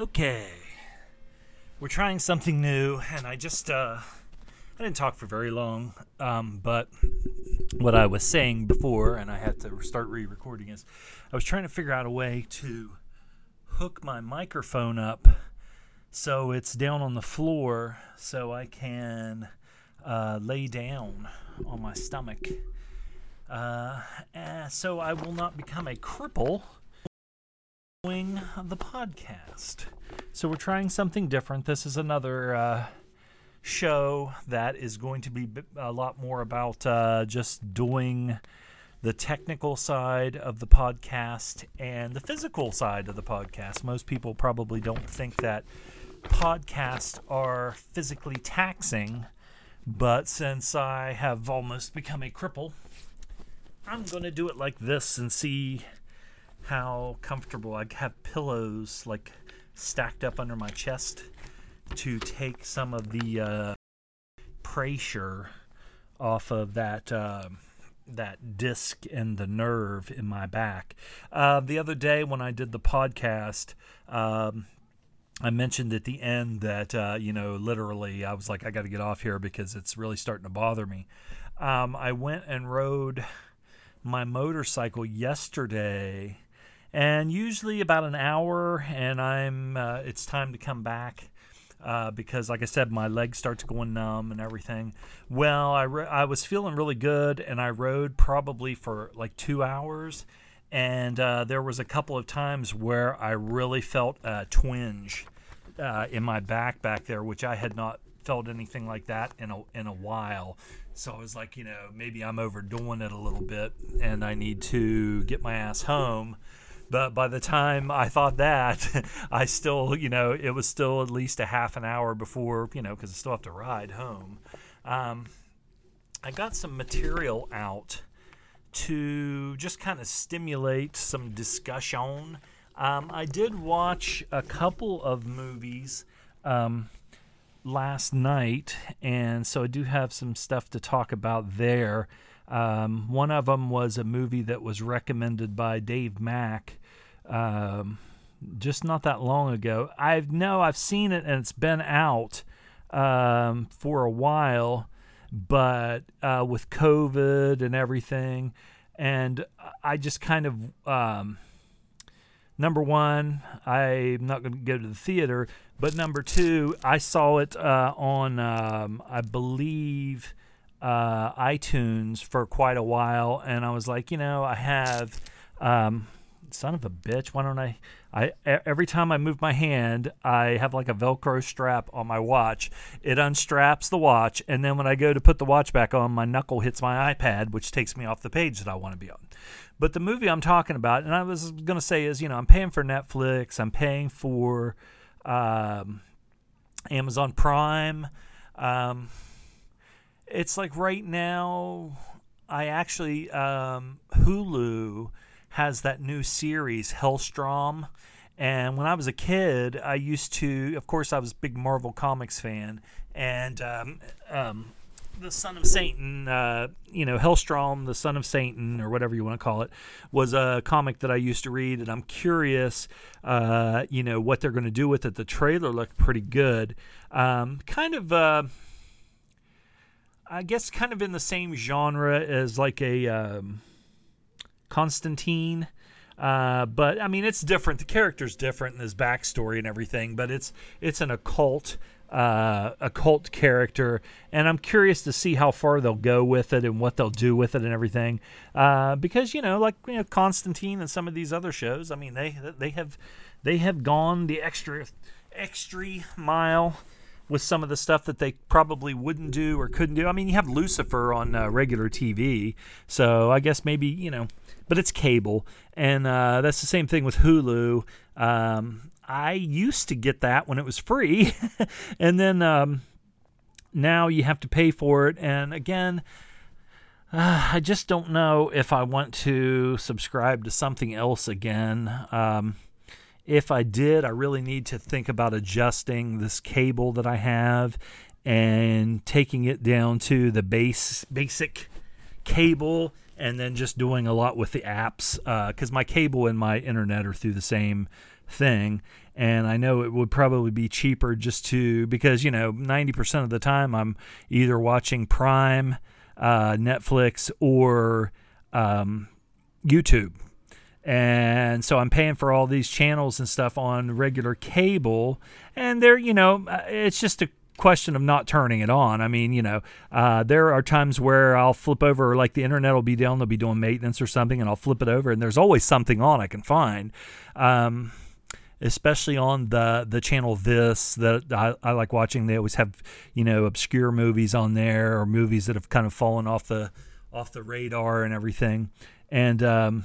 Okay. We're trying something new, and I just, uh, I didn't talk for very long, um, but what I was saying before, and I had to start re recording, is I was trying to figure out a way to hook my microphone up so it's down on the floor so I can uh, lay down on my stomach. Uh, uh, so I will not become a cripple doing the podcast. So we're trying something different. This is another uh, show that is going to be a lot more about uh, just doing the technical side of the podcast and the physical side of the podcast. Most people probably don't think that podcasts are physically taxing, but since I have almost become a cripple, I'm going to do it like this and see how comfortable. I have pillows like stacked up under my chest to take some of the uh, pressure off of that. Uh, that disc and the nerve in my back. Uh, the other day when I did the podcast, um, I mentioned at the end that uh, you know literally I was like I got to get off here because it's really starting to bother me. Um, I went and rode my motorcycle yesterday, and usually about an hour, and I'm uh, it's time to come back. Uh, because, like I said, my legs starts going numb and everything. Well, I, re- I was feeling really good, and I rode probably for like two hours. And uh, there was a couple of times where I really felt a twinge uh, in my back back there, which I had not felt anything like that in a in a while. So I was like, you know, maybe I'm overdoing it a little bit, and I need to get my ass home. But by the time I thought that, I still, you know, it was still at least a half an hour before, you know, because I still have to ride home. Um, I got some material out to just kind of stimulate some discussion. Um, I did watch a couple of movies um, last night, and so I do have some stuff to talk about there. Um, one of them was a movie that was recommended by Dave Mack um, just not that long ago. I know I've seen it and it's been out um, for a while, but uh, with COVID and everything, and I just kind of um, number one, I'm not going to go to the theater, but number two, I saw it uh, on um, I believe uh, iTunes for quite a while, and I was like, you know, I have. Um, son of a bitch why don't i i every time i move my hand i have like a velcro strap on my watch it unstraps the watch and then when i go to put the watch back on my knuckle hits my ipad which takes me off the page that i want to be on but the movie i'm talking about and i was going to say is you know i'm paying for netflix i'm paying for um, amazon prime um, it's like right now i actually um, hulu has that new series Helstrom, And when I was a kid, I used to, of course, I was a big Marvel Comics fan, and um, um, the Son of Satan, uh, you know, Helstrom, the Son of Satan, or whatever you want to call it, was a comic that I used to read, and I'm curious, uh, you know, what they're going to do with it. The trailer looked pretty good, um, kind of. Uh, I guess kind of in the same genre as like a um, Constantine. Uh, but I mean, it's different. The character's different in his backstory and everything. But it's it's an occult uh, occult character, and I'm curious to see how far they'll go with it and what they'll do with it and everything. Uh, because you know, like you know, Constantine and some of these other shows. I mean, they they have they have gone the extra extra mile with some of the stuff that they probably wouldn't do or couldn't do. I mean, you have Lucifer on uh, regular TV, so I guess maybe you know but it's cable, and uh, that's the same thing with Hulu. Um, I used to get that when it was free, and then um, now you have to pay for it. And again, uh, I just don't know if I want to subscribe to something else again. Um, if I did, I really need to think about adjusting this cable that I have and taking it down to the base basic cable and then just doing a lot with the apps because uh, my cable and my internet are through the same thing. And I know it would probably be cheaper just to because you know 90% of the time I'm either watching Prime, uh, Netflix, or um, YouTube, and so I'm paying for all these channels and stuff on regular cable, and they're you know uh, it's just a question of not turning it on. I mean, you know, uh, there are times where I'll flip over, like the internet will be down, they'll be doing maintenance or something, and I'll flip it over, and there's always something on I can find. Um, especially on the the channel this that I, I like watching they always have you know obscure movies on there or movies that have kind of fallen off the off the radar and everything and um,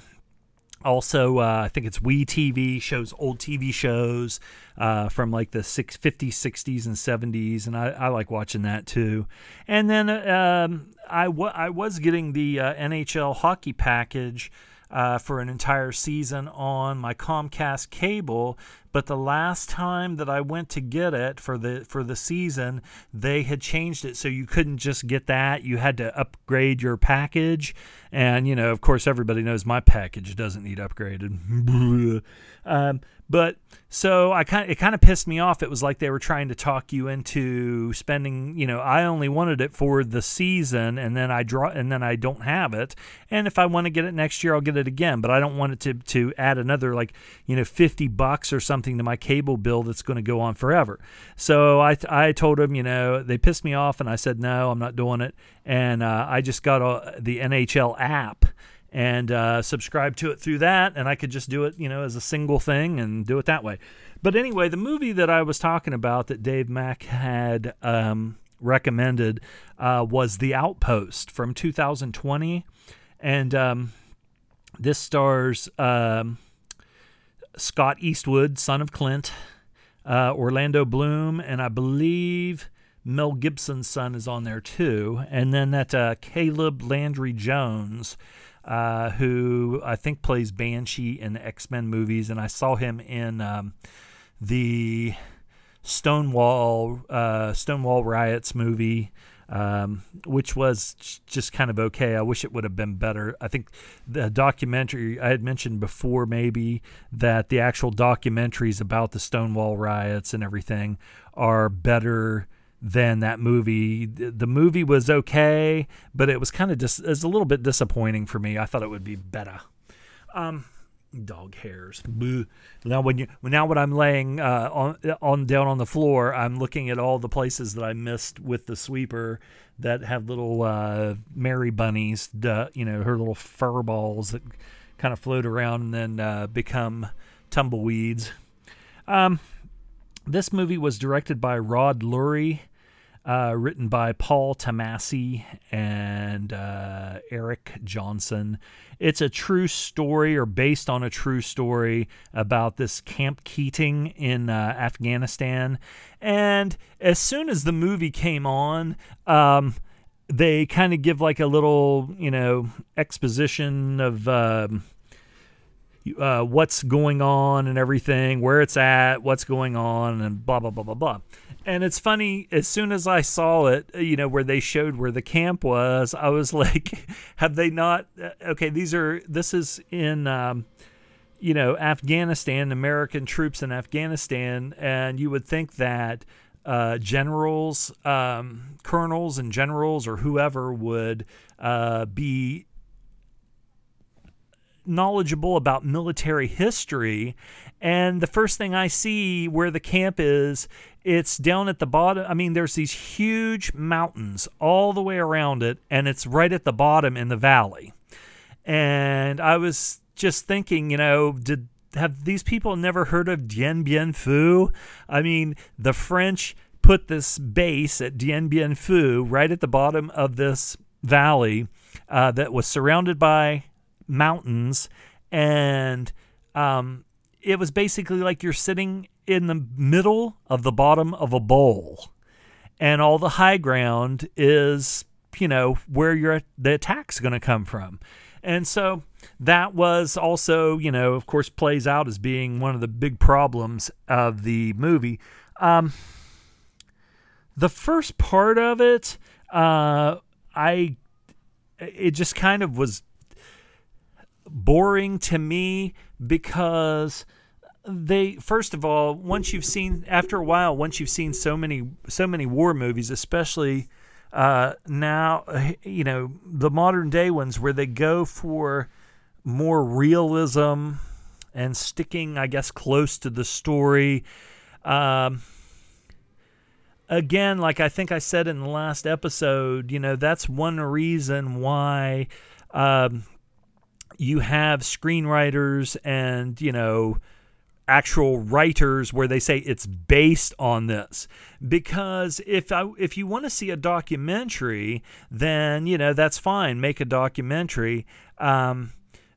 also uh, i think it's we tv shows old tv shows uh, from like the six, 50s 60s and 70s and I, I like watching that too and then um, I, w- I was getting the uh, nhl hockey package uh, for an entire season on my Comcast cable. But the last time that I went to get it for the for the season, they had changed it so you couldn't just get that. You had to upgrade your package, and you know, of course, everybody knows my package doesn't need upgraded. um, but so I kind it kind of pissed me off. It was like they were trying to talk you into spending. You know, I only wanted it for the season, and then I draw, and then I don't have it. And if I want to get it next year, I'll get it again. But I don't want it to to add another like you know fifty bucks or something to my cable bill that's going to go on forever. So I I told them, you know, they pissed me off, and I said no, I'm not doing it. And uh, I just got a, the NHL app and uh, subscribe to it through that, and I could just do it, you know, as a single thing and do it that way. But anyway, the movie that I was talking about that Dave Mack had um, recommended uh, was The Outpost from 2020, and um, this stars um, Scott Eastwood, son of Clint, uh, Orlando Bloom, and I believe. Mel Gibson's son is on there too, and then that uh, Caleb Landry Jones, uh, who I think plays Banshee in the X Men movies, and I saw him in um, the Stonewall uh, Stonewall riots movie. Um, which was just kind of okay. I wish it would have been better. I think the documentary I had mentioned before, maybe that the actual documentaries about the Stonewall riots and everything are better than that movie. The movie was okay, but it was kind of just it's a little bit disappointing for me. I thought it would be better. Um, dog hairs. Now when you now when I'm laying uh, on on down on the floor, I'm looking at all the places that I missed with the sweeper that have little uh, Mary bunnies. you know her little fur balls that kind of float around and then uh, become tumbleweeds. Um, this movie was directed by Rod Lurie uh, written by Paul Tomasi and uh, Eric Johnson. It's a true story or based on a true story about this Camp Keating in uh, Afghanistan. And as soon as the movie came on, um, they kind of give like a little, you know, exposition of. Um, uh, what's going on and everything, where it's at, what's going on, and blah blah blah blah blah. And it's funny, as soon as I saw it, you know, where they showed where the camp was, I was like, have they not? Uh, okay, these are, this is in, um, you know, Afghanistan, American troops in Afghanistan. And you would think that uh, generals, um, colonels, and generals, or whoever would uh, be knowledgeable about military history. And the first thing I see where the camp is it's down at the bottom. I mean, there's these huge mountains all the way around it, and it's right at the bottom in the valley. And I was just thinking, you know, did have these people never heard of Dien Bien Phu? I mean, the French put this base at Dien Bien Phu right at the bottom of this valley uh, that was surrounded by mountains, and um, it was basically like you're sitting in the middle of the bottom of a bowl, and all the high ground is, you know, where your the attack's going to come from. And so that was also, you know, of course, plays out as being one of the big problems of the movie. Um, the first part of it, uh, I, it just kind of was boring to me because they first of all once you've seen after a while once you've seen so many so many war movies especially uh, now you know the modern day ones where they go for more realism and sticking i guess close to the story um, again like i think i said in the last episode you know that's one reason why um, you have screenwriters and you know actual writers where they say it's based on this. Because if I, if you want to see a documentary then you know that's fine make a documentary. Um,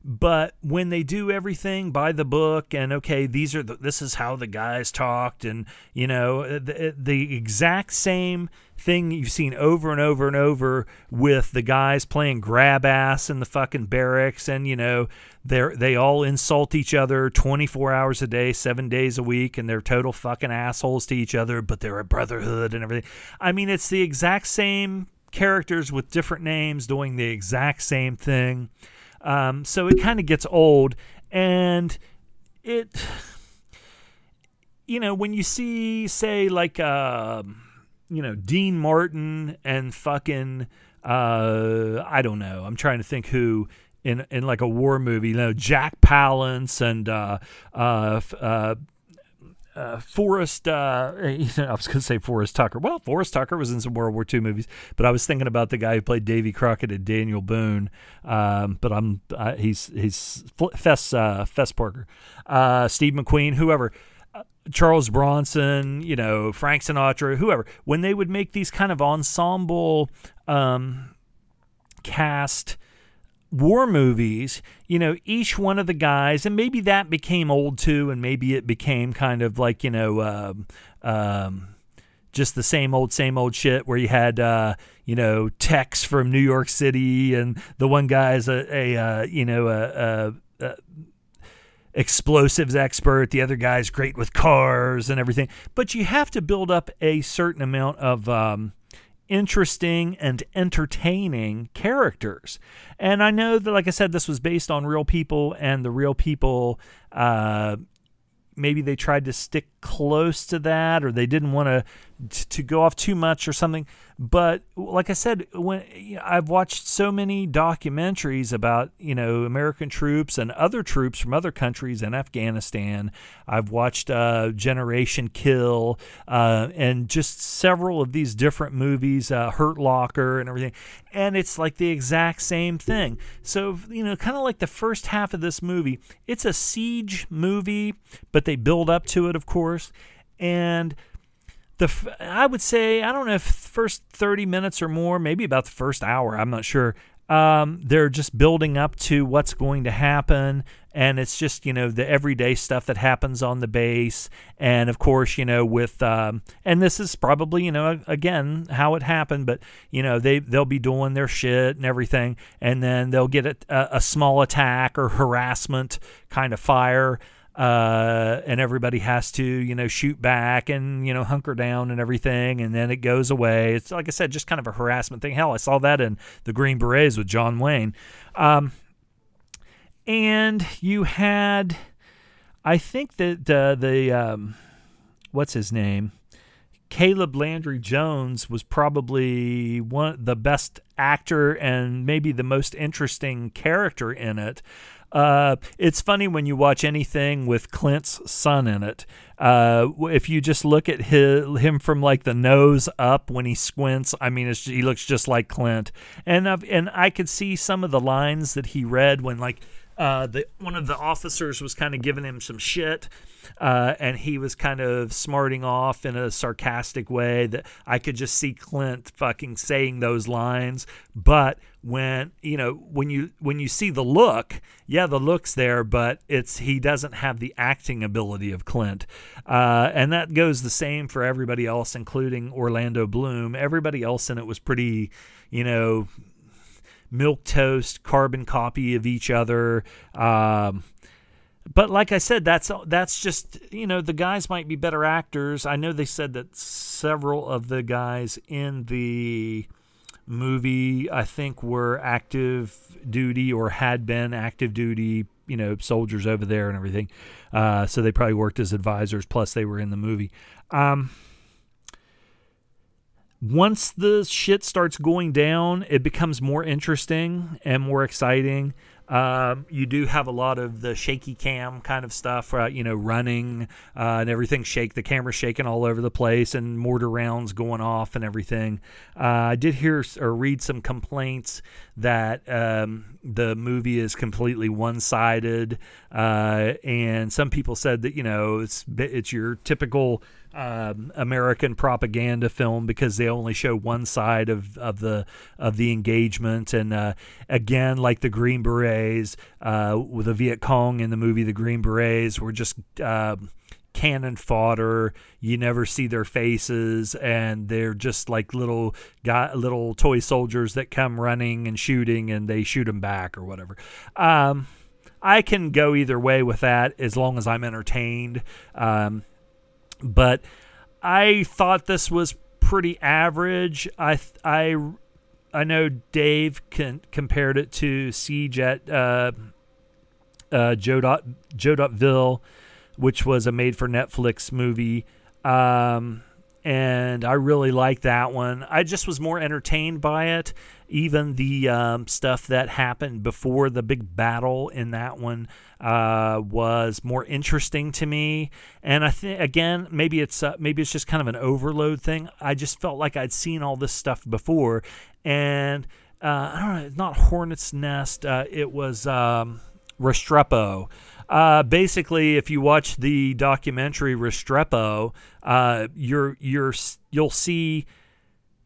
but when they do everything by the book and okay these are the, this is how the guys talked and you know the, the exact same thing you've seen over and over and over with the guys playing grab ass in the fucking barracks and you know they they all insult each other 24 hours a day 7 days a week and they're total fucking assholes to each other but they're a brotherhood and everything i mean it's the exact same characters with different names doing the exact same thing um, so it kind of gets old and it you know when you see say like uh, you know Dean Martin and fucking uh, I don't know. I'm trying to think who in in like a war movie. You know Jack Palance and uh, uh, uh, uh, Forrest, uh, I was going to say Forrest Tucker. Well, Forrest Tucker was in some World War II movies, but I was thinking about the guy who played Davy Crockett and Daniel Boone. Um, but I'm uh, he's he's Fess uh, Fess Parker, uh, Steve McQueen, whoever. Charles Bronson, you know, Frank Sinatra, whoever, when they would make these kind of ensemble um, cast war movies, you know, each one of the guys, and maybe that became old too, and maybe it became kind of like, you know, uh, um, just the same old, same old shit where you had, uh, you know, Tex from New York City, and the one guy's a, a uh, you know, a, a, a explosives expert. The other guy's great with cars and everything. But you have to build up a certain amount of um, interesting and entertaining characters. And I know that, like I said, this was based on real people, and the real people, uh, maybe they tried to stick close to that, or they didn't want to to go off too much or something. But like I said, when you know, I've watched so many documentaries about you know American troops and other troops from other countries in Afghanistan, I've watched uh, Generation Kill uh, and just several of these different movies, uh, Hurt Locker and everything, and it's like the exact same thing. So you know, kind of like the first half of this movie, it's a siege movie, but they build up to it, of course, and the I would say I don't know if first 30 minutes or more, maybe about the first hour, I'm not sure. Um, they're just building up to what's going to happen, and it's just you know the everyday stuff that happens on the base, and of course you know with um, and this is probably you know again how it happened, but you know they they'll be doing their shit and everything, and then they'll get a, a small attack or harassment kind of fire uh, and everybody has to, you know, shoot back and, you know, hunker down and everything, and then it goes away. It's like I said, just kind of a harassment thing. Hell, I saw that in the Green Berets with John Wayne. Um, and you had, I think that uh, the, um, what's his name? Caleb Landry Jones was probably one the best actor and maybe the most interesting character in it. Uh, it's funny when you watch anything with Clint's son in it. Uh, if you just look at his, him from like the nose up when he squints, I mean, he looks just like Clint. And I've, and I could see some of the lines that he read when like uh, the one of the officers was kind of giving him some shit, uh, and he was kind of smarting off in a sarcastic way that I could just see Clint fucking saying those lines. But when you know when you when you see the look, yeah, the look's there, but it's he doesn't have the acting ability of Clint, uh, and that goes the same for everybody else, including Orlando Bloom. Everybody else in it was pretty, you know milk toast, carbon copy of each other. Um, but like I said, that's that's just you know the guys might be better actors. I know they said that several of the guys in the movie, I think, were active duty or had been active duty, you know, soldiers over there and everything. Uh, so they probably worked as advisors. Plus, they were in the movie. Um, once the shit starts going down, it becomes more interesting and more exciting. Um, you do have a lot of the shaky cam kind of stuff, you know, running uh, and everything shake. The camera shaking all over the place and mortar rounds going off and everything. Uh, I did hear or read some complaints that um, the movie is completely one-sided, uh, and some people said that you know it's it's your typical um, American propaganda film because they only show one side of, of the of the engagement. And uh, again, like the Green Berets, uh, with the Viet Cong in the movie, the Green Berets were just. Uh, cannon fodder. You never see their faces, and they're just like little guy, little toy soldiers that come running and shooting, and they shoot them back or whatever. Um, I can go either way with that as long as I'm entertained. Um, but I thought this was pretty average. I I I know Dave can, compared it to Siege at uh, uh, Joe Dot Joe which was a made for Netflix movie. Um, and I really liked that one. I just was more entertained by it. Even the um, stuff that happened before the big battle in that one uh, was more interesting to me. And I think again, maybe it's uh, maybe it's just kind of an overload thing. I just felt like I'd seen all this stuff before, and uh, I don't know, not Hornet's Nest. Uh, it was um, Restrepo. Uh, basically, if you watch the documentary Restrepo, uh, you're you're you'll see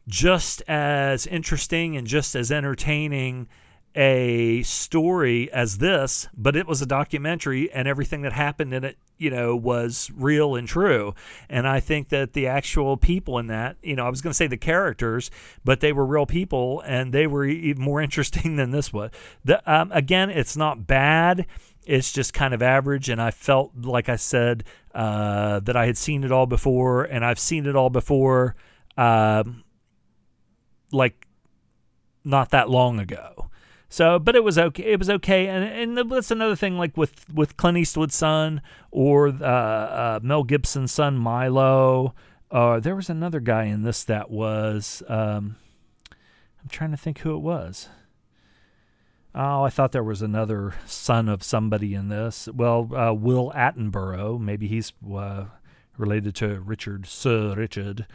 just as interesting and just as entertaining a story as this, but it was a documentary and everything that happened in it, you know, was real and true. And I think that the actual people in that, you know, I was going to say the characters, but they were real people and they were even more interesting than this was. The, um, again, it's not bad. It's just kind of average, and I felt like I said uh, that I had seen it all before, and I've seen it all before, um, like not that long ago. So, but it was okay. It was okay, and and that's another thing. Like with with Clint Eastwood's son or uh, uh, Mel Gibson's son Milo. Uh, there was another guy in this that was. Um, I'm trying to think who it was. Oh, I thought there was another son of somebody in this. Well, uh, Will Attenborough. Maybe he's uh, related to Richard, Sir Richard.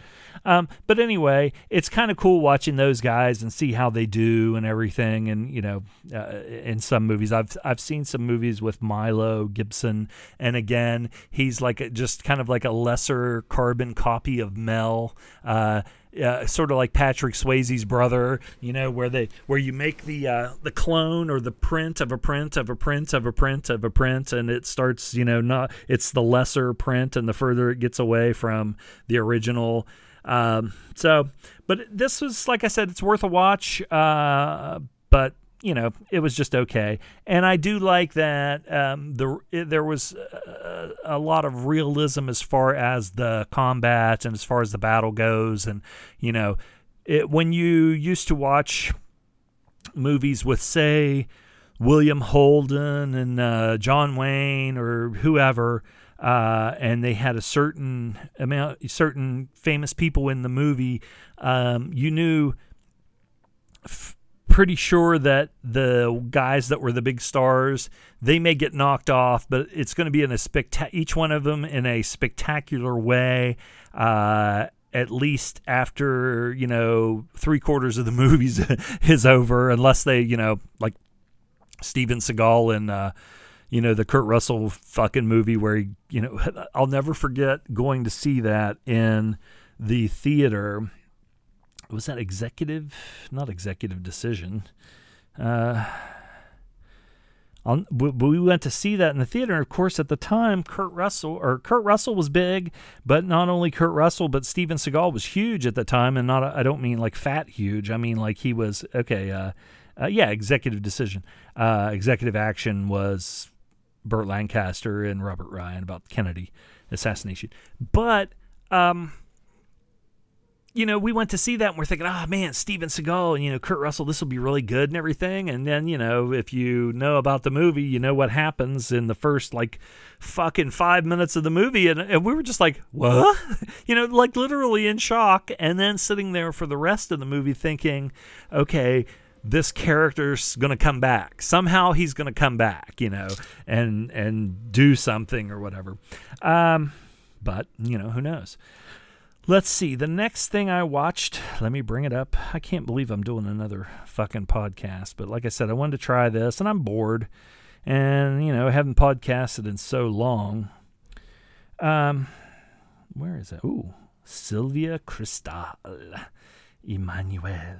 Um, but anyway, it's kind of cool watching those guys and see how they do and everything. And you know, uh, in some movies, I've I've seen some movies with Milo Gibson, and again, he's like a, just kind of like a lesser carbon copy of Mel. Uh, uh, sort of like Patrick Swayze's brother, you know, where they where you make the uh, the clone or the print of a print of a print of a print of a print, and it starts, you know, not it's the lesser print, and the further it gets away from the original. Um, so, but this was like I said, it's worth a watch. Uh, but you know, it was just okay. And I do like that um, the there was a, a, lot of realism as far as the combat and as far as the battle goes. And you know, it, when you used to watch movies with, say, William Holden and uh, John Wayne or whoever. Uh, and they had a certain amount, certain famous people in the movie. Um, you knew f- pretty sure that the guys that were the big stars they may get knocked off, but it's going to be in a specta- each one of them in a spectacular way. Uh, at least after you know three quarters of the movies is over, unless they you know like Steven Seagal and uh, you know the Kurt Russell fucking movie where he you know I'll never forget going to see that in the theater was that executive, not executive decision. Uh, on, but we went to see that in the theater. And of course, at the time, Kurt Russell or Kurt Russell was big, but not only Kurt Russell, but Steven Seagal was huge at the time. And not, I don't mean like fat huge. I mean like he was okay. Uh, uh, yeah, executive decision. Uh, executive action was Burt Lancaster and Robert Ryan about the Kennedy assassination. But um, you know, we went to see that and we're thinking, ah, oh, man, Steven Seagal and, you know, Kurt Russell, this will be really good and everything. And then, you know, if you know about the movie, you know what happens in the first, like, fucking five minutes of the movie. And, and we were just like, what? you know, like literally in shock. And then sitting there for the rest of the movie thinking, okay, this character's going to come back. Somehow he's going to come back, you know, and and do something or whatever. Um, but, you know, who knows? Let's see. The next thing I watched, let me bring it up. I can't believe I'm doing another fucking podcast, but like I said, I wanted to try this and I'm bored. And, you know, I haven't podcasted in so long. Um, where is it? Ooh, Sylvia Kristel, Emmanuelle.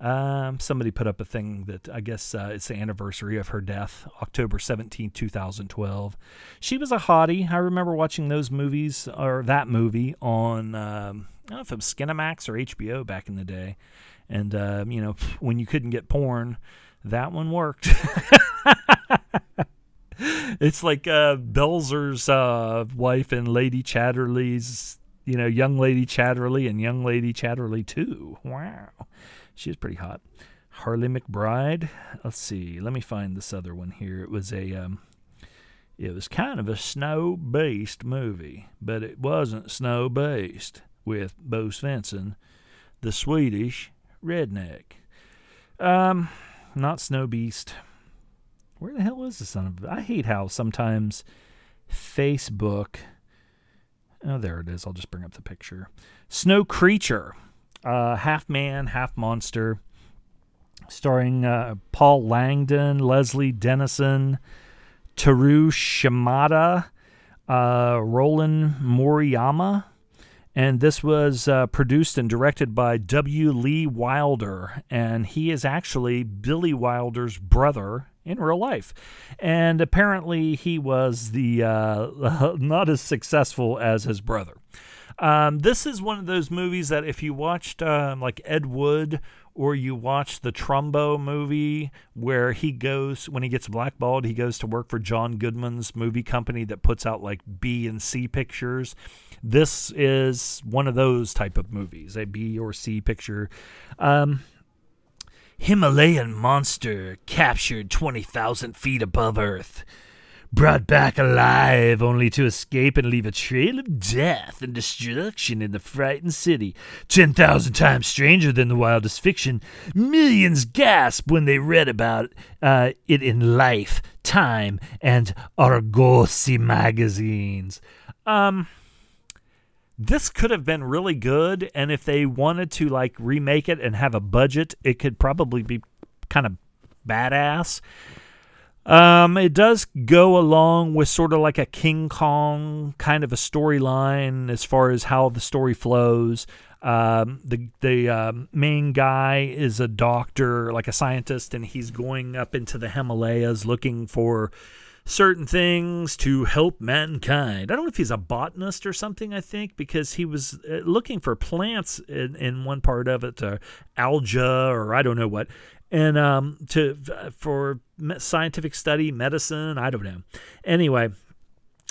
Um, somebody put up a thing that I guess uh, it's the anniversary of her death, October 17, 2012. She was a hottie. I remember watching those movies, or that movie, on, um, I don't know if it was Skinamax or HBO back in the day. And, uh, you know, when you couldn't get porn, that one worked. it's like uh, Belzer's uh, wife and Lady Chatterley's, you know, Young Lady Chatterley and Young Lady Chatterley too. Wow. She was pretty hot. Harlee McBride. Let's see. Let me find this other one here. It was a um, it was kind of a snow based movie, but it wasn't snow based with Bo Svenson, the Swedish redneck. Um, not Snow Beast. Where the hell is the son of? I hate how sometimes Facebook. Oh, there it is. I'll just bring up the picture. Snow Creature uh, half man, half monster, starring uh, Paul Langton, Leslie Denison, Teru Shimada, uh, Rollin Moriyama. And this was uh, produced and directed by W. Lee Wilder. And he is actually Billy Wilder's brother in real life. And apparently, he was the uh, not as successful as his brother. Um, this is one of those movies that if you watched um, like Ed Wood or you watch the Trumbo movie where he goes when he gets blackballed, he goes to work for John Goodman's movie company that puts out like B and C pictures. This is one of those type of movies, a B or C picture. Um, Himalayan monster captured 20,000 feet above Earth brought back alive only to escape and leave a trail of death and destruction in the frightened city. Ten thousand times stranger than the wildest fiction. Millions gasp when they read about uh, it in Life, Time, and Argosy magazines. Um, this could have been really good, and if they wanted to like remake it and have a budget, it could probably be kind of badass. Um, it does go along with sort of like a King Kong kind of a storyline as far as how the story flows. Um, the the um, main guy is a doctor, like a scientist, and he's going up into the Himalayas looking for certain things to help mankind. I don't know if he's a botanist or something, I think, because he was uh, looking for plants in, in one part of it, uh, alga or I don't know what and um, to for scientific study, medicine. I don't know. Anyway,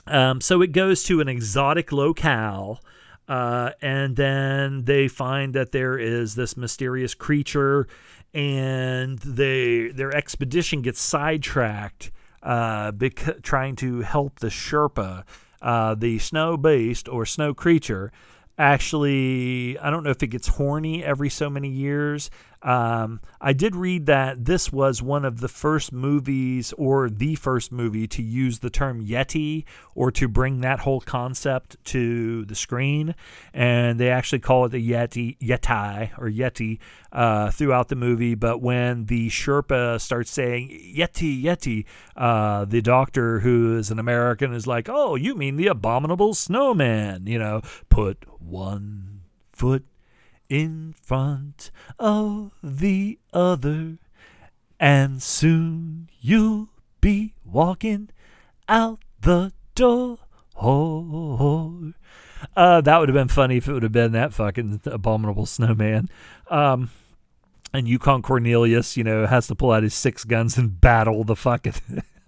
um, so it goes to an exotic locale. Uh, and then they find that there is this mysterious creature, and they their expedition gets sidetracked, uh, bec- trying to help the Sherpa, uh, the snow beast or snow creature. Actually, I don't know if it gets horny every so many years, um, I did read that this was one of the first movies, or the first movie, to use the term Yeti or to bring that whole concept to the screen. And they actually call it the Yeti, Yeti, or Yeti uh, throughout the movie. But when the Sherpa starts saying Yeti, Yeti, uh, the doctor, who is an American, is like, "Oh, you mean the abominable snowman?" You know, put one foot in front of the other, and soon you'll be walking out the door. Uh, that would have been funny if it would have been that fucking abominable snowman. Um, and Yukon Cornelius, you know, has to pull out his six guns and battle the fucking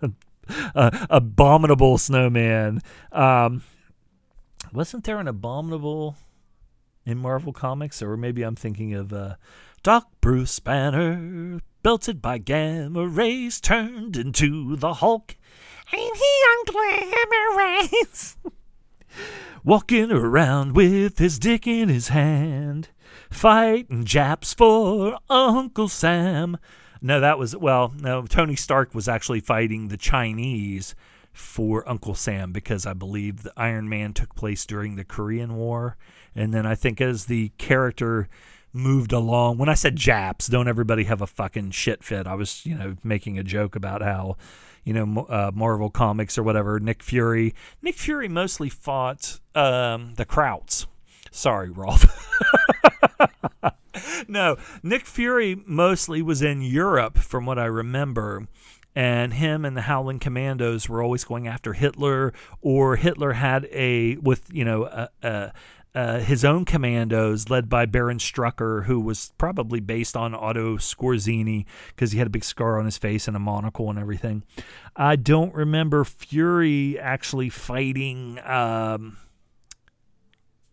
uh, abominable snowman. Um, wasn't there an abominable? In Marvel Comics, or maybe I'm thinking of uh, Doc Bruce Banner, belted by gamma rays, turned into the Hulk. Ain't he on glamour rays? Walking around with his dick in his hand, fighting Japs for Uncle Sam. No, that was, well, no, Tony Stark was actually fighting the Chinese for Uncle Sam because I believe the Iron Man took place during the Korean War. And then I think as the character moved along, when I said Japs, don't everybody have a fucking shit fit. I was, you know, making a joke about how, you know, uh, Marvel Comics or whatever, Nick Fury. Nick Fury mostly fought um, the Krauts. Sorry, Rolf. no, Nick Fury mostly was in Europe, from what I remember and him and the Howling Commandos were always going after Hitler, or Hitler had a with you know a, a, uh, his own commandos led by Baron Strucker, who was probably based on Otto Skorzeny because he had a big scar on his face and a monocle and everything. I don't remember Fury actually fighting. Um,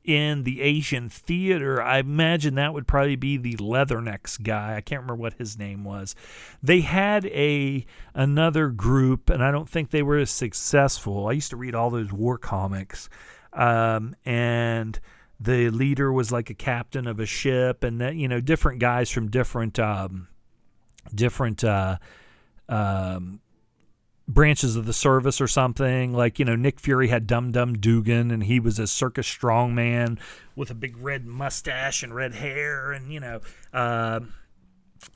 in the Asian theater, I imagine that would probably be the Leathernecks guy. I can't remember what his name was. They had a another group, and I don't think they were as successful. I used to read all those war comics, um, and the leader was like a captain of a ship, and that you know different guys from different um, different. Uh, um, branches of the service or something. Like, you know, Nick Fury had Dum Dum Dugan and he was a circus strongman with a big red mustache and red hair. And, you know, uh,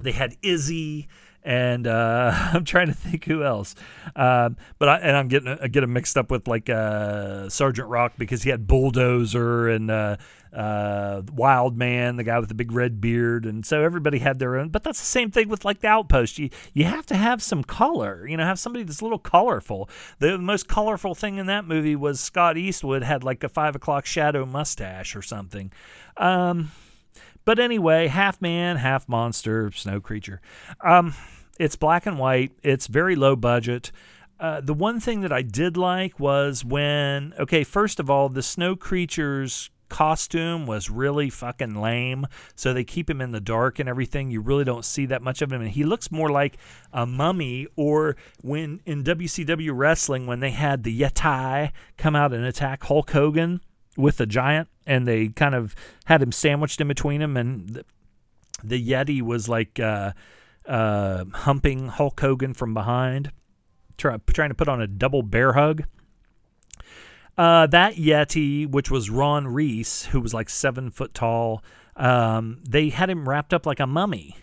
they had Izzy and uh, I'm trying to think who else. Um, but I, and I'm getting I get him mixed up with like uh, Sergeant Rock because he had Bulldozer and uh, uh, Wild Man, the guy with the big red beard, and so everybody had their own. But that's the same thing with like the Outpost. You you have to have some color. You know, have somebody that's a little colorful. The, the most colorful thing in that movie was Scott Eastwood had like a five o'clock shadow mustache or something. Um, but anyway, half man, half monster, snow creature. Um, it's black and white. It's very low budget. Uh, the one thing that I did like was when, okay, first of all, the snow creature's costume was really fucking lame. So they keep him in the dark and everything. You really don't see that much of him. And he looks more like a mummy or when in WCW wrestling, when they had the Yeti come out and attack Hulk Hogan with the giant and they kind of had him sandwiched in between them and the, the yeti was like uh, uh, humping hulk hogan from behind try, trying to put on a double bear hug. Uh, that yeti which was ron reis who was like seven foot tall um, they had him wrapped up like a mummy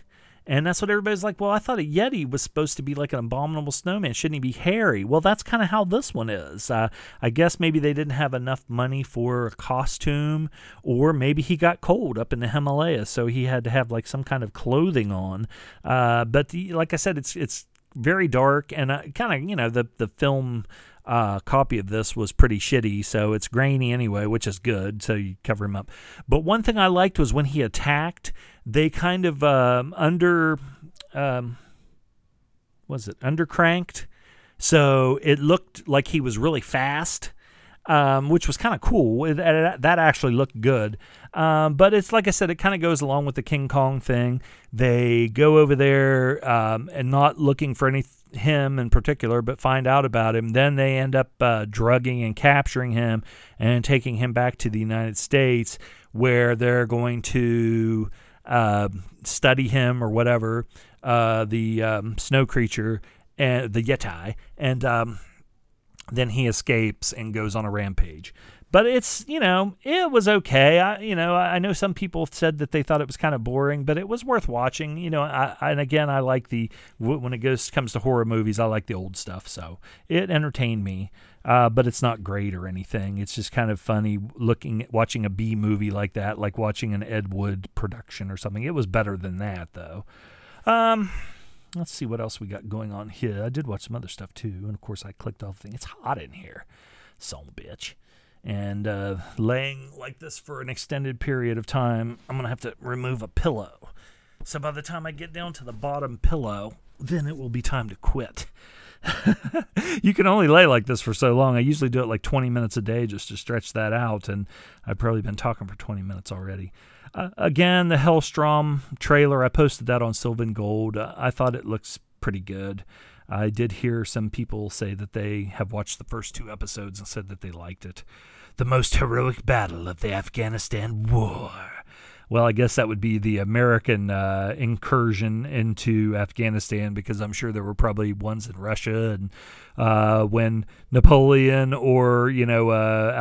and that's what everybody's like, well, I thought a Yeti was supposed to be like an abominable snowman. Shouldn't he be hairy? Well, that's kind of how this one is. Uh, I guess maybe they didn't have enough money for a costume, or maybe he got cold up in the Himalayas, so he had to have like some kind of clothing on. Uh, but the, like I said, it's it's very dark and uh, kind of you know the the film uh, copy of this was pretty shitty, so it's grainy anyway, which is good. So you cover him up. But one thing I liked was when he attacked, they kind of um, under, um, was it undercranked? So it looked like he was really fast. Um, which was kind of cool. It, it, that actually looked good. Um, but it's like I said, it kind of goes along with the King Kong thing. They go over there um, and not looking for anything him in particular, but find out about him. Then they end up uh, drugging and capturing him and taking him back to the United States, where they're going to uh, study him or whatever, uh, the um, snow creature and the Yeti, and um, then he escapes and goes on a rampage but it's you know it was okay. I you know I know some people said that they thought it was kind of boring, but it was worth watching. You know, I, and again I like the when it goes comes to horror movies, I like the old stuff, so it entertained me. Uh, but it's not great or anything. It's just kind of funny looking watching a B movie like that, like watching an Ed Wood production or something. It was better than that though. Um, let's see what else we got going on here. I did watch some other stuff too, and of course I clicked off the thing. It's hot in here, son bitch and uh, laying like this for an extended period of time, I'm to have to remove a pillow. So by the time I get down to the bottom pillow, then it will be time to quit. you can only lay like this for so long. I usually do it like 20 minutes a day just to stretch that out, and I've probably been talking for 20 minutes already. Uh, again, the Helstrom trailer, I posted that on Sylvan Gold. Uh, I thought it looks pretty good. I did hear some people say that they have watched the first two episodes and said that they liked it. The most heroic battle of the Afghanistan War. Well, I guess that would be the American uh, incursion into Afghanistan because I'm sure there were probably ones in Russia and uh, when Napoleon or you know uh,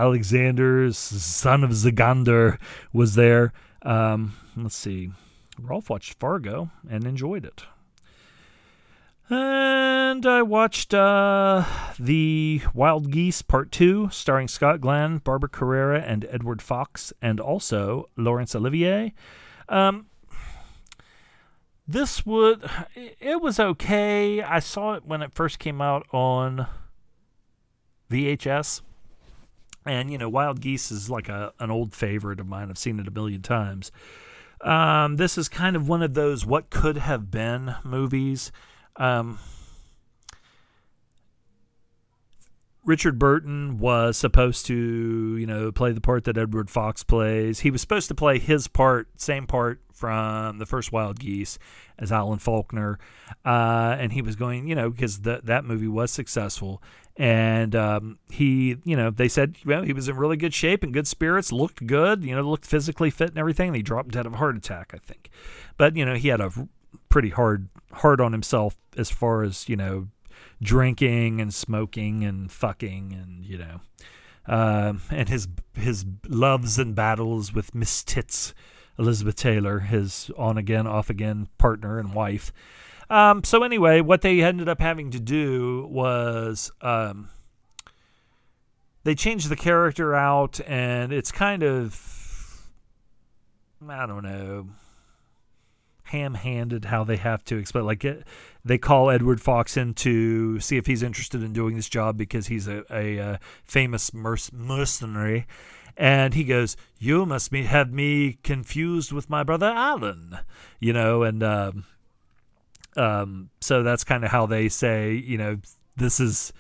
son of Zagander, was there. Um, let's see. Rolf watched Fargo and enjoyed it. And I watched uh, the Wild Geese Part 2, starring Scott Glenn, Barbara Carrera, and Edward Fox, and also Laurence Olivier. Um, this would, it was okay. I saw it when it first came out on VHS. And, you know, Wild Geese is like a, an old favorite of mine. I've seen it a million times. Um, this is kind of one of those what could have been movies. Um, Richard Burton was supposed to, you know, play the part that Edward Fox plays. He was supposed to play his part, same part from the first Wild Geese as Alan Faulkner, uh, and he was going, you know, because that movie was successful, and um, he, you know, they said, well, he was in really good shape and good spirits, looked good, you know, looked physically fit and everything. And he dropped dead of a heart attack, I think, but you know, he had a pretty hard hard on himself as far as you know drinking and smoking and fucking and you know uh, and his his loves and battles with Miss Tits Elizabeth Taylor, his on again off again partner and wife. Um, so anyway, what they ended up having to do was um, they changed the character out, and it's kind of I don't know ham-handed how they have to explain. Like it, they call Edward Fox in to see if he's interested in doing this job because he's a, a, a famous merc- mercenary. And he goes, "You must be, have me confused with my brother Alan," you know. And um, um, so that's kind of how they say, you know, this is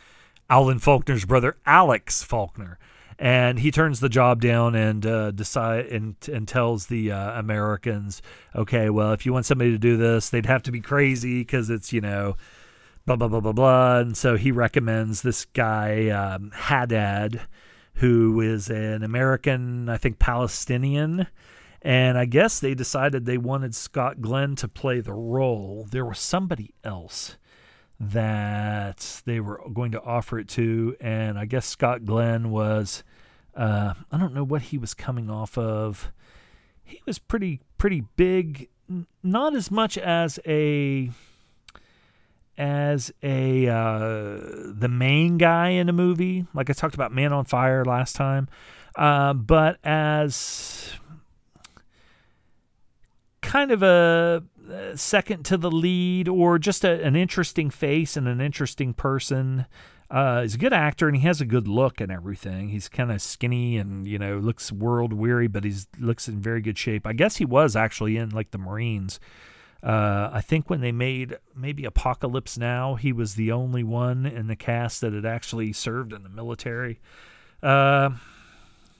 Alan Faulkner's brother, Alex Faulkner and he turns the job down and uh, decide and and tells the uh, Americans, okay, well, if you want somebody to do this, they'd have to be crazy because it's you know, blah blah blah blah blah. And so he recommends this guy um, Haddad, who is an American, I think Palestinian. And I guess they decided they wanted Scott Glenn to play the role. There was somebody else that they were going to offer it to, and I guess Scott Glenn was uh, I don't know what he was coming off of. He was pretty pretty big, not as much as a as a uh, the main guy in a movie, like I talked about Man on Fire last time, uh, but as kind of a second to the lead or just a, an interesting face and an interesting person. Uh, he's a good actor and he has a good look and everything. He's kind of skinny and you know looks world weary, but he's looks in very good shape. I guess he was actually in like the Marines. Uh, I think when they made maybe Apocalypse Now, he was the only one in the cast that had actually served in the military. Uh,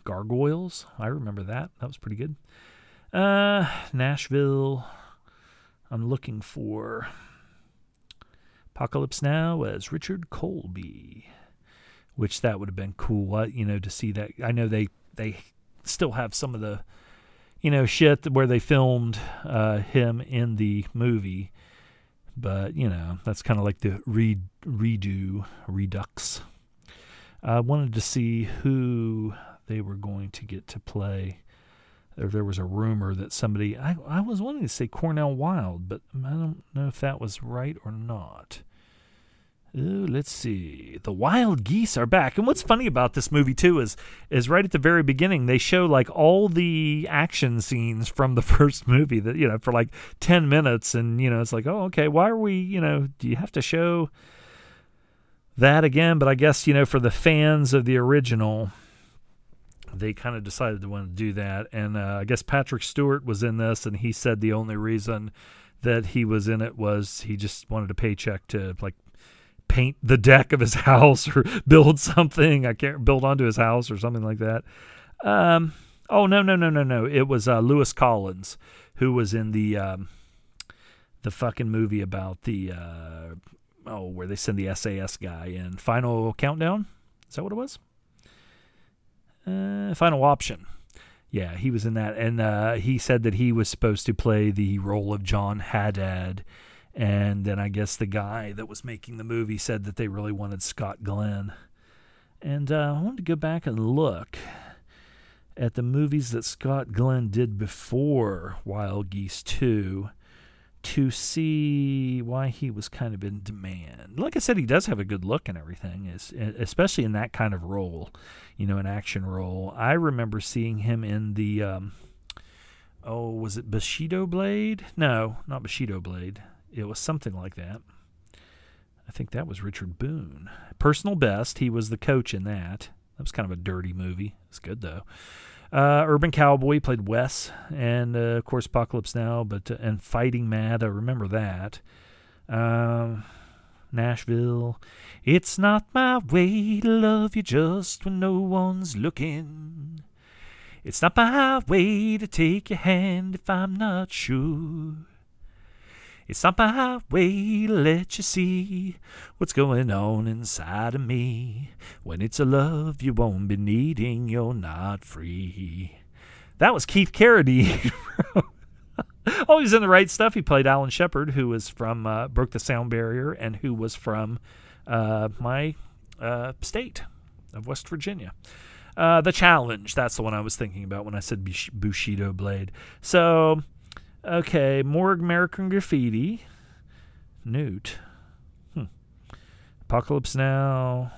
Gargoyles, I remember that. That was pretty good. Uh, Nashville. I'm looking for Apocalypse Now as Richard Colby, which that would have been cool, you know, to see that. I know they they still have some of the, you know, shit where they filmed uh, him in the movie, but you know that's kind of like the re- redo redux. I wanted to see who they were going to get to play. There, there was a rumor that somebody I, I was wanting to say Cornel Wilde, but I don't know if that was right or not. Ooh, let's see. The wild geese are back. And what's funny about this movie too is is right at the very beginning they show like all the action scenes from the first movie that you know for like 10 minutes and you know it's like, "Oh, okay, why are we, you know, do you have to show that again?" But I guess, you know, for the fans of the original, they kind of decided to want to do that. And uh, I guess Patrick Stewart was in this and he said the only reason that he was in it was he just wanted a paycheck to like paint the deck of his house or build something. I can't build onto his house or something like that. Um, oh no no no no no! It was uh, Lewis Collins who was in the um, the fucking movie about the uh, oh where they send the SAS guy in Final Countdown. Is that what it was? Uh, Final Option. Yeah, he was in that, and uh, he said that he was supposed to play the role of John Haddad, and then I guess the guy that was making the movie said that they really wanted Scott Glenn, and uh, I wanted to go back and look at the movies that Scott Glenn did before Wild Geese Two to see why he was kind of in demand. Like I said, he does have a good look and everything, especially in that kind of role, you know, an action role. I remember seeing him in the, um, oh, was it Bushido Blade? No, not Bushido Blade. It was something like that. I think that was Richard Boone. Personal Best. He was the coach in that. That was kind of a dirty movie. It's good though. Uh, Urban Cowboy played Wes, and uh, of course Apocalypse Now, but uh, and Fighting Mad. I remember that. Um, Nashville. It's not my way to love you just when no one's looking. It's not my way to take your hand if I'm not sure. It's not my way to let you see what's going on inside of me. When it's a love you won't be needing, you're not free. That was Keith Carradine. Always in the right stuff. He played Alan Shepard, who was from uh, Broke the Sound Barrier and who was from uh, my uh, state of West Virginia. Uh, the Challenge, that's the one I was thinking about when I said Bushido Blade. So Okay, more American Graffiti. Newt. Hmm. Apocalypse Now.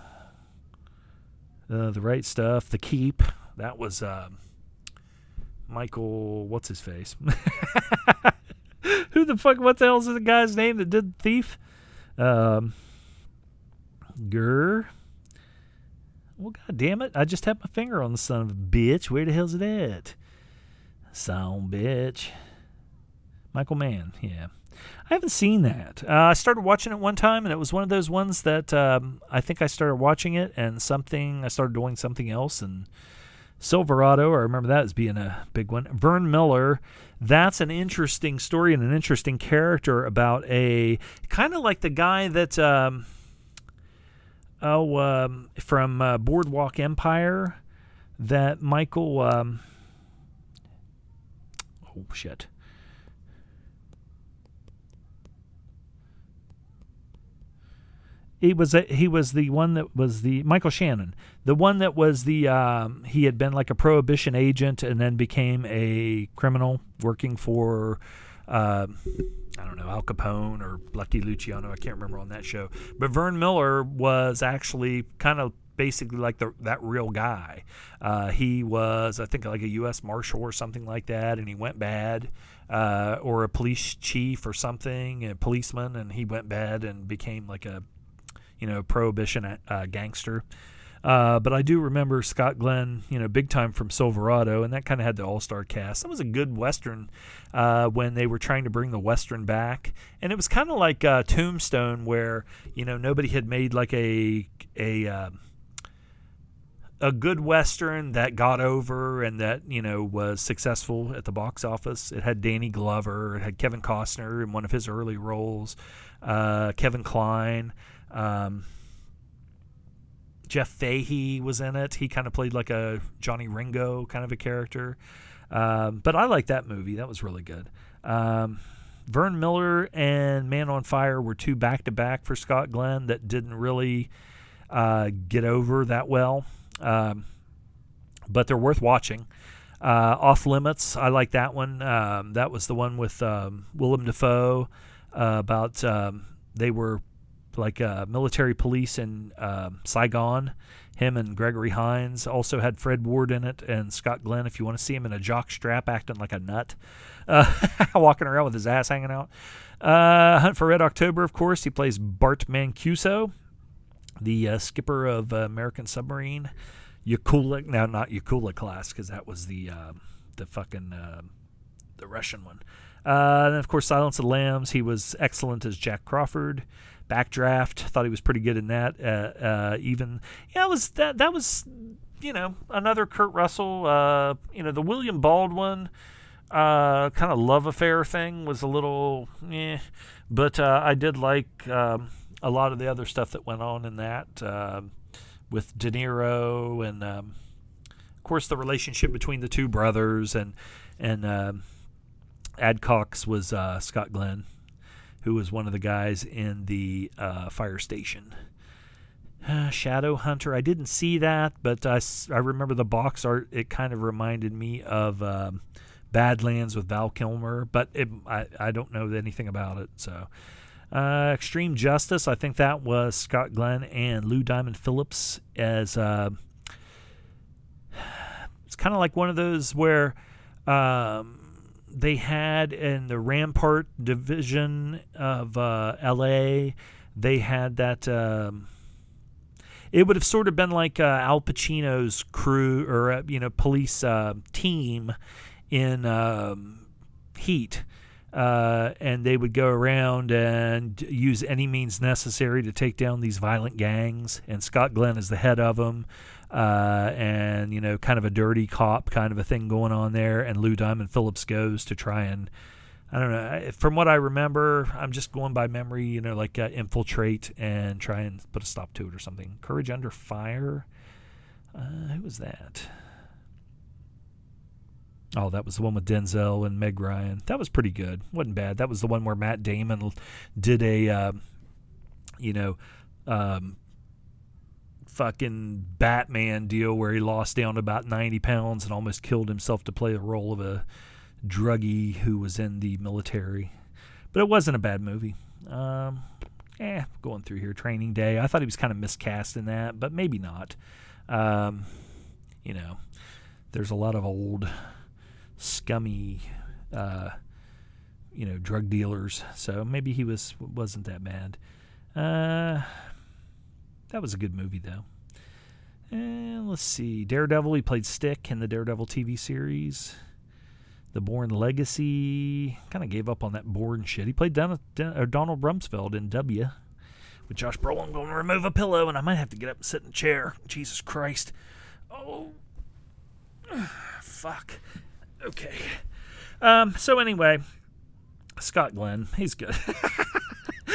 Uh, the Right Stuff. The Keep. That was uh, Michael. What's his face? Who the fuck? What the hell is the guy's name that did Thief? Um, Gurr. Well, god damn it! I just had my finger on the son of a bitch. Where the hell's it at? Son bitch. Michael Mann, yeah. I haven't seen that. Uh, I started watching it one time, and it was one of those ones that um, I think I started watching it, and something I started doing something else, and Silverado. I remember that as being a big one. Verne Miller. That's an interesting story and an interesting character about a kind of like the guy that um, oh um, from uh, Boardwalk Empire that Michael. Um, oh shit. He was a, he was the one that was the Michael Shannon, the one that was the um, he had been like a prohibition agent and then became a criminal working for uh, I don't know Al Capone or Lucky Luciano. I can't remember on that show. But Verne Miller was actually kind of basically like the, that real guy. Uh, he was I think like a U.S. Marshal or something like that, and he went bad. Uh, or a police chief or something, a policeman, and he went bad and became like a you know, prohibition uh, gangster. Uh, but I do remember Scott Glenn, you know, big time from Silverado, and that kind of had the all star cast. That was a good Western uh, when they were trying to bring the Western back. And it was kind of like uh, Tombstone, where, you know, nobody had made like a, a, um, a good Western that got over and that, you know, was successful at the box office. It had Danny Glover, it had Kevin Costner in one of his early roles, uh, Kevin Kline. Um, Jeff Fahey was in it. He kind of played like a Johnny Ringo kind of a character. Um, but I like that movie. That was really good. Um, Verne Miller and Man on Fire were two back to back for Scott Glenn that didn't really uh, get over that well. Um, but they're worth watching. Uh, Off Limits, I like that one. Um, that was the one with um, Willem Dafoe uh, about um, they were like uh, military police in uh, Saigon. Him and Gregory Hines also had Fred Ward in it and Scott Glenn. If you want to see him in a jock strap acting like a nut, uh, walking around with his ass hanging out. Uh, Hunt for Red October, of course, he plays Bart Mancuso, the uh, skipper of uh, American submarine. Akula, now not Akula class because that was the the fucking the Russian one. And of course, Silence of the Lambs. He was excellent as Jack Crawford. Backdraft. Thought he was pretty good in that. Uh, uh, even yeah, was that that was you know another Kurt Russell. Uh, you know the William Baldwin uh, kind of love affair thing was a little eh, but uh, I did like um, a lot of the other stuff that went on in that uh, with De Niro and um, of course the relationship between the two brothers and and um, Adcox was uh, Scott Glenn, who was one of the guys in the uh, fire station. Shadow Hunter. I didn't see that, but I, I remember the box art. It kind of reminded me of um, Badlands with Val Kilmer, but it, I, I don't know anything about it. So, uh, Extreme Justice, I think that was Scott Glenn and Lou Diamond Phillips as. Uh, it's kind of like one of those where um, they had in the Rampart division of uh, L.A. They had that. Um, it would have sort of been like uh, Al Pacino's crew or uh, you know police uh, team in um, Heat. Uh, and they would go around and use any means necessary to take down these violent gangs. And Scott Glenn is the head of them, uh, and you know, kind of a dirty cop kind of a thing going on there. And Lou Diamond Phillips goes to try and, I don't know, from what I remember, I'm just going by memory. You know, like uh, infiltrate and try and put a stop to it or something. Courage Under Fire. Uh, who was that? Oh, that was the one with Denzel and Meg Ryan. That was pretty good. wasn't bad. That was the one where Matt Damon did a, uh, you know, um, fucking Batman deal where he lost down to about 90 pounds and almost killed himself to play the role of a druggie who was in the military. But it wasn't a bad movie. Um, eh, going through here, Training Day. I thought he was kind of miscast in that, but maybe not. Um, you know, there's a lot of old scummy, uh, you know, drug dealers. So maybe he was wasn't that bad. Uh, that was a good movie though. And let's see, Daredevil. He played Stick in the Daredevil TV series. The Bourne Legacy. Kind of gave up on that Bourne shit. He played Don, Don, Donald Rumsfeld in W. With Josh Brolin, going to remove a pillow, and I might have to get up and sit in a chair. Jesus Christ. Oh, fuck. Okay. Um, so anyway, Scott Glenn, he's good.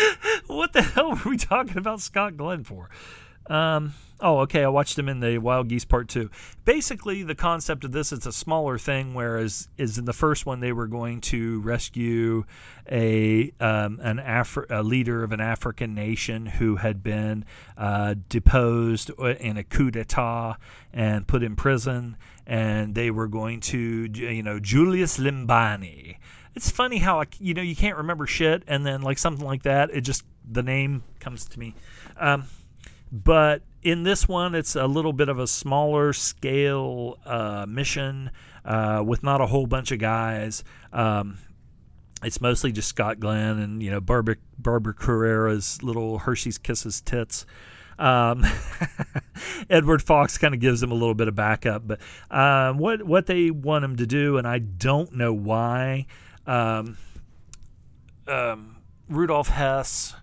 what the hell were we talking about Scott Glenn for? Um, oh, okay. I watched him in the Wild Geese Part Two. Basically, the concept of this is a smaller thing, whereas is in the first one they were going to rescue a um, an Afri- a leader of an African nation who had been uh, deposed in a coup d'état and put in prison, and they were going to you know Julius Limbani. It's funny how you know you can't remember shit, and then like something like that, it just the name comes to me. Um, but in this one, it's a little bit of a smaller scale uh, mission uh, with not a whole bunch of guys. Um, it's mostly just Scott Glenn and you know Barbara Barbara Carrera's little Hershey's Kisses tits. Um, Edward Fox kind of gives him a little bit of backup, but um, what what they want him to do, and I don't know why. Um, um Rudolf Hess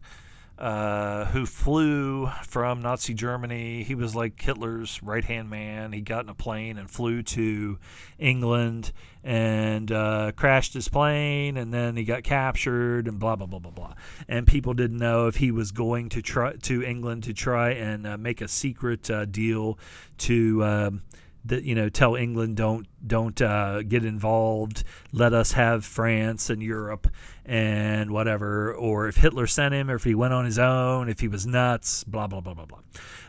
uh, who flew from Nazi Germany. He was like Hitler's right hand man. He got in a plane and flew to England and uh, crashed his plane, and then he got captured and blah blah blah blah blah. And people didn't know if he was going to try to England to try and uh, make a secret uh, deal to. Um, that you know tell England don't don't uh, get involved. Let us have France and Europe and whatever. Or if Hitler sent him, or if he went on his own, if he was nuts, blah blah blah blah blah.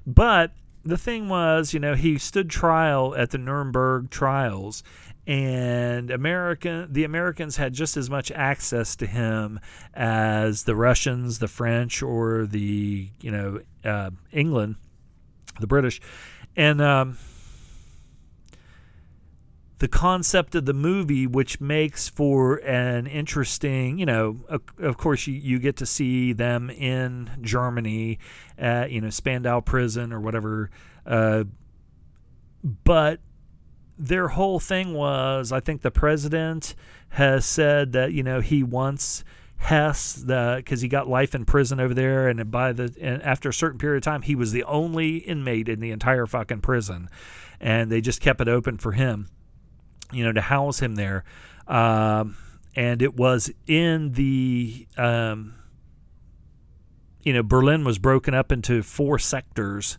But the thing was, you know, he stood trial at the Nuremberg trials, and American the Americans had just as much access to him as the Russians, the French, or the you know uh, England, the British, and. Um, the concept of the movie, which makes for an interesting, you know, of, course, you, you get to see them in Germany at, you know, Spandau prison or whatever. Uh, but their whole thing was I think the president has said that, you know, he wants Hess, because he got life in prison over there, and by the and after a certain period of time, he was the only inmate in the entire fucking prison, and they just kept it open for him, you know, to house him there. Um, and it was in the um, you know Berlin was broken up into four sectors,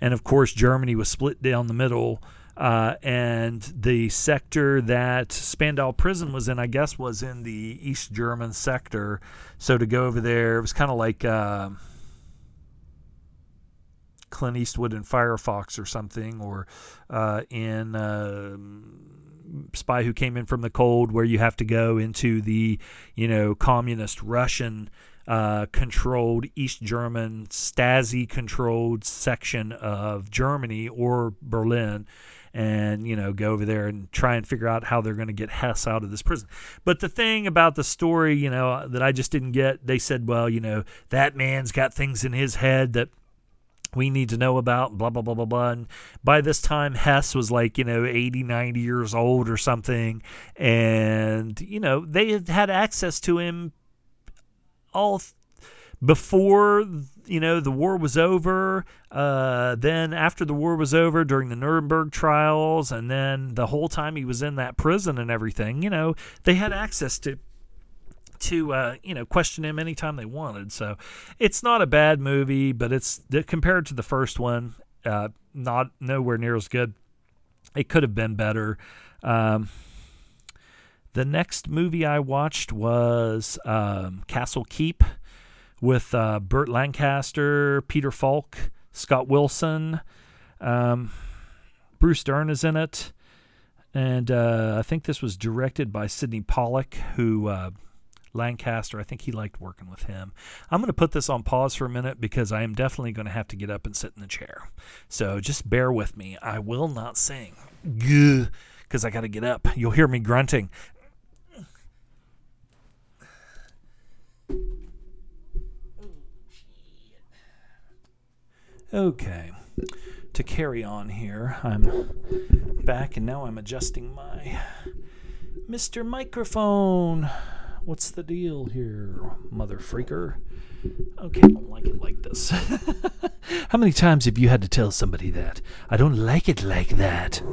and of course Germany was split down the middle. Uh, and the sector that Spandau Prison was in, I guess, was in the East German sector. So to go over there, it was kind of like uh, Clint Eastwood in Firefox or something, or uh, in uh, Spy Who Came In from the Cold, where you have to go into the, you know, communist Russian uh, controlled East German, Stasi controlled section of Germany or Berlin and you know go over there and try and figure out how they're going to get Hess out of this prison. But the thing about the story, you know, that I just didn't get, they said, well, you know, that man's got things in his head that we need to know about blah blah blah blah blah. And by this time hess was like you know 80 90 years old or something. And you know they had had access to him all th- before you know the war was over. Uh, then after the war was over during the nuremberg trials and then the whole time he was in that prison and everything you know they had access to to uh, you know question him anytime they wanted so it's not a bad movie but it's compared to the first one uh, not nowhere near as good it could have been better um, the next movie I watched was um, Castle Keep with uh, Burt Lancaster, Peter Falk, Scott Wilson. Um, Bruce Dern is in it. And uh, I think this was directed by Sydney Pollack, who uh, Lancaster, I think he liked working with him. I'm going to put this on pause for a minute because I am definitely going to have to get up and sit in the chair. So just bear with me. I will not sing because I got to get up. You'll hear me grunting. Okay, to carry on here, I'm back and now I'm adjusting my Mr. Microphone. What's the deal here, mother freaker? Okay, I don't like it like this. How many times have you had to tell somebody that? I don't like it like that.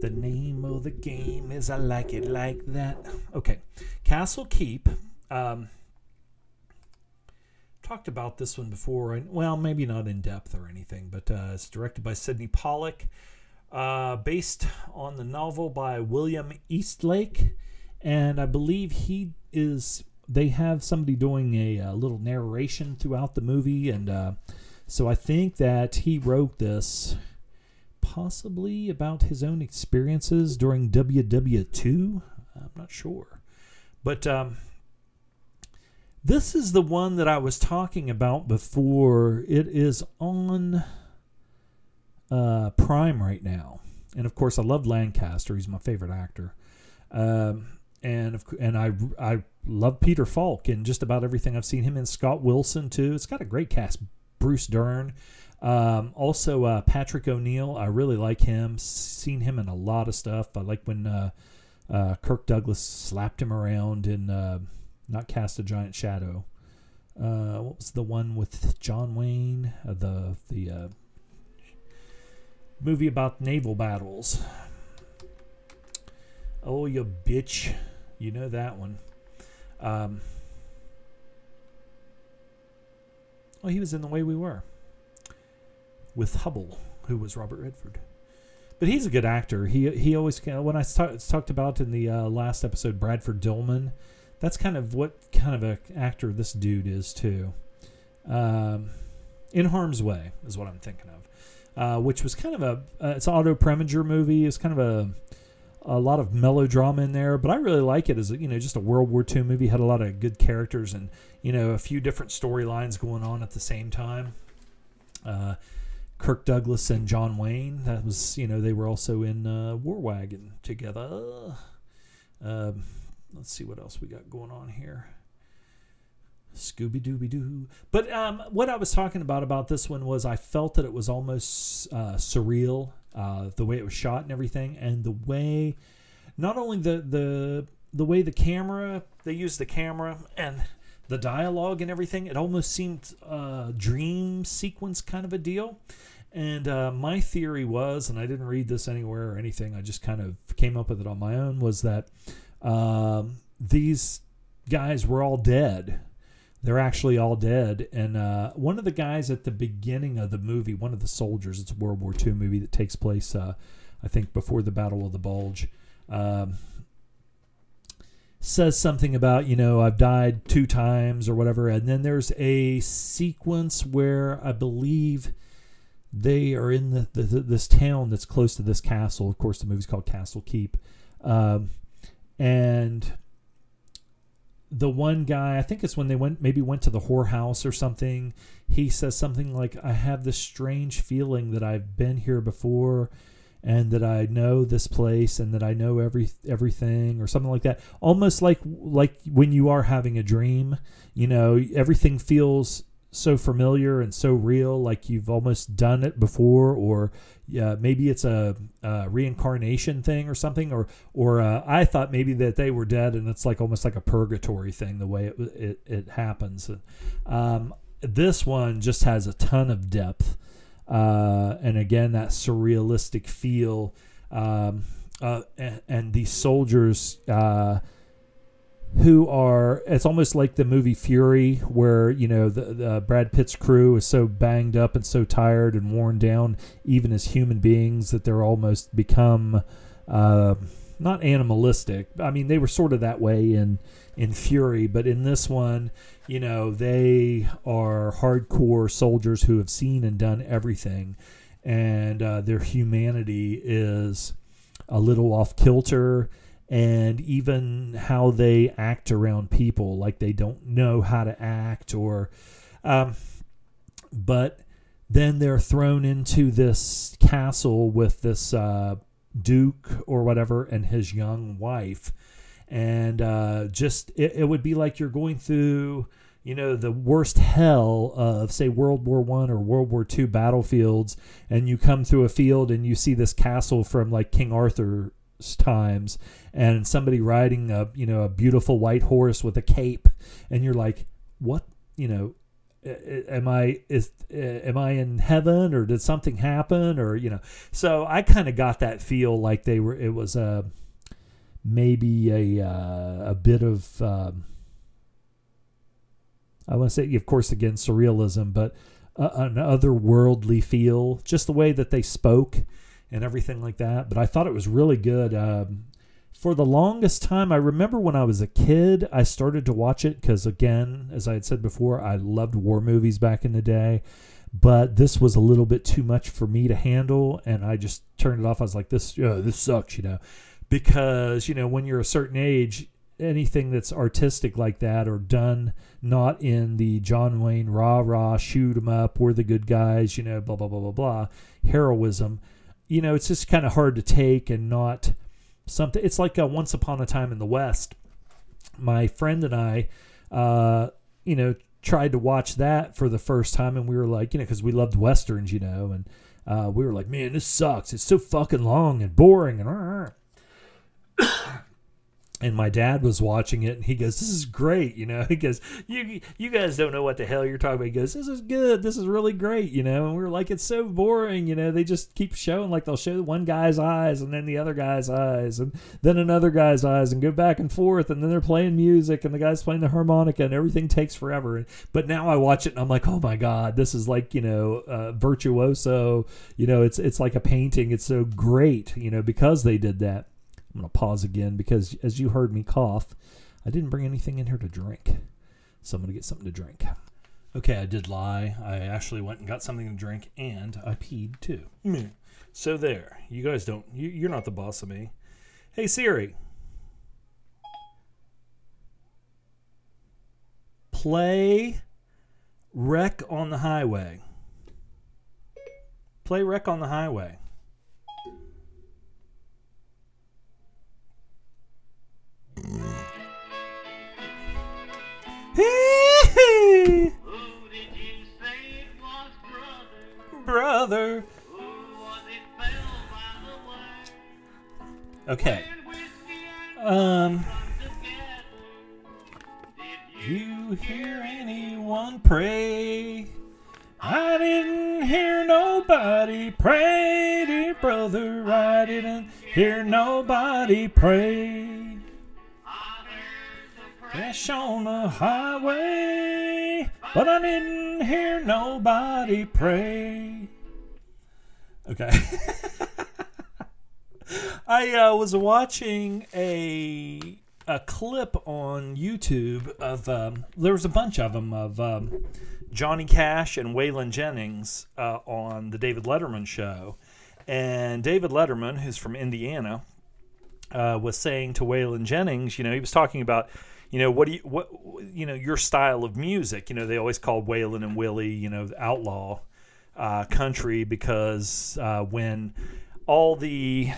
The name of the game is I like it like that. Okay, Castle Keep. Um, talked about this one before. And, Well, maybe not in depth or anything, but uh, it's directed by Sydney Pollack, uh, based on the novel by William Eastlake, and I believe he is. They have somebody doing a, a little narration throughout the movie, and uh, so I think that he wrote this possibly about his own experiences during WW2. I'm not sure, but. Um, this is the one that I was talking about before. It is on uh, Prime right now, and of course, I love Lancaster. He's my favorite actor, um, and and I I love Peter Falk in just about everything I've seen him in. Scott Wilson too. It's got a great cast. Bruce Dern, um, also uh, Patrick O'Neal. I really like him. Seen him in a lot of stuff. I like when uh, uh Kirk Douglas slapped him around in uh, not Cast a Giant Shadow. Uh, what was the one with John Wayne? Uh, the the movie about naval battles. Oh, you bitch! You know that one. Um, well, he was in The Way We Were with Hubbell, who was Robert Redford. But he's a good actor. He he always when I talked about in the uh, last episode, Bradford Dillman that's kind of what kind of a actor this dude is too. Um, in Harm's Way is what I'm thinking of, uh, which was kind of a uh, it's Otto Preminger movie. It's kind of a a lot of melodrama in there, but I really like it as you know just a World War II movie. Had a lot of good characters and you know a few different storylines going on at the same time. Uh, Kirk Douglas and John Wayne. That was you know they were also in uh, War Wagon together. Um, let's see what else we got going on here. Scooby Dooby Doo. But um, what I was talking about about this one was I felt that it was almost uh, surreal, uh, the way it was shot and everything, and the way, not only the the the way the camera they used the camera and the dialogue and everything, it almost seemed a dream sequence kind of a deal. And uh, my theory was, and I didn't read this anywhere or anything, I just kind of came up with it on my own, was that um, these guys were all dead. They're actually all dead. And uh, one of the guys at the beginning of the movie, one of the soldiers, it's a World War II movie that takes place, uh, I think, before the Battle of the Bulge. Um, says something about you know I've died two times or whatever, and then there's a sequence where I believe they are in the, the, this town that's close to this castle. Of course, the movie's called Castle Keep, um, and the one guy I think it's when they went maybe went to the whorehouse or something. He says something like, "I have this strange feeling that I've been here before." and that I know this place and that I know every everything or something like that. Almost like like when you are having a dream, you know, everything feels so familiar and so real, like you've almost done it before, or maybe it's a, a reincarnation thing or something, or or uh, I thought maybe that they were dead and it's like almost like a purgatory thing the way it it, it happens. Um, this one just has a ton of depth uh, and again that surrealistic feel. Um, uh, and, and, these soldiers uh, who are it's almost like the movie Fury, where you know the, the, Brad Pitt's crew is so banged up and so tired and worn down, even as human beings, that they're almost become uh, not animalistic. I mean, they were sort of that way in in Fury, but in this one, you know, they are hardcore soldiers who have seen and done everything, and uh, their humanity is a little off kilter. And even how they act around people, like they don't know how to act, or, um, but then they're thrown into this castle with this uh, duke or whatever and his young wife. And uh, just it, it, would be like you're going through you know the worst hell of say world war one or world war two battlefields and you come through a field and you see this castle from like king arthur's times and somebody riding a you know a beautiful white horse with a cape and you're like what you know am I is am I in heaven or did something happen or you know so I kind of got that feel like they were it was a maybe a uh, a bit of um, I want to say, of course, again surrealism, but uh, an otherworldly feel, just the way that they spoke and everything like that. But I thought it was really good. Um, for the longest time, I remember when I was a kid, I started to watch it because, again, as I had said before, I loved war movies back in the day. But this was a little bit too much for me to handle, and I just turned it off. I was like, "This, uh, this sucks," you know because you know when you're a certain age anything that's artistic like that or done not in the John Wayne rah rah shoot 'em up we're the good guys you know blah blah blah blah blah heroism you know it's just kind of hard to take and not something it's like a once upon a time in the west. My friend and I uh you know tried to watch that for the first time and we were like you know because we loved westerns you know and uh, we were like man this sucks. It's so fucking long and boring and and my dad was watching it and he goes this is great you know? He goes you you guys don't know what the hell you're talking about. He goes this is good. This is really great you know? And we are like it's so boring you know? They just keep showing like they'll show one guy's eyes and then the other guy's eyes and then another guy's eyes and go back and forth and then they're playing music and the guy's playing the harmonica and everything takes forever. But now i watch it and i'm like oh my god this is like you know uh, virtuoso. You know it's it's like a painting. It's so great you know because they did that I'm going to pause again because as you heard me cough, I didn't bring anything in here to drink. So I'm going to get something to drink. Okay, I did lie. I actually went and got something to drink and I peed too. Mm. So there. You guys don't, you, you're not the boss of me. Hey Siri. Play Wreck on the Highway. Play Wreck on the Highway. brother. Okay. Um. Did you hear anyone pray? I didn't hear nobody pray, dear brother. I didn't hear nobody pray. Crash on the highway, but I didn't hear nobody pray. Okay. I uh, was watching a a clip on YouTube of um, there was a bunch of them of um, Johnny Cash and Waylon Jennings uh, on the David Letterman show, and David Letterman, who's from Indiana, uh, was saying to Waylon Jennings, you know, he was talking about. You know what do you what you know your style of music? You know they always called Waylon and Willie, you know, outlaw uh, country because uh, when all the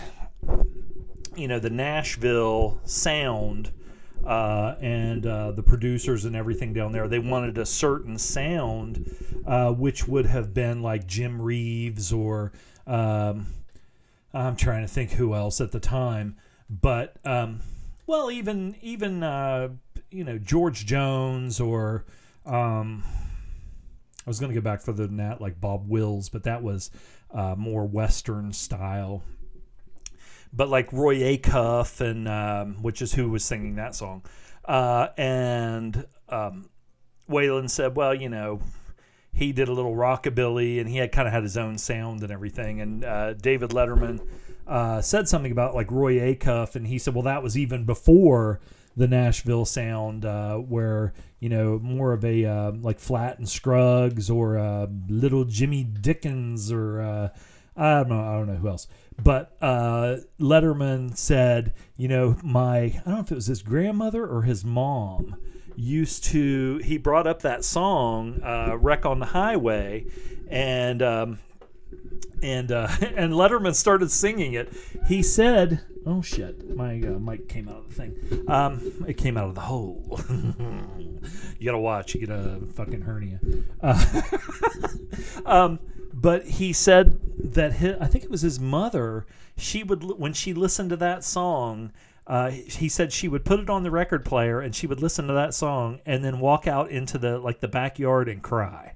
you know the Nashville sound uh, and uh, the producers and everything down there. They wanted a certain sound, uh, which would have been like Jim Reeves or um, I'm trying to think who else at the time, but um, well, even even uh, you know George Jones or um, I was going to go back further than that, like Bob Wills, but that was uh, more Western style. But like Roy Acuff and um, which is who was singing that song, uh, and um, Waylon said, well, you know, he did a little rockabilly and he had kind of had his own sound and everything, and uh, David Letterman uh, said something about like Roy Acuff, and he said, well, that was even before the Nashville sound, uh, where you know more of a uh, like Flatt and Scruggs or uh, Little Jimmy Dickens or uh, I don't know, I don't know who else. But uh, Letterman said, you know, my, I don't know if it was his grandmother or his mom used to, he brought up that song, uh, Wreck on the Highway, and, um, and, uh, and Letterman started singing it. He said, oh shit, my uh, mic came out of the thing. Um, it came out of the hole. you gotta watch, you get a fucking hernia. Uh, um, but he said that his, I think it was his mother. She would when she listened to that song. Uh, he said she would put it on the record player and she would listen to that song and then walk out into the like the backyard and cry.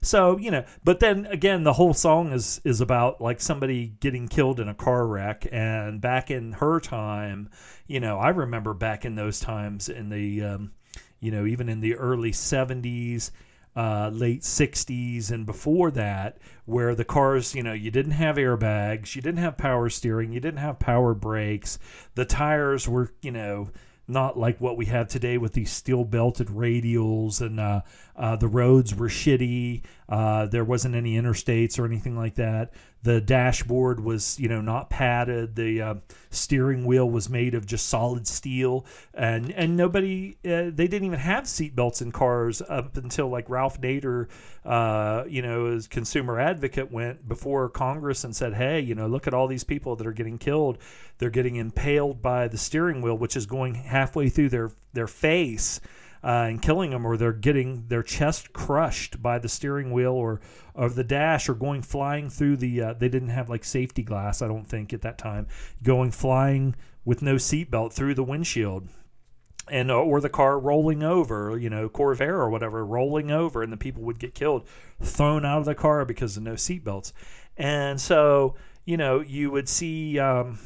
So you know, but then again, the whole song is is about like somebody getting killed in a car wreck. And back in her time, you know, I remember back in those times in the, um, you know, even in the early '70s, uh, late 60s and before that, where the cars, you know, you didn't have airbags, you didn't have power steering, you didn't have power brakes, the tires were, you know, not like what we have today with these steel belted radials and uh, uh, the roads were shitty uh, there wasn't any interstates or anything like that. The dashboard was you know not padded. The uh, steering wheel was made of just solid steel. And and nobody uh, they didn't even have seatbelts in cars up until like Ralph Nader uh, you know as consumer advocate went before Congress and said hey you know look at all these people that are getting killed. They're getting impaled by the steering wheel which is going halfway through their their face uh, and killing them, or they're getting their chest crushed by the steering wheel or of the dash, or going flying through the. Uh, they didn't have like safety glass, I don't think, at that time. Going flying with no seatbelt through the windshield. And uh, or the car rolling over, you know, Corvair or whatever, rolling over, and the people would get killed, thrown out of the car because of no seatbelts. And so, you know, you would see um,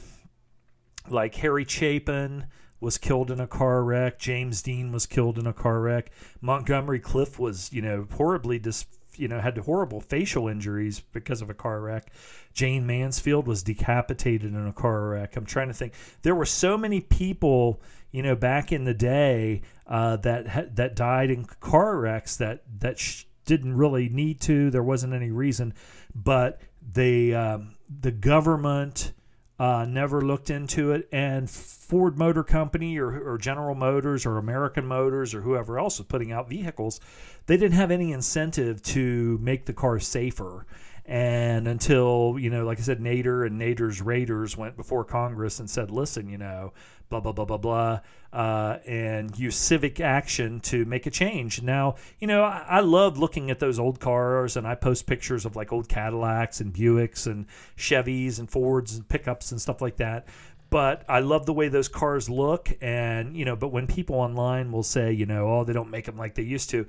like Harry Chapin, was killed in a car wreck. James Dean was killed in a car wreck. Montgomery Clift was, you know, horribly dis, you know, had horrible facial injuries because of a car wreck. Jayne Mansfield was decapitated in a car wreck. I'm trying to think. There were so many people, you know, back in the day uh, that that died in car wrecks that that sh- didn't really need to. There wasn't any reason, but they um, the government uh, never looked into it. And Ford Motor Company or, or General Motors or American Motors or whoever else was putting out vehicles, they didn't have any incentive to make the car safer. And until, you know, like I said, Nader and Nader's Raiders went before Congress and said, listen, you know, blah, blah, blah, blah, blah, uh, and use civic action to make a change. Now, you know, I, I love looking at those old cars and I post pictures of like old Cadillacs and Buicks and Chevys and Fords and pickups and stuff like that but I love the way those cars look. And, you know, but when people online will say, you know, oh, they don't make them like they used to,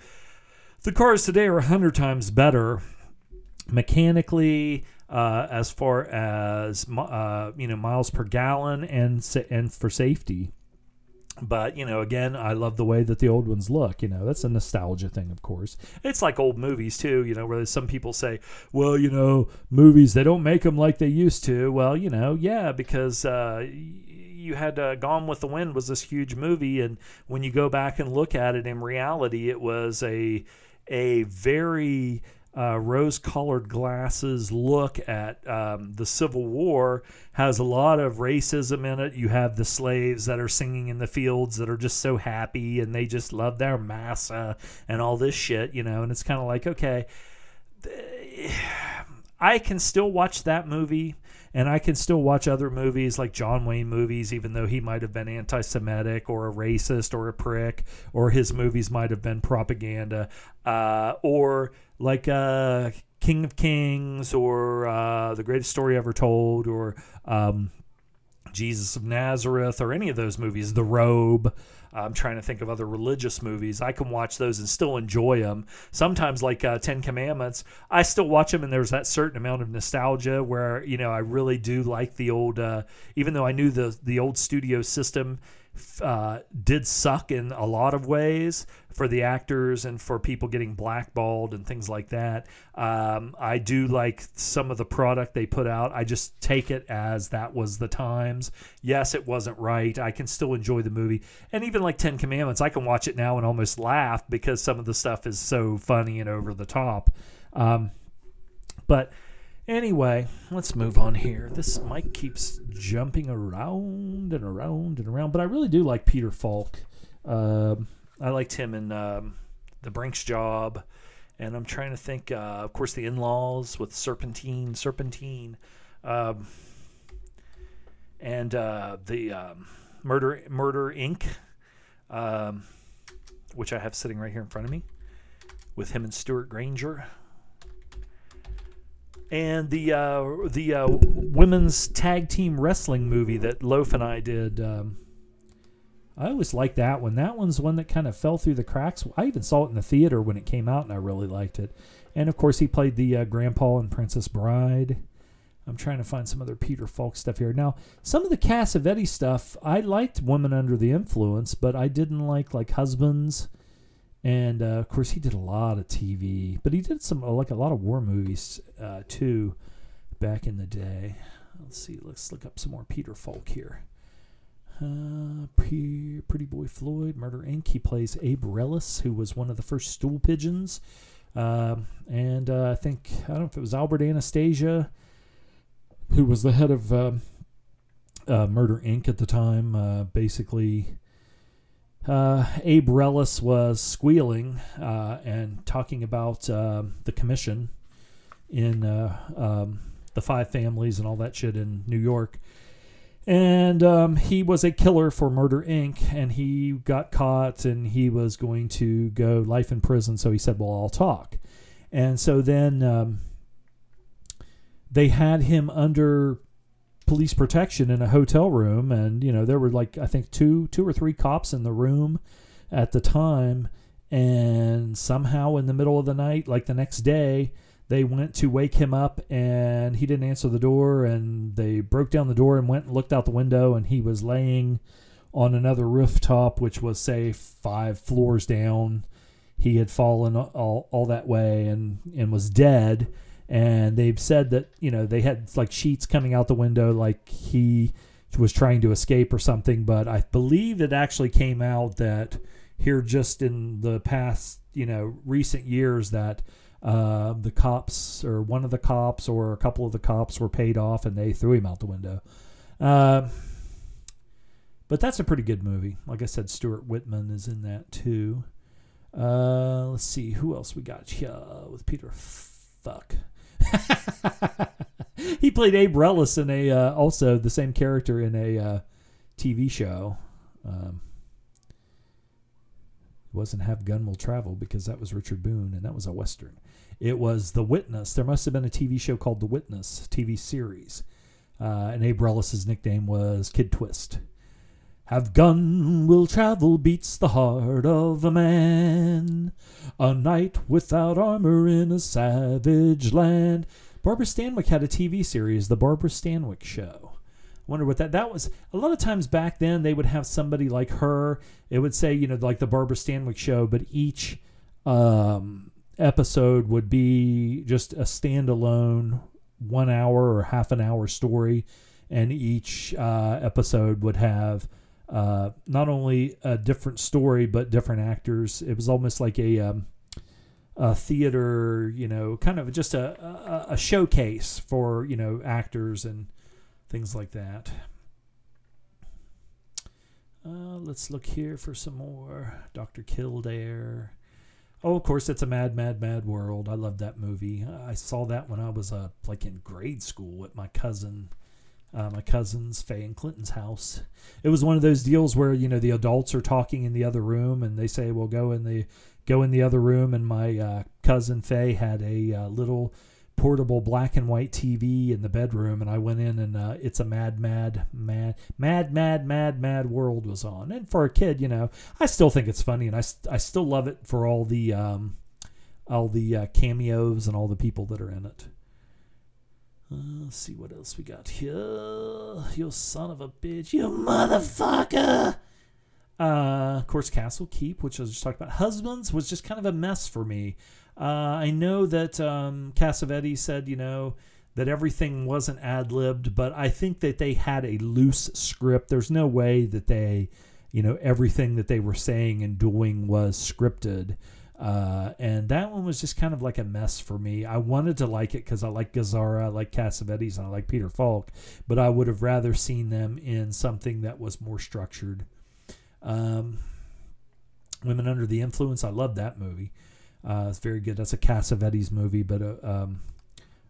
the cars today are 100 times better mechanically, uh, as far as, uh, you know, miles per gallon and, and for safety. But, you know, again, I love the way that the old ones look. You know, that's a nostalgia thing, of course. It's like old movies, too, you know, where some people say, well, you know, movies, they don't make them like they used to. Well, you know, yeah, because uh, you had uh, Gone with the Wind was this huge movie. And when you go back and look at it in reality, it was a, a very uh, rose colored glasses look at um, the Civil War has a lot of racism in it. You have the slaves that are singing in the fields that are just so happy and they just love their massa and all this shit, you know, and it's kind of like, okay, I can still watch that movie and I can still watch other movies like John Wayne movies, even though he might have been anti Semitic or a racist or a prick, or his movies might have been propaganda, uh, or like uh, King of Kings or uh, The Greatest Story Ever Told or um, Jesus of Nazareth or any of those movies, The Robe. I'm trying to think of other religious movies. I can watch those and still enjoy them. Sometimes, like uh, Ten Commandments, I still watch them, and there's that certain amount of nostalgia where you know I really do like the old. Uh, even though I knew the the old studio system uh, did suck in a lot of ways for the actors and for people getting blackballed and things like that. Um, I do like some of the product they put out. I just take it as that was the times. Yes, it wasn't right. I can still enjoy the movie. And even like Ten Commandments, I can watch it now and almost laugh because some of the stuff is so funny and over the top. Um, but Anyway, let's move on here. This mic keeps jumping around and around and around, but I really do like Peter Falk. Uh, I liked him in um, The Brink's Job, and I'm trying to think. Uh, of course, The In-Laws with Serpentine, Serpentine, um, and uh, the um, Murder Murder Inc., um, which I have sitting right here in front of me, with him and Stuart Granger and the uh, the uh, women's tag team wrestling movie that Loaf and I did. Um, I always liked that one. That one's one that kind of fell through the cracks. I even saw it in the theater when it came out, and I really liked it. And of course, he played the uh, grandpa in Princess Bride. I'm trying to find some other Peter Falk stuff here. Now, some of the Cassavetes stuff, I liked Women Under the Influence, but I didn't like like Husbands and uh, of course he did a lot of TV, but he did some like a lot of war movies uh, too back in the day. Let's see, let's look up some more Peter Falk here. Uh, Pretty Boy Floyd, Murder Inc. He plays Abe Reles, who was one of the first stool pigeons. Um, and uh, I think, I don't know if it was Albert Anastasia, who was the head of um, uh, Murder Inc. at the time, uh, basically uh, Abe Reles was squealing uh, and talking about uh, the commission in uh, um, the five families and all that shit in New York. And um, he was a killer for Murder Inc. And he got caught and he was going to go life in prison. So he said, Well, I'll talk. And so then um, they had him under police protection in a hotel room and you know there were like i think two two or three cops in the room at the time and somehow in the middle of the night like the next day they went to wake him up and he didn't answer the door and they broke down the door and went and looked out the window and he was laying on another rooftop which was say five floors down. He had fallen all, all that way and and was dead and they've said that you know they had like sheets coming out the window like he was trying to escape or something. But i believe it actually came out that here just in the past you know recent years that uh, the cops or one of the cops or a couple of the cops were paid off and they threw him out the window. Uh, but that's a pretty good movie. Like i said stuart whitman is in that too. Uh, let's see who else we got here with peter fuck he played Abe Reles in a uh, also the same character in a uh, TV show. Um, it wasn't Have Gun Will Travel because that was Richard Boone and that was a western. It was The Witness. There must have been a TV show called The Witness TV series, uh, and Abe Reles' nickname was Kid Twist. Have gun will travel beats the heart of a man. A knight without armor in a savage land. Barbara Stanwyck had a TV series, The Barbara Stanwyck Show. I wonder what that that was. A lot of times back then, they would have somebody like her. It would say, you know, like the Barbara Stanwyck Show, but each um, episode would be just a standalone one hour or half an hour story, and each uh, episode would have uh, not only a different story but different actors. It was almost like a um, a theater, you know, kind of just a, a, a showcase for you know actors and things like that. Uh, let's look here for some more. Dr. Kildare. Oh, of course, it's a mad, mad, mad world. I love that movie. I saw that when I was uh, like in grade school at my cousin, uh, my cousin's Faye and Clinton's house. It was one of those deals where you know the adults are talking in the other room, and they say, "Well, go in the go in the other room." And my uh, cousin Faye had a uh, little portable black and white TV in the bedroom, and I went in and uh, it's a mad, mad, mad, mad, mad, mad, mad world was on. And for a kid, you know, I still think it's funny, and I, I still love it for all the um, all the uh, cameos and all the people that are in it. Let's see what else we got here. You son of a bitch, you motherfucker. Uh, of course, Castle Keep, which I was just talking about. Husbands was just kind of a mess for me. Uh, I know that um, Cassavetes said, you know, that everything wasn't ad libbed, but I think that they had a loose script. There's no way that they, you know, everything that they were saying and doing was scripted. Uh, and that one was just kind of like a mess for me. I wanted to like it because I like Gazzara, I like Cassavetes, and I like Peter Falk, but I would have rather seen them in something that was more structured. Um, Women Under the Influence, I love that movie. Uh, it's very good. That's a Cassavetes movie, but uh, um,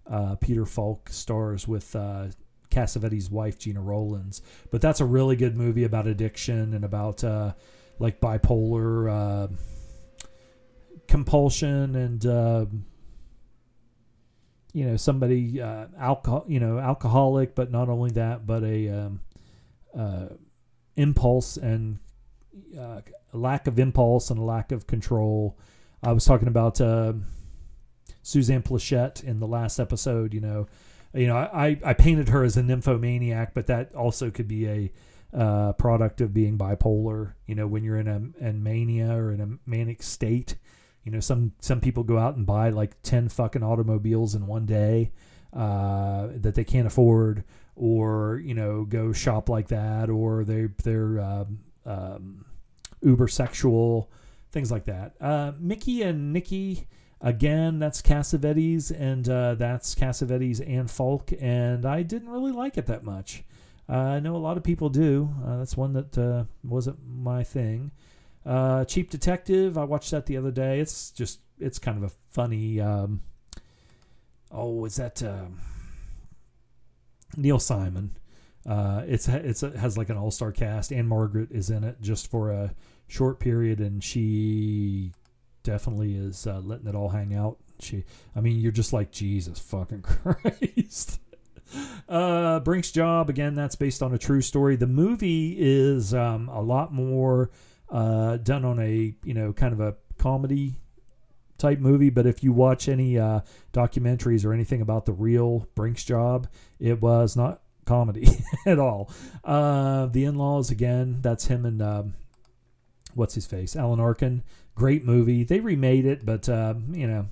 uh, Peter Falk stars with uh, Cassavetes' wife Gena Rowlands. But that's a really good movie about addiction and about uh, like bipolar uh, compulsion and you know somebody uh, alcohol you know alcoholic, but not only that, but a um, uh, impulse and uh, lack of impulse and a lack of control I was talking about uh, Suzanne Pleshette in the last episode. You know, you know, I, I painted her as a nymphomaniac, but that also could be a uh, product of being bipolar. You know, when you're in a mania or in a manic state, you know, some some people go out and buy like ten fucking automobiles in one day uh, that they can't afford, or you know, go shop like that, or they they're um, um, uber sexual things like that. Uh, Mikey and Nicky, again, that's Cassavetes, and uh, that's Cassavetes and Falk, and I didn't really like it that much. Uh, I know a lot of people do. Uh, that's one that uh, wasn't my thing. Uh, Cheap Detective, I watched that the other day. It's just, it's kind of a funny. Um, oh, is that um, Neil Simon? it's it's it has like an all star cast. Ann-Margret is in it just for a short period, and she definitely is uh, letting it all hang out. She, I mean, you're just like Jesus fucking Christ. uh, Brink's Job again. That's based on a true story. The movie is um, a lot more uh, done on a you know kind of a comedy type movie. But if you watch any uh, documentaries or anything about the real Brink's Job, it was not comedy at all. Uh, the In Laws again. That's him and um, what's his face, Alan Arkin. Great movie. They remade it, but uh, you know,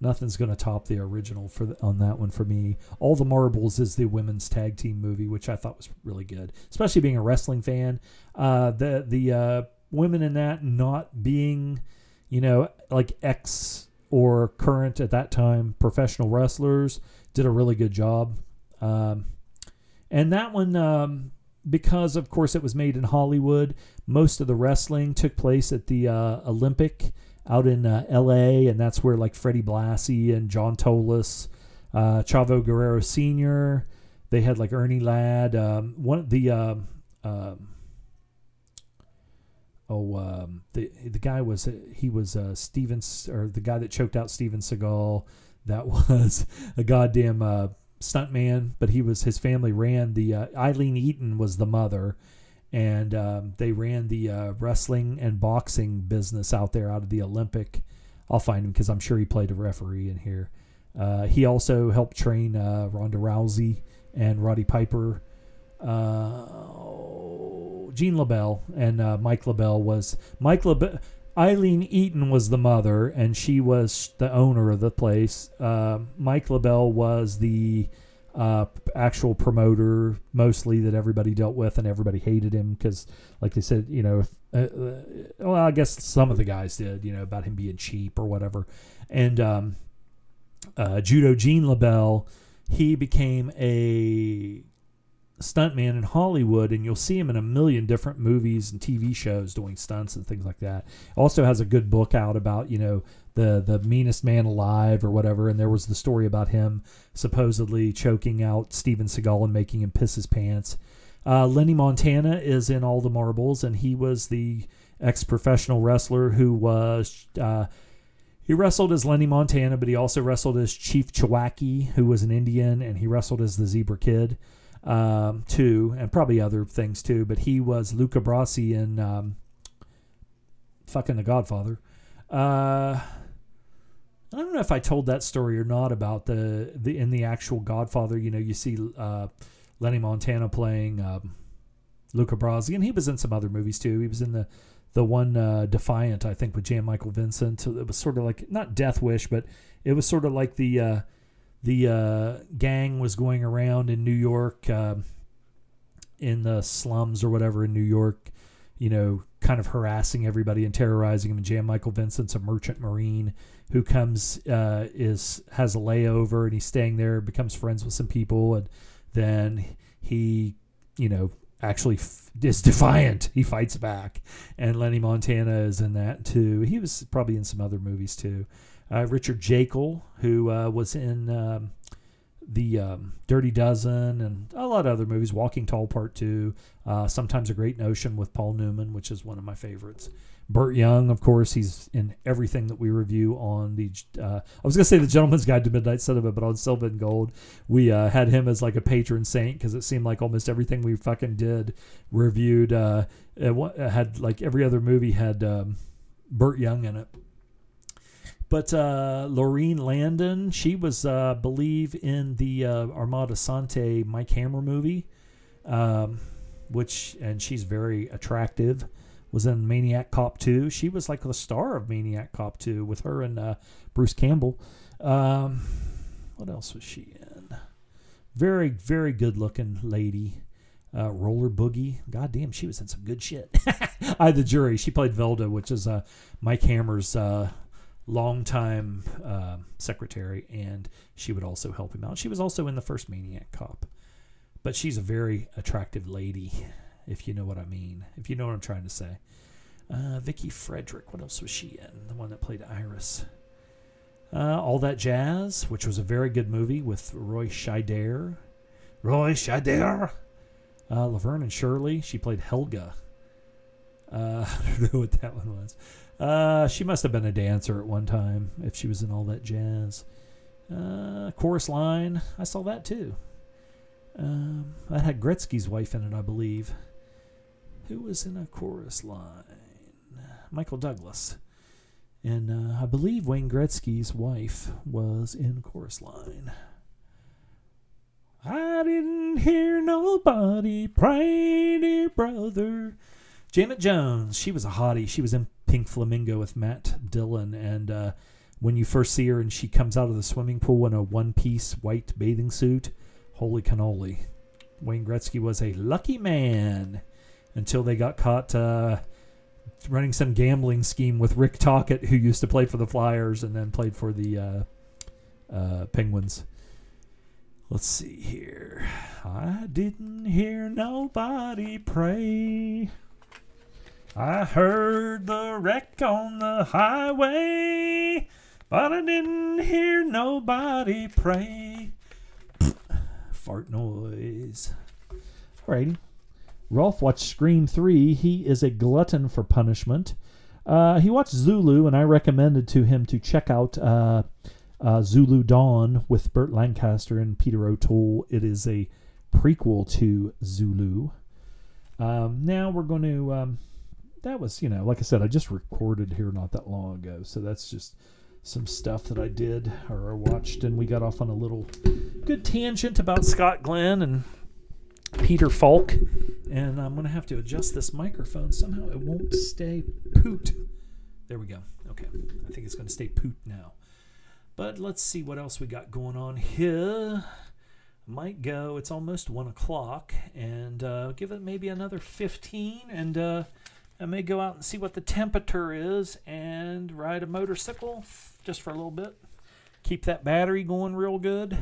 nothing's going to top the original for the, on that one for me. All the Marbles is the women's tag team movie, which I thought was really good, especially being a wrestling fan. Uh, the the uh, women in that not being, you know, like ex or current at that time professional wrestlers did a really good job. Um, and that one, um, because of course it was made in Hollywood, most of the wrestling took place at the uh, Olympic out in uh, L.A., and that's where like Freddie Blassie and John Tolos, uh, Chavo Guerrero Sr. They had like Ernie Ladd. Um, one of the um, oh um, the the guy was he was uh, Steven or the guy that choked out Steven Seagal. That was a goddamn uh, stuntman, but he was his family ran the uh, Aileen Eaton was the mother, and um, they ran the uh, wrestling and boxing business out there out of the Olympic. I'll find him because I'm sure he played a referee in here. Uh, he also helped train uh, Ronda Rousey and Roddy Piper. Uh, Gene LeBell and uh, Mike LeBell was Mike LeBell. Aileen Eaton was the mother, and she was the owner of the place. Uh, Mike LeBell was the uh, actual promoter, mostly that everybody dealt with, and everybody hated him because, like they said, you know, if, uh, uh, well, I guess some of the guys did, you know, about him being cheap or whatever. And um, Judo Gene LeBell, he became a stuntman in Hollywood, and you'll see him in a million different movies and TV shows doing stunts and things like that. Also has a good book out about you know the the meanest man alive or whatever, and there was the story about him supposedly choking out Steven Seagal and making him piss his pants. Uh, Lenny Montana is in all the marbles, and he was the ex-professional wrestler who was. Uh, he wrestled as Lenny Montana, but he also wrestled as Chief Chewacki, who was an Indian, and he wrestled as the Zebra Kid um, too, and probably other things too. But he was Luca Brasi in um, fucking The Godfather. Uh, I don't know if I told that story or not about the the in the actual Godfather. You know, you see uh, Lenny Montana playing um, Luca Brasi, and he was in some other movies too. He was in the the one uh, Defiant, I think, with Jan Michael Vincent. It was sort of like not Death Wish, but it was sort of like the uh, the uh, gang was going around in New York, uh, in the slums or whatever in New York, you know, kind of harassing everybody and terrorizing them. And Jan Michael Vincent's a merchant marine who comes uh, is has a layover and he's staying there, becomes friends with some people, and then he, you know, actually f- is defiant. He fights back, and Lenny Montana is in that too. He was probably in some other movies too Richard Jaeckel, who uh, was in um, the um, Dirty Dozen and a lot of other movies, Walking Tall Part 2, uh, Sometimes a Great Notion with Paul Newman, which is one of my favorites. Burt Young, of course, he's in everything that we review on the. Uh, I was to say the Gentleman's Guide to Midnight Cinema, but on Silver and Gold, we uh, had him as like a patron saint because it seemed like almost everything we fucking did reviewed uh, had like every other movie had um, Burt Young in it. But uh, Landon, she was, uh, believe, in the uh, Armand Assante Mike Hammer movie, um, which, and she's very attractive. Was in Maniac Cop 2. She was like the star of Maniac Cop 2 with her and uh, Bruce Campbell. Um, what else was she in? Very, very good looking lady. Uh, Roller Boogie. God damn, she was in some good shit. I, the jury. She played Velda, which is uh, Mike Hammer's uh, longtime uh, secretary, and she would also help him out. She was also in the first Maniac Cop, but she's a very attractive lady, if you know what I mean. If you know what I'm trying to say. Uh, Vicki Frederick, what else was she in? The one that played Iris. Uh, All That Jazz, which was a very good movie with Roy Scheider. Roy Scheider. Uh, Laverne and Shirley, she played Helga. Uh, I don't know what that one was. Uh, she must have been a dancer at one time if she was in all that jazz. Uh, chorus line, I saw that too. Um, that had Gretzky's wife in it, I believe. Who was in a chorus line? Michael Douglas. And uh, I believe Wayne Gretzky's wife was in chorus line. I didn't hear nobody pray, dear brother. Janet Jones, she was a hottie. She was in Pink Flamingo with Matt Dillon, and uh, when you first see her and she comes out of the swimming pool in a one-piece white bathing suit, holy cannoli! Wayne Gretzky was a lucky man until they got caught uh, running some gambling scheme with Rick Tocchet, who used to play for the Flyers and then played for the uh, uh Penguins. Let's see here. I didn't hear nobody pray. I heard the wreck on the highway, but I didn't hear nobody pray. fart noise. Alrighty. Rolf watched Scream 3. He is a glutton for punishment. Uh, he watched Zulu, and I recommended to him to check out uh, uh, Zulu Dawn with Burt Lancaster and Peter O'Toole. It is a prequel to Zulu. Um, now we're going to. Um, that was, you know, like I said, I just recorded here not that long ago, so that's just some stuff that I did or watched, and we got off on a little good tangent about Scott Glenn and Peter Falk. And I'm going to have to adjust this microphone. Somehow it won't stay poot. There we go. Okay. I think it's going to stay poot now. But let's see what else we got going on here. Might go. It's almost one o'clock, and uh, give it maybe another 15, and uh, I may go out and see what the temperature is and ride a motorcycle just for a little bit. Keep that battery going real good.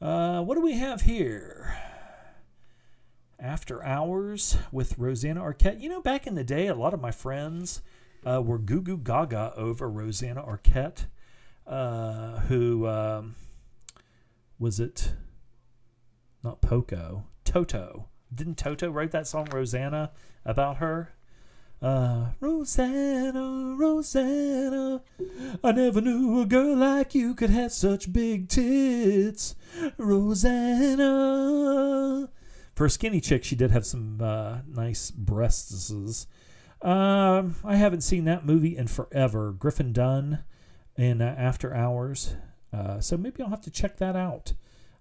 Uh, what do we have here? After Hours with Rosanna Arquette. You know, back in the day, a lot of my friends uh, were goo goo gaga over Rosanna Arquette, uh, who um, was it? Not Poco, Toto. Didn't Toto write that song Rosanna about her? Uh, Rosanna, Rosanna, I never knew a girl like you could have such big tits. Rosanna. For a skinny chick, she did have some uh, nice breasts. Um, I haven't seen that movie in forever. Griffin Dunne in uh, After Hours. Uh, so maybe I'll have to check that out.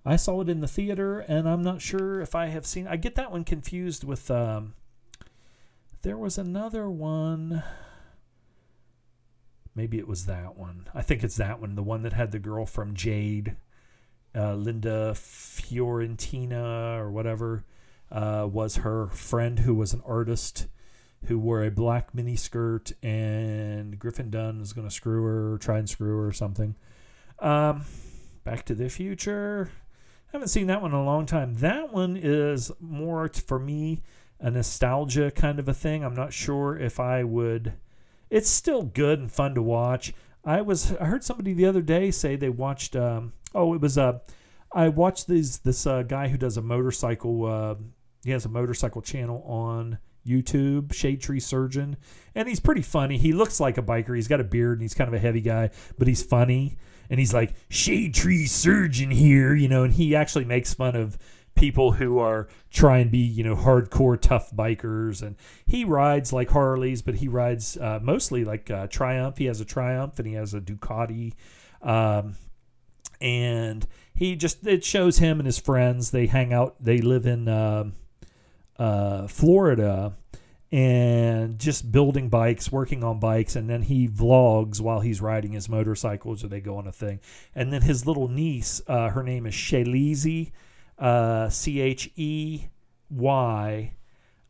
I saw it in the theater, and I'm not sure if I have seen. I get that one confused with. Um, there was another one. Maybe it was that one. I think it's that one. The one that had the girl from Jade, uh, Linda Fiorentina or whatever, uh, was her friend who was an artist who wore a black miniskirt, and Griffin Dunne was going to screw her try and screw her or something. Um, Back to the Future. I haven't seen that one in a long time. That one is more for me a nostalgia kind of a thing. I'm not sure if I would. It's still good and fun to watch. I was I heard somebody the other day say they watched. Um, oh, it was. Uh, I watched these this uh, guy who does a motorcycle. Uh, he has a motorcycle channel on YouTube, Shade Tree Surgeon, and he's pretty funny. He looks like a biker. He's got a beard and he's kind of a heavy guy, but he's funny. And he's like Shade Tree Surgeon here, you know, and he actually makes fun of people who are try and be you know hardcore tough bikers. And he rides like harleys but he rides uh, mostly like uh, triumph. He has a triumph and he has a ducati. Um, and he just it shows him and his friends. They hang out they live in uh, uh florida and just building bikes, working on bikes, and then he vlogs while he's riding his motorcycles or they go on a thing. And then his little niece, uh, her name is uh, C H E Y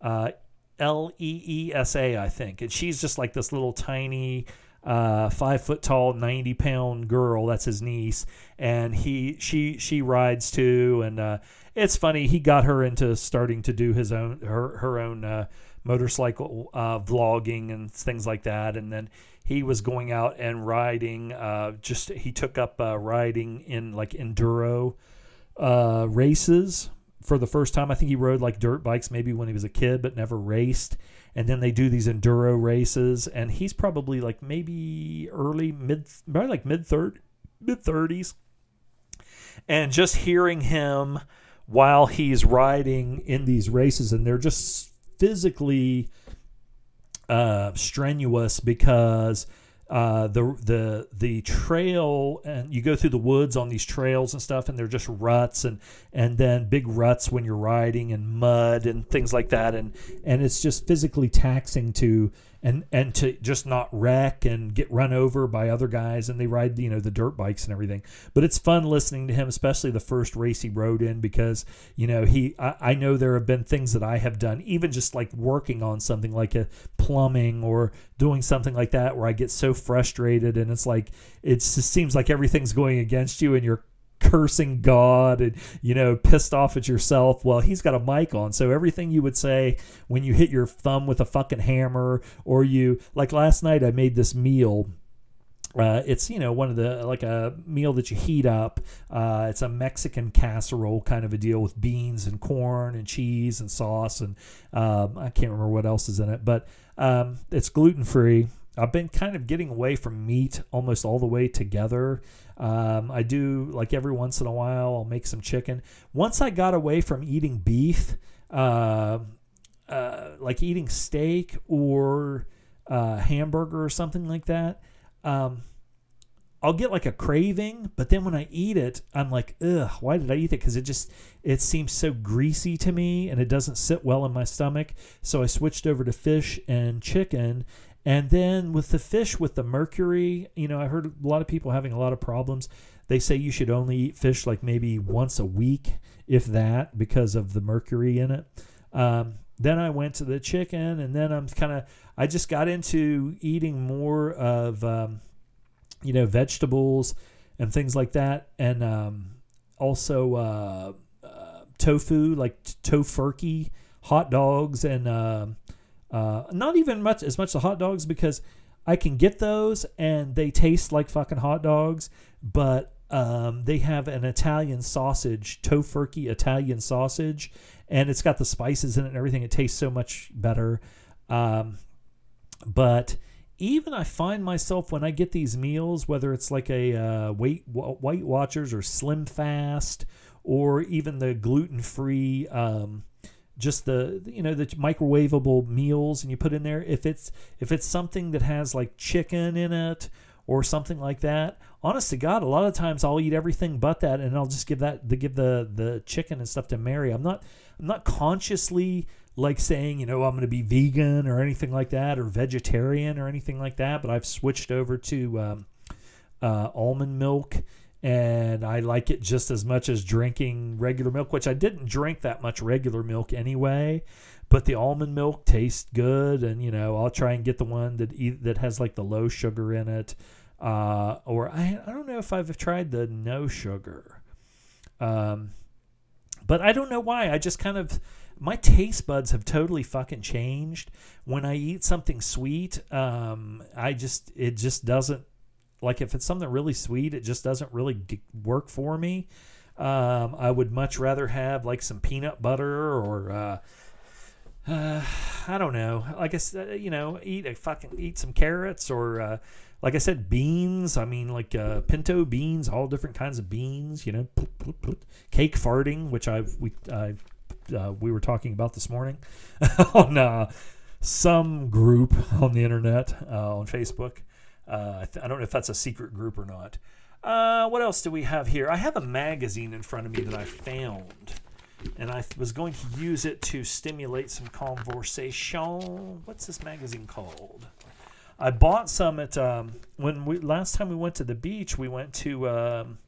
uh, L E E S A, I think. And she's just like this little tiny, uh, five foot tall, ninety pound girl. That's his niece, and he she she rides too. And uh, it's funny. He got her into starting to do his own her her own uh, motorcycle uh, vlogging and things like that. And then he was going out and riding. Uh, just he took up uh, riding in like enduro uh, races for the first time. I think he rode like dirt bikes maybe when he was a kid, but never raced. And then they do these enduro races, and he's probably like maybe early mid, probably like mid third, mid thirties. And just hearing him while he's riding in these races, and they're just physically uh, strenuous because uh, the the the trail and you go through the woods on these trails and stuff and they're just ruts and and then big ruts when you're riding and mud and things like that. And and it's just physically taxing to and and to just not wreck and get run over by other guys and they ride you know the dirt bikes and everything. But it's fun listening to him especially the first race he rode in because you know he I, I know there have been things that I have done even just like working on something like a plumbing or doing something like that where I get so frustrated and it's like it just seems like everything's going against you and you're cursing God and you know pissed off at yourself. Well, he's got a mic on, so everything you would say when you hit your thumb with a fucking hammer or you like last night I made this meal Uh, it's you know one of the like a meal that you heat up. Uh, it's a Mexican casserole kind of a deal with beans and corn and cheese and sauce and um, I can't remember what else is in it, but um, it's gluten free. I've been kind of getting away from meat almost all the way together. Um, I do like every once in a while I'll make some chicken. Once I got away from eating beef, uh, uh, like eating steak or uh, hamburger or something like that um, I'll get like a craving, but then when I eat it, I'm like, ugh, why did I eat it? Because it just it seems so greasy to me and it doesn't sit well in my stomach. So I switched over to fish and chicken. And then with the fish with the mercury, you know, I heard a lot of people having a lot of problems. They say you should only eat fish like maybe once a week, if that, because of the mercury in it. Um, then I went to the chicken, and then I'm kind of I just got into eating more of um, you know vegetables and things like that, and um, also uh, uh, tofu, like Tofurky, hot dogs, and uh, uh, not even much as much the hot dogs because I can get those and they taste like fucking hot dogs, but um, they have an Italian sausage, Tofurky Italian sausage, and it's got the spices in it and everything. It tastes so much better. Um, but even I find myself when I get these meals, whether it's like a uh, Weight Watchers or Slim Fast, or even the gluten free, um, just the you know the microwavable meals, and you put in there if it's if it's something that has like chicken in it or something like that. Honest to God, a lot of times I'll eat everything but that, and I'll just give that the give the the chicken and stuff to Mary. I'm not I'm not consciously like saying, you know, I'm going to be vegan or anything like that, or vegetarian or anything like that. But I've switched over to um, uh, almond milk, and I like it just as much as drinking regular milk, which I didn't drink that much regular milk anyway. But the almond milk tastes good, and you know, I'll try and get the one that that has like the low sugar in it, uh, or I I don't know if I've tried the no sugar. Um, but I don't know why. I just kind of my taste buds have totally fucking changed. When I eat something sweet, um, I just it just doesn't like if it's something really sweet, it just doesn't really work for me. Um, I would much rather have like some peanut butter or uh, uh, I don't know. Like I said, you know, eat a fucking eat some carrots or uh, like I said, beans. I mean, like uh, pinto beans, all different kinds of beans. You know, cake farting, which I've we I've uh, we were talking about this morning on uh, some group on the internet uh, on Facebook. Uh, I, th- I, don't know if that's a secret group or not. Uh, what else do we have here? I have a magazine in front of me that I found, and I was going to use it to stimulate some conversation. What's this magazine called? I bought some at um, when we last time we went to the beach. We went to um,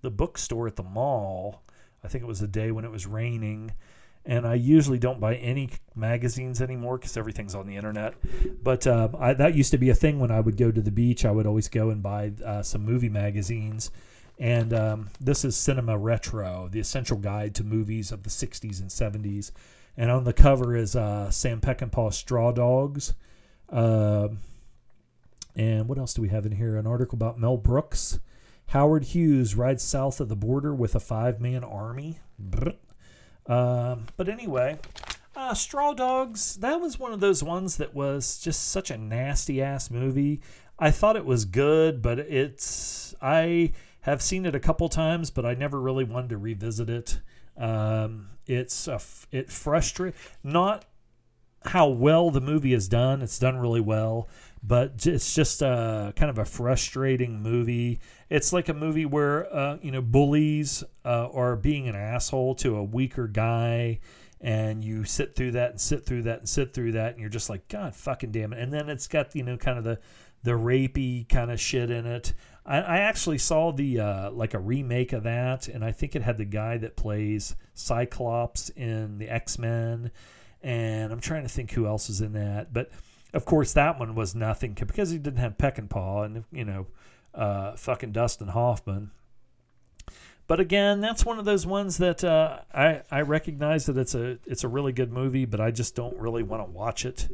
the bookstore at the mall. I think it was a day when it was raining, and I usually don't buy any magazines anymore because everything's on the internet. But uh, I, that used to be a thing when I would go to the beach. I would always go and buy uh, some movie magazines. And um, this is Cinema Retro, the essential guide to movies of the 60s and 70s. And on the cover is uh, Sam Peckinpah Straw Dogs. Uh, and what else do we have in here? An article about Mel Brooks. Howard Hughes rides south of the border with a five man army. Um, but anyway, uh, Straw Dogs, that was one of those ones that was just such a nasty ass movie. I thought it was good, but it's. I have seen it a couple times, but I never really wanted to revisit it. Um, it's a, it frustrates not how well the movie is done. It's done really well, but it's just a kind of a frustrating movie. It's like a movie where uh, you know bullies uh, are being an asshole to a weaker guy, and you sit through that and sit through that and sit through that, and you're just like, God fucking damn it! And then it's got you know kind of the the rapey kind of shit in it. I, I actually saw the uh, like a remake of that, and I think it had the guy that plays Cyclops in the X Men, and I'm trying to think who else is in that, but of course, that one was nothing because he didn't have Peckinpah and you know, uh, fucking Dustin Hoffman. But again, that's one of those ones that uh, I I recognize that it's a it's a really good movie, but I just don't really want to watch it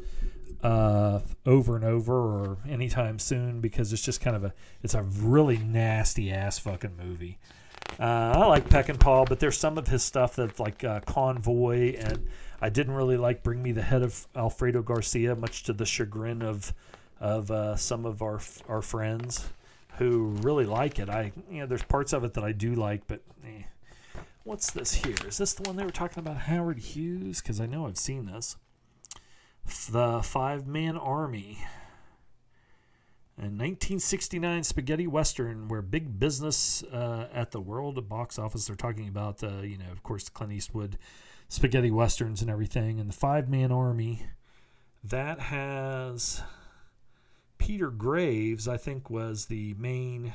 uh, over and over or anytime soon because it's just kind of a it's a really nasty ass fucking movie. Uh, I like Peckinpah, but there's some of his stuff that's like uh, Convoy, and I didn't really like Bring Me the Head of Alfredo Garcia, much to the chagrin of of uh, some of our our friends who really like it. I you know there's parts of it that I do like, but eh. what's this here? Is this the one they were talking about Howard Hughes? Because I know I've seen this. The Five Man Army. A 1969 spaghetti western where big business uh, at the world box office. They're talking about, uh, you know, of course, Clint Eastwood spaghetti westerns and everything. And the Five Man Army that has Peter Graves, I think, was the main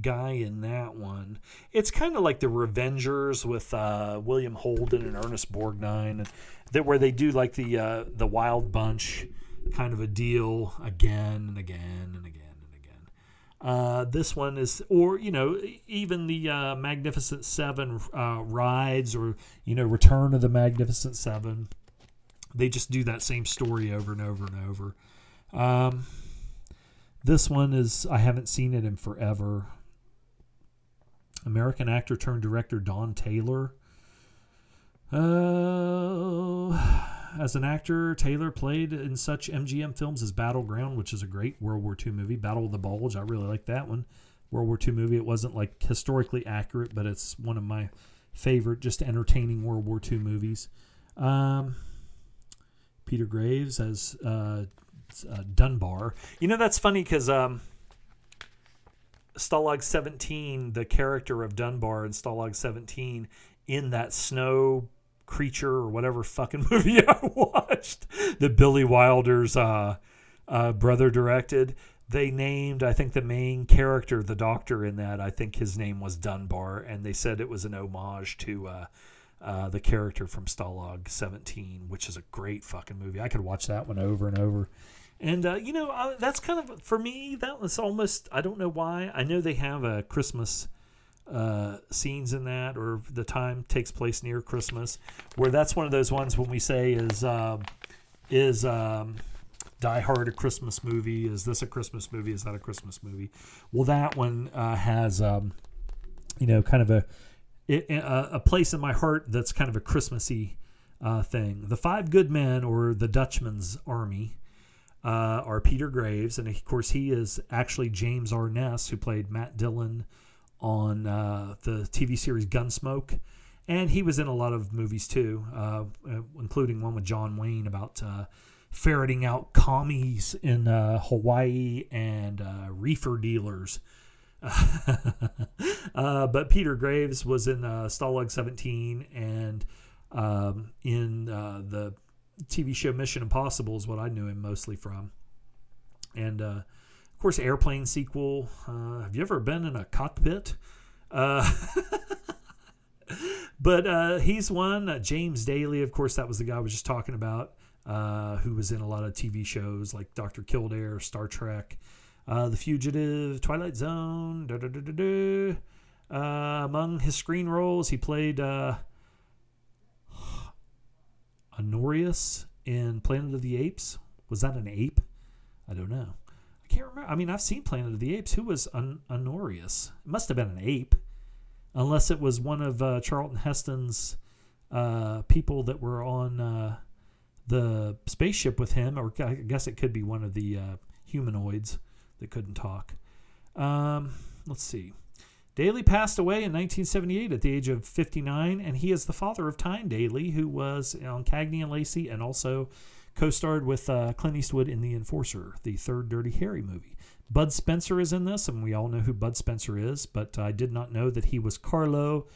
guy in that one. It's kind of like the Revengers with uh, William Holden and Ernest Borgnine, that where they do like the uh, the Wild Bunch kind of a deal again and again and again and again. Uh, this one is, or you know, even the uh, Magnificent Seven uh, rides, or you know, Return of the Magnificent Seven. They just do that same story over and over and over. Um, this one is I haven't seen it in forever. American actor turned director Don Taylor. Uh, as an actor, Taylor played in such MGM films as Battleground, which is a great World War II movie. Battle of the Bulge, I really like that one. World War II movie. It wasn't like historically accurate, but it's one of my favorite, just entertaining World War II movies. Um, Peter Graves as uh, uh, Dunbar. You know that's funny because um, Stalag 17, the character of Dunbar in Stalag 17, in that snow creature or whatever fucking movie I watched that Billy Wilder's uh, uh, brother directed. They named, I think, the main character, the doctor in that. I think his name was Dunbar, and they said it was an homage to uh, uh, the character from Stalag 17, which is a great fucking movie. I could watch that one over and over. And uh, you know, uh, that's kind of for me. That was almost. I don't know why. I know they have a Christmas uh, scenes in that, or the time takes place near Christmas, where that's one of those ones when we say is uh, is um, Die Hard a Christmas movie? Is this a Christmas movie? Is that a Christmas movie? Well, that one uh, has um, you know kind of a a, a place in my heart that's kind of a Christmassy uh, thing. The Five Good Men, or the Dutchman's Army. Uh, are Peter Graves, and of course he is actually James Arness, who played Matt Dillon on uh, the TV series Gunsmoke, and he was in a lot of movies too, uh, including one with John Wayne about uh, ferreting out commies in uh, Hawaii and uh, reefer dealers. but Peter Graves was in Stalag 17 and um, in the TV show Mission Impossible is what I knew him mostly from. And uh, of course, Airplane sequel. Uh, have you ever been in a cockpit? Uh, but uh, he's one. Uh, James Daly, of course, that was the guy I was just talking about, uh, who was in a lot of TV shows like Doctor Kildare, Star Trek, The Fugitive, Twilight Zone. Da, da, da, among his screen roles, he played. Honorius in Planet of the Apes. Was that an ape? I don't know. I can't remember. I mean, I've seen Planet of the Apes. Who was Hon- Honorius? It must have been an ape, unless it was one of uh, Charlton Heston's uh, people that were on uh, the spaceship with him, or I guess it could be one of the uh, humanoids that couldn't talk. Um, let's see. Daly passed away in 1978 at the age of 59, and he is the father of Tyne Daly, who was on Cagney and Lacey and also co starred with uh, Clint Eastwood in The Enforcer, the third Dirty Harry movie. Bud Spencer is in this, and we all know who Bud Spencer is, but I did not know that he was Carlo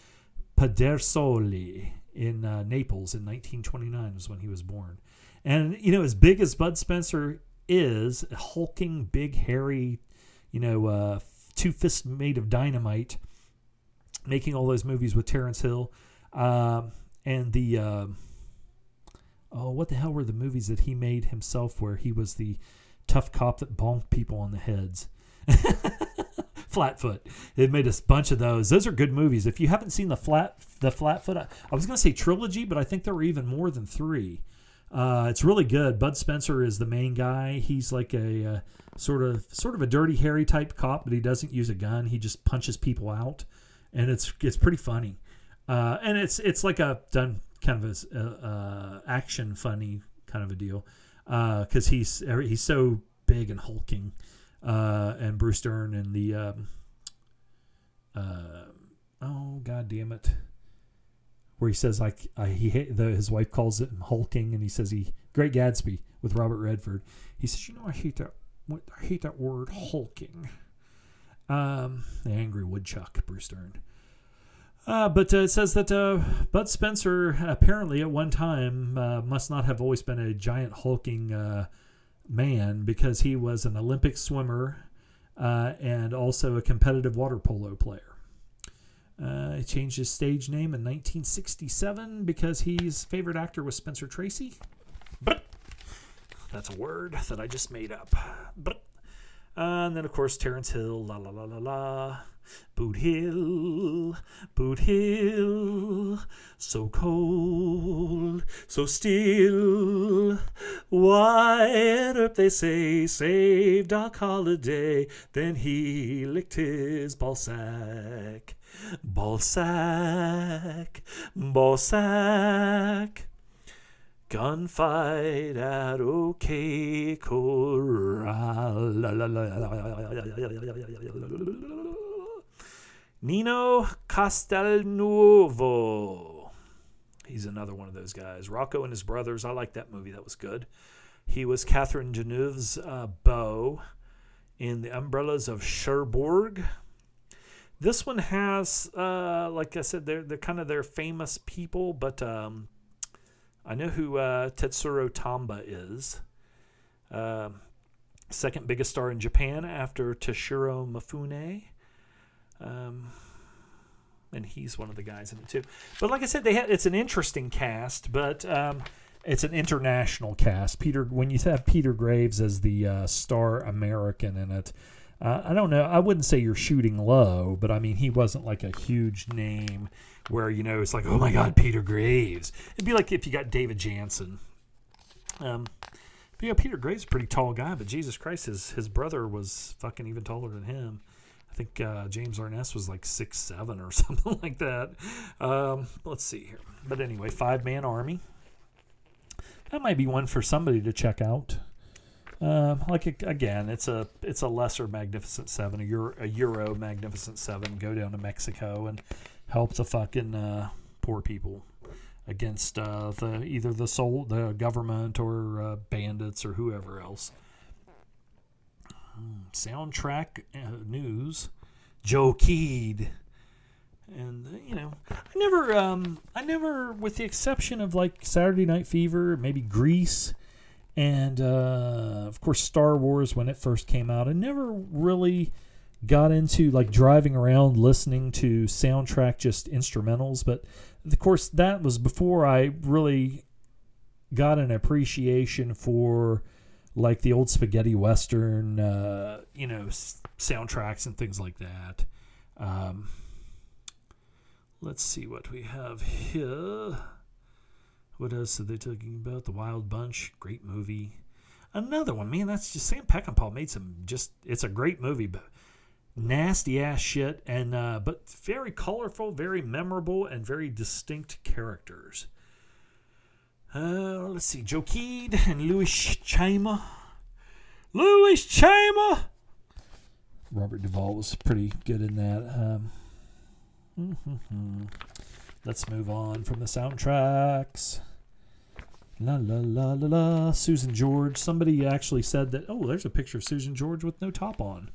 Pedersoli in uh, Naples in 1929 was when he was born. And, you know, as big as Bud Spencer is, hulking, big, hairy, you know, uh, two fists made of dynamite, making all those movies with Terence Hill, um, and the uh, oh, what the hell were the movies that he made himself where he was the tough cop that bonked people on the heads? Flatfoot. It made a bunch of those. Those are good movies. If you haven't seen the flat the Flatfoot, I, I was going to say trilogy, but I think there were even more than three. Uh, it's really good. Bud Spencer is the main guy. He's like a uh, sort of sort of a dirty Harry type cop, but he doesn't use a gun. He just punches people out, and it's it's pretty funny. Uh, and it's it's like a done kind of a uh, uh, action funny kind of a deal because he's he's so big and hulking, uh, and Bruce Dern and the um, uh, oh god damn it, where he says like he the, his wife calls it hulking, and he says he Great Gatsby with Robert Redford. He says you know I hate that I hate that word hulking. Um, the angry woodchuck, Bruce Dern. Uh, but uh, it says that uh, Bud Spencer apparently at one time uh, must not have always been a giant hulking uh, man because he was an Olympic swimmer uh, and also a competitive water polo player. he changed his stage name in 1967 because his favorite actor was Spencer Tracy. But that's a word that I just made up. But and then of course Terence Hill, la la la la la. Boot Hill, Boot Hill, so cold, so still. Wide up, they say, saved Doc Holliday. Then he licked his ball sack, ball sack, ball sack. Gunfight at OK Corral. Nino Castelnuovo. He's another one of those guys. Rocco and his brothers. I like that movie. That was good. He was Catherine Deneuve's uh, beau in The Umbrellas of Cherbourg. This one has, uh, like I said, they're, they're kind of their famous people, but um, I know who uh, Tetsuro Tamba is. Uh, second biggest star in Japan after Toshiro Mifune. Um, and he's one of the guys in it too. But like I said, they had, it's an interesting cast, but um, it's an international cast. Peter, when you have Peter Graves as the uh, star American in it, uh, I don't know. I wouldn't say you're shooting low, but I mean he wasn't like a huge name where you know it's like, oh my God, Peter Graves. It'd be like if you got David Janssen. Um, but yeah, Peter Graves is a pretty tall guy, but Jesus Christ, his his brother was fucking even taller than him. I think uh, James Arness was like six seven or something like that. Um, let's see here. But anyway, five man army. That might be one for somebody to check out. Um, like again, it's a it's a lesser Magnificent Seven, a Euro, a Euro Magnificent Seven. Go down to Mexico and help the fucking uh, poor people against uh, the either the soul the government or uh, bandits or whoever else soundtrack uh, news, Joe Keed. And uh, you know, I never, um, I never, with the exception of like Saturday Night Fever, maybe Grease, and uh, of course Star Wars when it first came out, I never really got into like driving around listening to soundtrack just instrumentals. But of course, that was before I really got an appreciation for like the old spaghetti western, uh, you know, s- soundtracks and things like that. Um, let's see what we have here. What else are they talking about? The Wild Bunch, great movie. Another one, man. That's just Sam Peckinpah made some. Just it's a great movie, but nasty ass shit, and uh, but very colorful, very memorable, and very distinct characters. Uh, let's see, Joe Keed and Louis Scheimer. Louis Scheimer. Robert Duvall was pretty good in that. Um. Let's move on from the soundtracks. La la la la la. Susan George. Somebody actually said that. Oh, there's a picture of Susan George with no top on.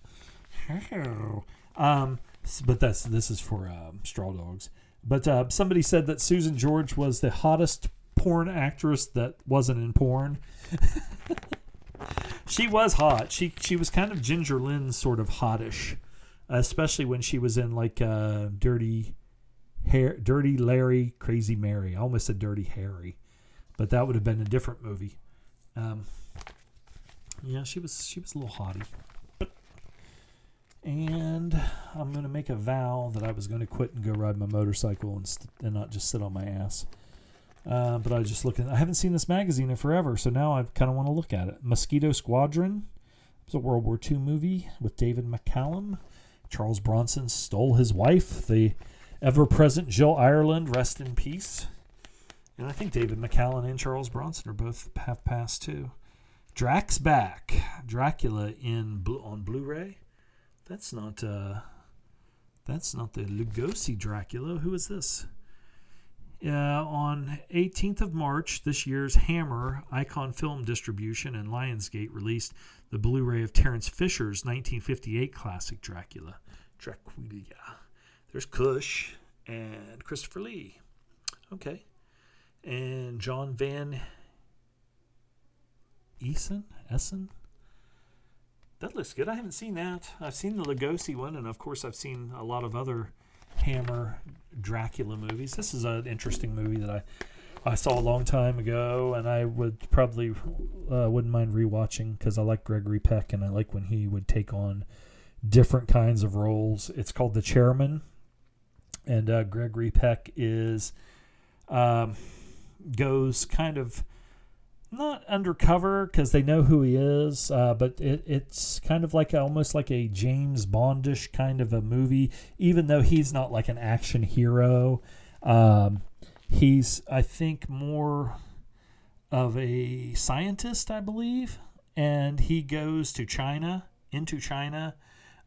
um, but that's this is for um, Straw Dogs. But uh, somebody said that Susan George was the hottest porn actress that wasn't in porn. she was hot. She she was kind of Ginger Lynn sort of hottish, especially when she was in like uh, Dirty Hair, Dirty Larry, Crazy Mary. I almost said Dirty Harry, but that would have been a different movie. Um, yeah, she was she was a little hottie. And I'm going to make a vow that I was going to quit and go ride my motorcycle and, st- and not just sit on my ass. Uh, but I was just looking. I haven't seen this magazine in forever, so now I kind of want to look at it. Mosquito Squadron. It's a World War II movie with David McCallum. Charles Bronson stole his wife, the ever-present Jill Ireland. Rest in peace. And I think David McCallum and Charles Bronson are both have passed too. Drax back, Dracula in on Blu-ray. That's not uh, that's not the Lugosi Dracula. Who is this? Uh, on 18th of March, this year's Hammer Icon Film Distribution and Lionsgate released the Blu-ray of Terence Fisher's 1958 classic Dracula. Dracula. There's Cush and Christopher Lee. Okay. And John Van Eyssen? Eyssen? That looks good. I haven't seen that. I've seen the Lugosi one, and of course, I've seen a lot of other Hammer Dracula movies. This is an interesting movie that I I saw a long time ago, and I would probably uh, wouldn't mind rewatching because I like Gregory Peck, and I like when he would take on different kinds of roles. It's called The Chairman, and uh, Gregory Peck is um, goes kind of not undercover because they know who he is, uh, but it, it's kind of like a, almost like a James Bondish kind of a movie, even though he's not like an action hero. Um, he's, I think, more of a scientist, I believe, and he goes to China, into China,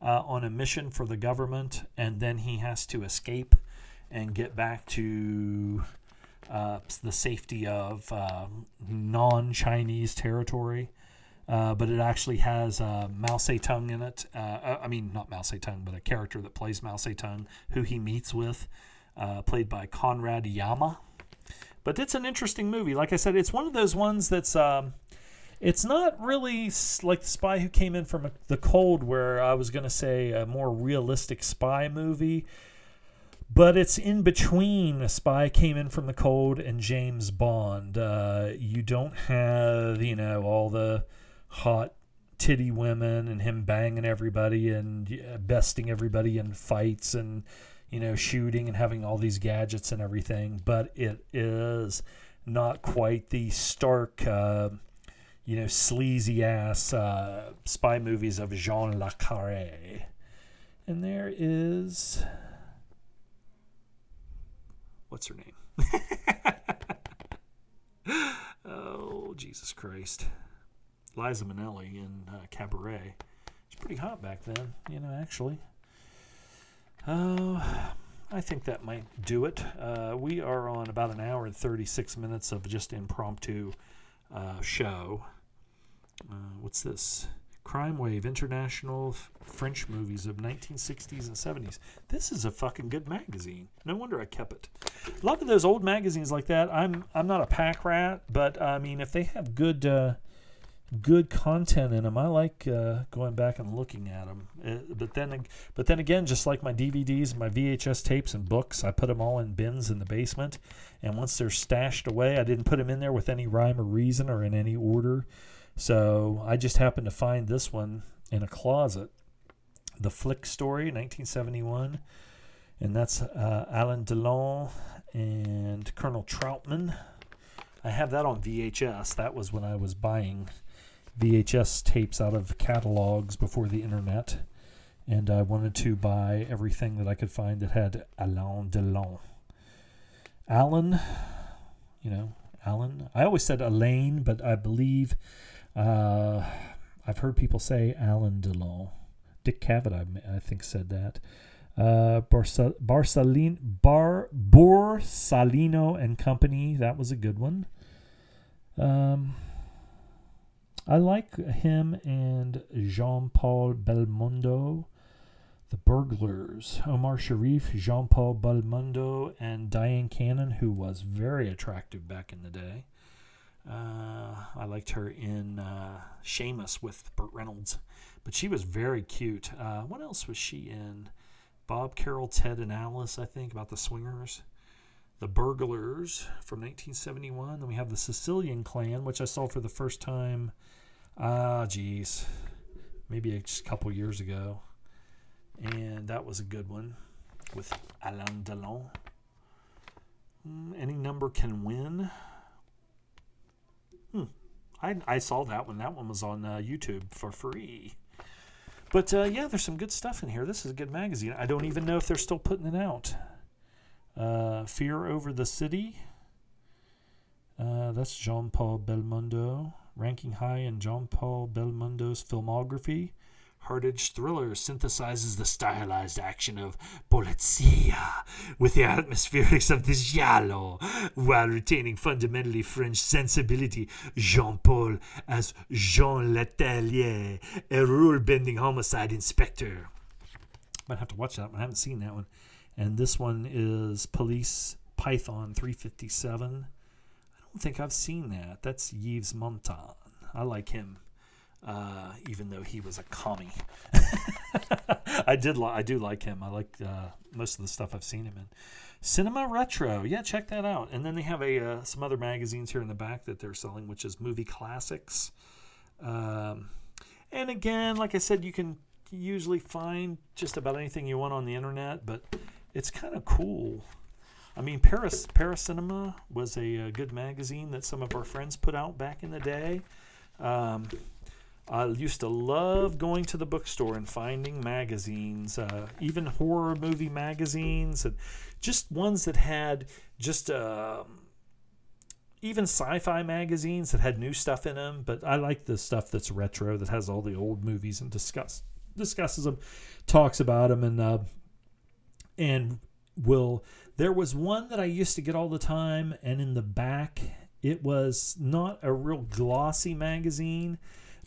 uh, on a mission for the government, and then he has to escape and get back to uh, the safety of um, non Chinese territory. Uh, but it actually has uh, Mao Zedong in it. Uh, uh, I mean, not Mao Zedong, but a character that plays Mao Zedong, who he meets with, uh, played by Conrad Yama. But it's an interesting movie. Like I said, it's one of those ones that's. Um, it's not really like the spy who came in from the cold, where I was going to say a more realistic spy movie but it's in between a spy came in from the cold and james bond. Uh, you don't have you know all the hot titty women and him banging everybody and besting everybody in fights and you know shooting and having all these gadgets and everything. But it is not quite the stark uh, you know sleazy ass uh, spy movies of jean le carre and there is what's her name? oh, Jesus Christ. Liza Minnelli in uh, Cabaret. It's pretty hot back then, you know, actually. Uh, I think that might do it. Uh, we are on about an hour and 36 minutes of just impromptu uh, show. Uh, what's this? Crime Wave International French Movies of 1960s and 70s. This is a fucking good magazine. No wonder I kept it. A lot of those old magazines like that. I'm I'm not a pack rat, but I mean if they have good uh, good content in them, I like uh, going back and looking at them. Uh, but then but then again, just like my DVDs, my VHS tapes and books, I put them all in bins in the basement. And once they're stashed away, I didn't put them in there with any rhyme or reason or in any order. So I just happened to find this one in a closet. The Flick Story, 1971. And that's uh, Alain Delon and Colonel Troutman. I have that on VHS. That was when I was buying VHS tapes out of catalogs before the internet. And I wanted to buy everything that I could find that had Alain Delon. Alan, you know, Alan. I always said Elaine, but I believe uh, I've heard people say Alan Delon. Dick Cavett, I, I think, said that. Uh, Barca, Barcelin, Bar, Borsalino and Company, that was a good one. Um, I like him and Jean Paul Belmondo. The Burglars, Omar Sharif, Jean Paul Belmondo, and Dyan Cannon, who was very attractive back in the day. Uh, I liked her in uh, Shameless with Burt Reynolds, but she was very cute. Uh, what else was she in? Bob Carol, Ted and Alice, I think, about the swingers. The Burglars from 1971. Then we have the Sicilian Clan, which I saw for the first time. Ah, geez, maybe a couple years ago, and that was a good one with Alain Delon. Mm, Any number can win. Hmm. I, I saw that one. That one was on uh, YouTube for free. But uh, yeah, there's some good stuff in here. This is a good magazine. I don't even know if they're still putting it out. Uh, Fear Over the City. Uh, that's Jean Paul Belmondo. Ranking high in Jean Paul Belmondo's filmography. Hard edged thriller synthesizes the stylized action of Polizia with the atmospherics of the giallo while retaining fundamentally French sensibility. Jean Paul as Jean Letellier, a rule bending homicide inspector. Might have to watch that one. I haven't seen that one. And this one is Police Python 357. I don't think I've seen that. That's Yves Montand. I like him uh, even though he was a commie. I did li- I do like him. I like uh, most of the stuff I've seen him in. Cinema Retro, yeah, check that out. And then they have a uh, some other magazines here in the back that they're selling, which is Movie Classics. Um, and again, like I said, you can usually find just about anything you want on the internet, but it's kind of cool. I mean, Paris Paris Cinema was a, uh good magazine that some of our friends put out back in the day. Um, I used to love going to the bookstore and finding magazines, uh, even horror movie magazines, and just ones that had just um even sci-fi magazines that had new stuff in them. But I like the stuff that's retro, that has all the old movies and discuss discusses them, talks about them, and uh, and will. There was one that I used to get all the time, and in the back, it was not a real glossy magazine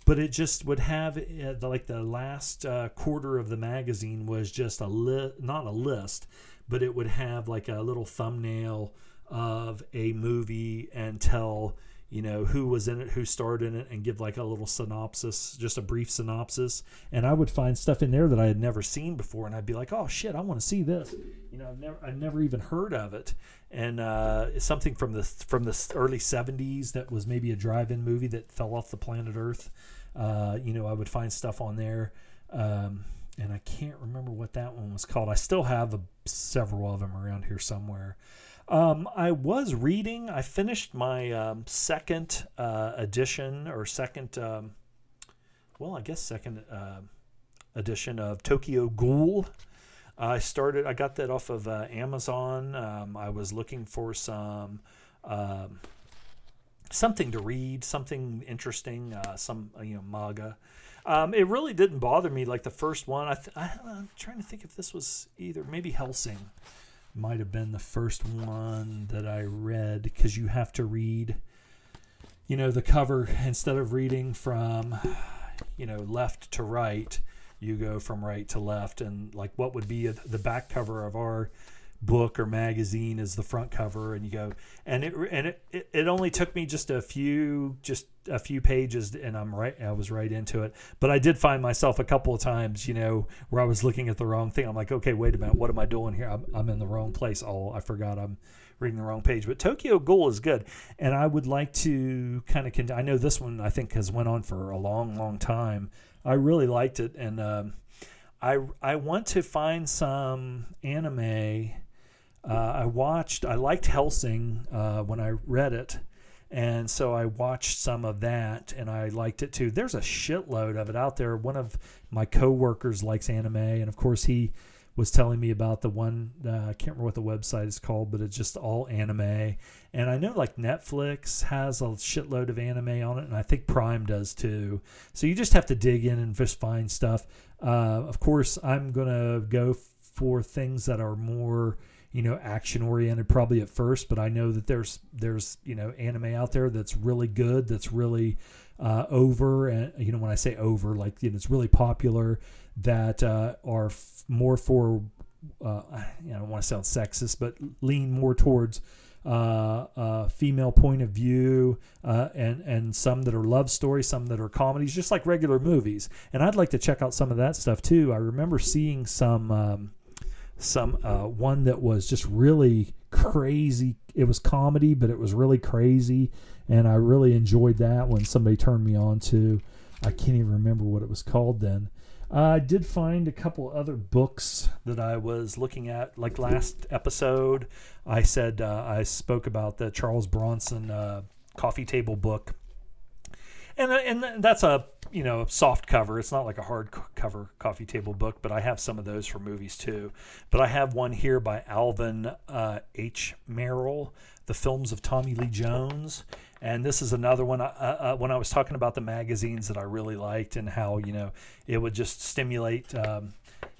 but it just would have uh, like the last uh, quarter of the magazine was just a li- not a list but it would have like a little thumbnail of a movie and tell you know who was in it who starred in it and give like a little synopsis just a brief synopsis. And i would find stuff in there that i had never seen before and i'd be like oh shit i want to see this. You know i've never i've never even heard of it. And uh, something from the from the early 70s that was maybe a drive-in movie that fell off the planet earth. Uh, you know i would find stuff on there um, and i can't remember what that one was called. I still have a, several of them around here somewhere um, I was reading. I finished my um, second uh, edition or second, um, well, I guess second uh, edition of Tokyo Ghoul. I started. I got that off of uh, Amazon. Um, I was looking for some um, something to read, something interesting, uh, some uh, you know manga. Um, it really didn't bother me like the first one. I I'm trying to think if this was either maybe Hellsing might have been the first one that I read because you have to read, you know, the cover instead of reading from, you know, left to right, you go from right to left. And like what would be the back cover of our book or magazine is the front cover and you go and it and it, it, it only took me just a few just a few pages and I'm right I was right into it. But I did find myself a couple of times you know where I was looking at the wrong thing. I'm like okay wait a minute what am I doing here? I'm, I'm in the wrong place. Oh I forgot I'm reading the wrong page. But Tokyo Ghoul is good. And I would like to kind of con- I know this one I think has went on for a long long time. I really liked it. And um, I I want to find some anime uh, I watched, I liked Hellsing uh, when I read it. And so I watched some of that and I liked it too. There's a shitload of it out there. One of my coworkers likes anime. And of course, he was telling me about the one, uh, I can't remember what the website is called, but it's just all anime. And I know like Netflix has a shitload of anime on it. And I think Prime does too. So you just have to dig in and just find stuff. Uh, of course, I'm going to go for things that are more you know action oriented probably at first but i know that there's there's you know anime out there that's really good that's really uh, over and you know when i say over like you know, it's really popular that uh, are f- more for uh, you know, i don't want to sound sexist but lean more towards uh, uh, female point of view, uh, and and some that are love stories, some that are comedies, just like regular movies. And I'd like to check out some of that stuff too. I remember seeing some um, some uh, one that was just really crazy. It was comedy, but it was really crazy, and I really enjoyed that when somebody turned me on to. I can't even remember what it was called then. Uh, I did find a couple other books that I was looking at. Like last episode, I said uh, I spoke about the Charles Bronson uh, coffee table book, and uh, and that's a you know soft cover. It's not like a hard cover coffee table book, but I have some of those for movies too. But I have one here by Alvin uh, H. Marill, the films of Tommy Lee Jones and this is another one. Uh, uh, when I was talking about the magazines that I really liked and how you know it would just stimulate, um,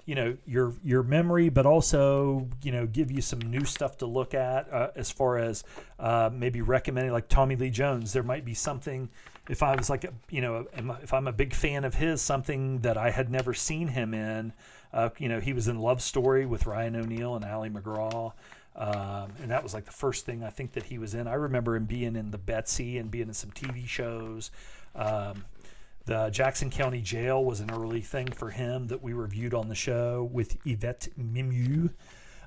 you know, your your memory, but also you know give you some new stuff to look at uh, as far as uh, maybe recommending like Tommy Lee Jones. There might be something. If I was like, you know, if I'm a big fan of his, something that I had never seen him in, uh, you know, he was in Love Story with Ryan O'Neal and Ali MacGraw. Um, and that was like the first thing I think that he was in. I remember him being in the Betsy and being in some TV shows. Um, the Jackson County Jail was an early thing for him that we reviewed on the show with Yvette Mimieux,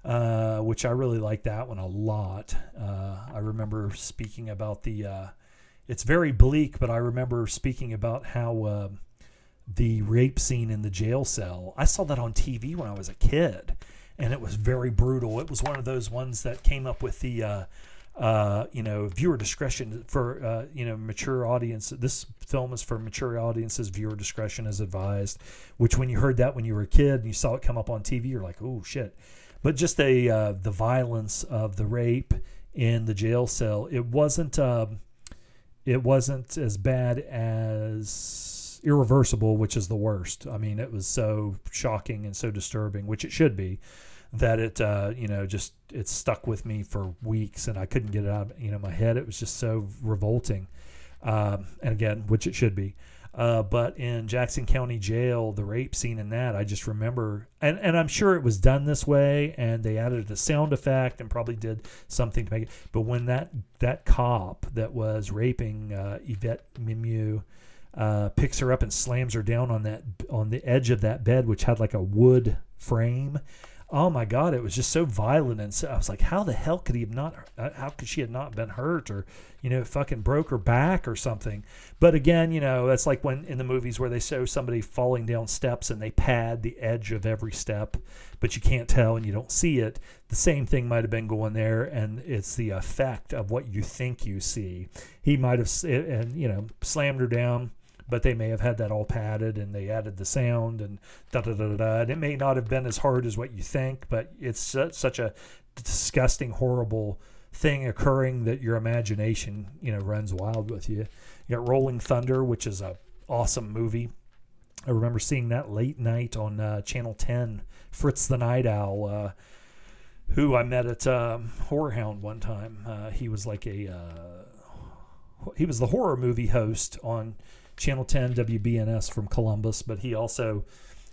uh, which I really liked that one a lot. Uh, I remember speaking about the. It's very bleak, but I remember speaking about how uh, the rape scene in the jail cell. I saw that on TV when I was a kid and it was very brutal. It was one of those ones that came up with the, uh, uh, you know, viewer discretion for, uh, you know, mature audience. This film is for mature audiences. Viewer discretion is advised. Which, when you heard that when you were a kid and you saw it come up on TV, you're like, oh shit. But just a uh, the violence of the rape in the jail cell. It wasn't. Um, it wasn't as bad as irreversible, which is the worst. I mean, it was so shocking and so disturbing, which it should be that it uh, you know just it stuck with me for weeks and I couldn't get it out of you know my head. It was just so revolting. Um, and again which it should be uh, but in Jackson County Jail the rape scene in that I just remember and, and I'm sure it was done this way and they added a sound effect and probably did something to make it. But when that that cop that was raping uh, Yvette Mimieux uh, picks her up and slams her down on that on the edge of that bed which had like a wood frame oh my god it was just so violent and so i was like how the hell could he have not uh, how could she have not been hurt or you know fucking broke her back or something? But again you know that's like when in the movies where they show somebody falling down steps and they pad the edge of every step but you can't tell and you don't see it. The same thing might have been going there and it's the effect of what you think you see. He might have and you know slammed her down but they may have had that all padded and they added the sound and da da da da. And it may not have been as hard as what you think, but it's such a disgusting, horrible thing occurring that your imagination, you know, runs wild with you. You got Rolling Thunder, which is a awesome movie. I remember seeing that late night on uh, Channel 10. Fritz the Night Owl, uh, who I met at um, Horror Hound one time. Uh, he was like a uh, he was the horror movie host on Channel 10 WBNS from Columbus, but he also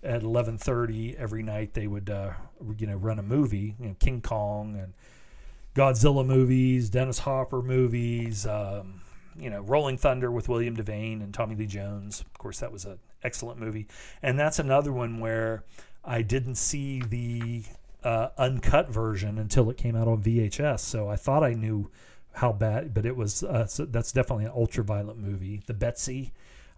at 11:30 every night they would uh, you know run a movie, you know, King Kong and Godzilla movies, Dennis Hopper movies, um, you know, Rolling Thunder with William Devane and Tommy Lee Jones. Of course, that was an excellent movie, and that's another one where I didn't see the uh, uncut version until it came out on VHS. So I thought I knew how bad, but it was. Uh, so that's definitely an ultra violent movie. The Betsy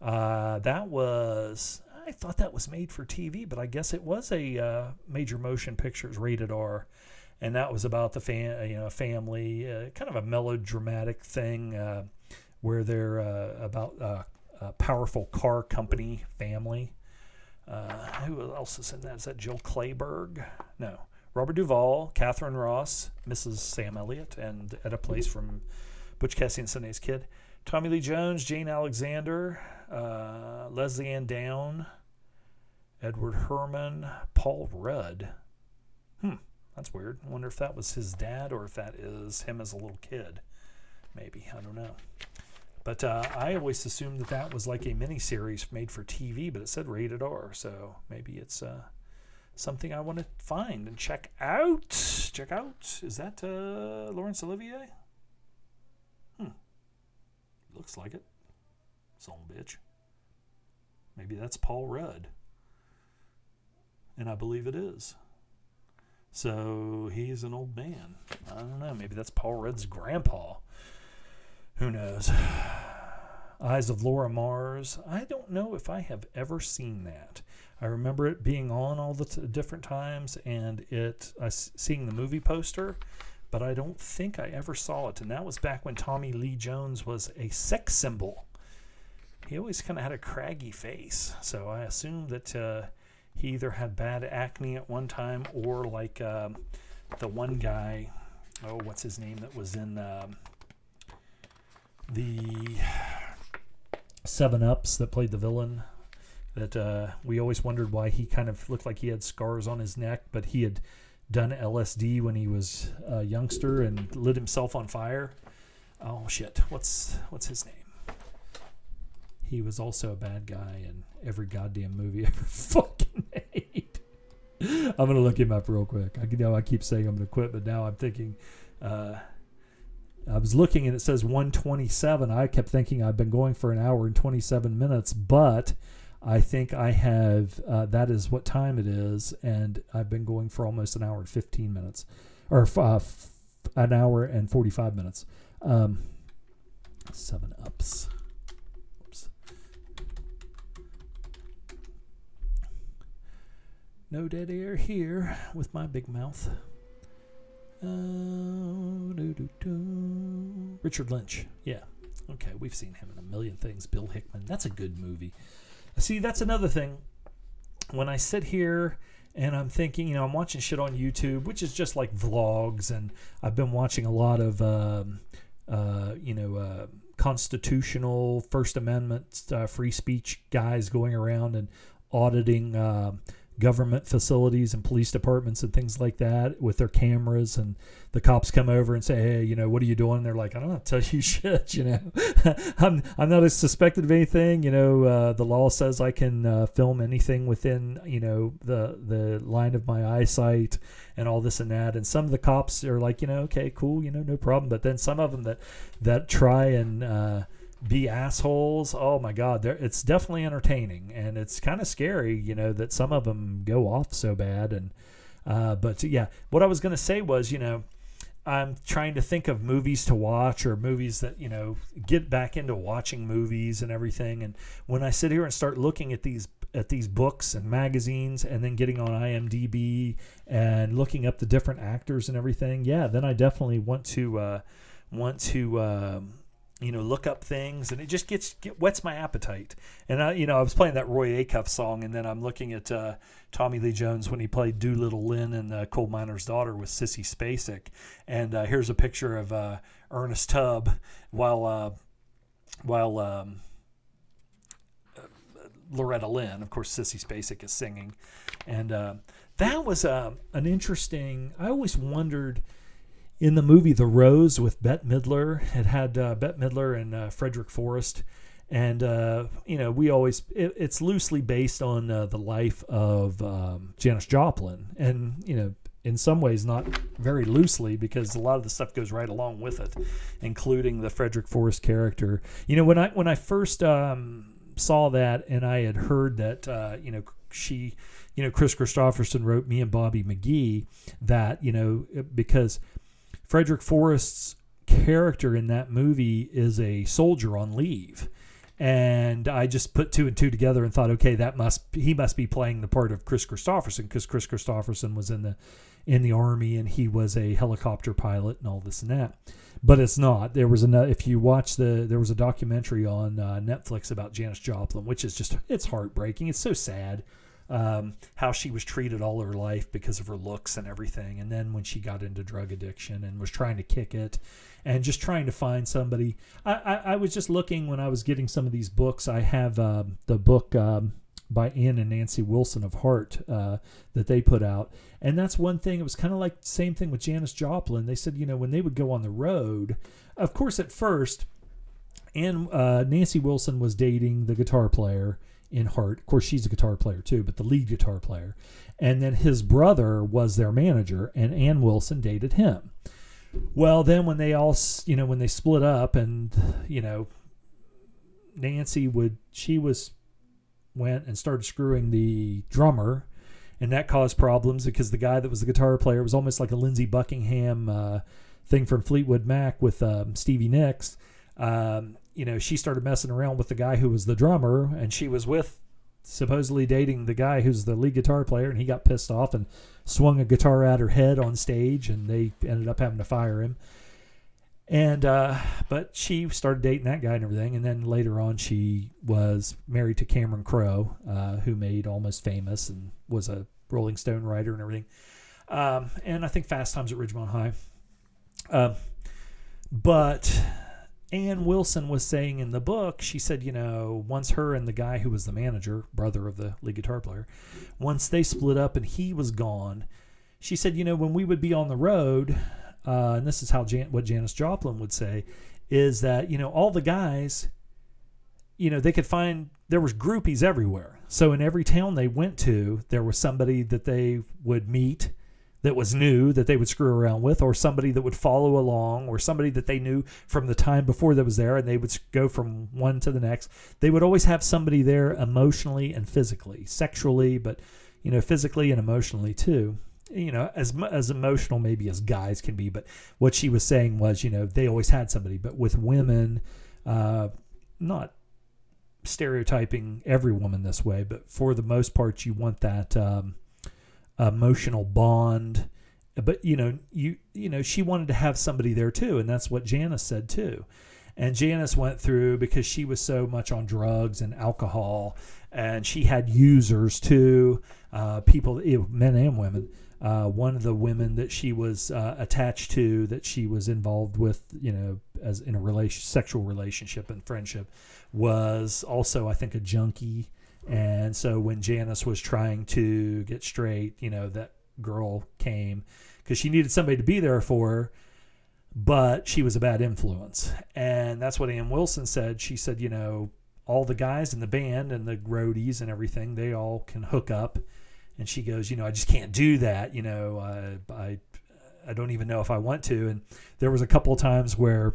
uh, that was I thought that was made for TV, but I guess it was a uh, major motion pictures rated R, and that was about the fam- you know family, uh, kind of a melodramatic thing uh, where they're uh, about uh, a powerful car company family. who else is in that? Is that Jill Clayburgh? No, Robert Duvall, Katharine Ross, Mrs. Sam Elliott, and Etta Place from Butch Cassidy and Sundance Kid. Tommy Lee Jones, Jane Alexander, uh, Lesley Ann Down, Edward Herrmann, Paul Rudd. Hmm, that's weird. I wonder if that was his dad or if that is him as a little kid. Maybe I don't know. But uh, I always assumed that that was like a mini series made for TV, but it said rated R, so maybe it's uh, something I want to find and check out. Check out. Is that uh, Laurence Olivier? Hmm. Looks like it. Son bitch. Maybe that's Paul Rudd. And I believe it is. So he's an old man. I don't know. Maybe that's Paul Rudd's grandpa. Who knows? Eyes of Laura Mars. I don't know if I have ever seen that. I remember it being on all the t- different times and it uh, seeing the movie poster, but I don't think I ever saw it. And that was back when Tommy Lee Jones was a sex symbol. He always kind of had a craggy face, so I assume that uh, he either had bad acne at one time or like um, the one guy. Oh, what's his name that was in um, the Seven Ups that played the villain? That uh, we always wondered why he kind of looked like he had scars on his neck, but he had done LSD when he was a youngster and lit himself on fire. Oh shit! What's what's his name? He was also a bad guy in every goddamn movie ever fucking made. I'm gonna look him up real quick. I know I keep saying I'm gonna quit, but now I'm thinking. Uh, I was looking and it says 127. I kept thinking I've been going for an hour and 27 minutes, but I think I have, uh, that is what time it is, and I've been going for almost an hour and 15 minutes, or uh, f- an hour and 45 minutes. Um, seven ups. No dead air here with my big mouth. Uh, Richard Lynch. Yeah. Okay, we've seen him in a million things. Bill Hickman. That's a good movie. See, that's another thing. When I sit here and I'm thinking, you know, I'm watching shit on YouTube, which is just like vlogs, and I've been watching a lot of, um, uh, you know, uh, constitutional First Amendment uh, free speech guys going around and auditing uh, government facilities and police departments and things like that with their cameras and the cops come over and say hey you know what are you doing? And they're like i don't want to tell you shit you know. I'm i'm not as suspected of anything you know uh, the law says i can uh, film anything within you know the the line of my eyesight and all this and that. And some of the cops are like you know okay cool you know no problem. But then some of them that that try and uh, be assholes. Oh my God, it's definitely entertaining, and it's kind of scary, you know, that some of them go off so bad. And uh, but yeah, what I was gonna say was, you know, I'm trying to think of movies to watch or movies that you know get back into watching movies and everything. And when I sit here and start looking at these at these books and magazines, and then getting on IMDb and looking up the different actors and everything, yeah, then I definitely want to uh, want to. Um, you know, look up things, and it just gets get, whets my appetite. And I, you know, I was playing that Roy Acuff song, and then I'm looking at uh, Tommy Lee Jones when he played Doolittle Lynn and uh, Coal Miner's Daughter with Sissy Spacek. And uh, here's a picture of uh, Ernest Tubb while uh, while um, Loretta Lynn, of course, Sissy Spacek is singing, and uh, that was an interesting. I always wondered in the movie The Rose with Bette Midler. It had uh, Bette Midler and uh, Frederick Forrest. And, uh, you know, we always, it, it's loosely based on uh, the life of um, Janis Joplin. And, you know, in some ways, not very loosely because a lot of the stuff goes right along with it, including the Frederick Forrest character. You know, when I, when I first um, saw that and I had heard that, uh, you know, she, you know, Kris Kristofferson wrote me and Bobby McGee that, you know, because Frederick Forrest's character in that movie is a soldier on leave. And I just put two and two together and thought, okay, that must he must be playing the part of Kris Kristofferson because Kris Kristofferson was in the in the army and he was a helicopter pilot and all this and that. But it's not. There was a if you watch the there was a documentary on uh, Netflix about Janis Joplin, which is just it's heartbreaking. It's so sad um, how she was treated all her life because of her looks and everything. And then when she got into drug addiction and was trying to kick it and just trying to find somebody. I, I, I was just looking when I was getting some of these books. I have um, the book um, by Ann and Nancy Wilson of Heart uh, that they put out. And that's one thing. It was kind of like same thing with Janis Joplin. They said, you know, when they would go on the road, of course, at first, and uh, Nancy Wilson was dating the guitar player in Heart. Of course, she's a guitar player too, but the lead guitar player. And then his brother was their manager, and Ann Wilson dated him. Well, then when they all, you know, when they split up, and you know, Nancy would, she was, went and started screwing the drummer, and that caused problems because the guy that was the guitar player was almost like a Lindsey Buckingham uh, thing from Fleetwood Mac with um, Stevie Nicks. Um, you know, she started messing around with the guy who was the drummer, and she was with supposedly dating the guy who's the lead guitar player, and he got pissed off and swung a guitar at her head on stage, and they ended up having to fire him. And uh, but she started dating that guy and everything, and then later on she was married to Cameron Crowe, uh, who made Almost Famous and was a Rolling Stone writer and everything. Um, and I think Fast Times at Ridgemont High. Um, but Ann Wilson was saying in the book, she said, you know, once her and the guy who was the manager, brother of the lead guitar player, once they split up and he was gone, she said, you know, when we would be on the road, uh, and this is how Jan- what Janis Joplin would say, is that you know all the guys, you know, they could find there was groupies everywhere. So in every town they went to, there was somebody that they would meet that was new that they would screw around with, or somebody that would follow along, or somebody that they knew from the time before that was there, and they would go from one to the next. They would always have somebody there emotionally and physically, sexually, but you know, physically and emotionally too. You know, as as emotional maybe as guys can be, but what she was saying was, you know, they always had somebody, but with women, uh, not stereotyping every woman this way, but for the most part, you want that. Um, emotional bond. But you know you you know she wanted to have somebody there too and that's what Janis said too. And Janis went through because she was so much on drugs and alcohol and she had users too uh, people men and women. Uh, one of the women that she was uh, attached to that she was involved with you know as in a relation sexual relationship and friendship was also I think a junkie and so when Janis was trying to get straight, you know, that girl came because she needed somebody to be there for her, but she was a bad influence. And that's what Ann Wilson said. She said, you know, all the guys in the band and the roadies and everything, they all can hook up. And she goes, you know, I just can't do that. You know, uh, I, I don't even know if I want to. And there was a couple of times where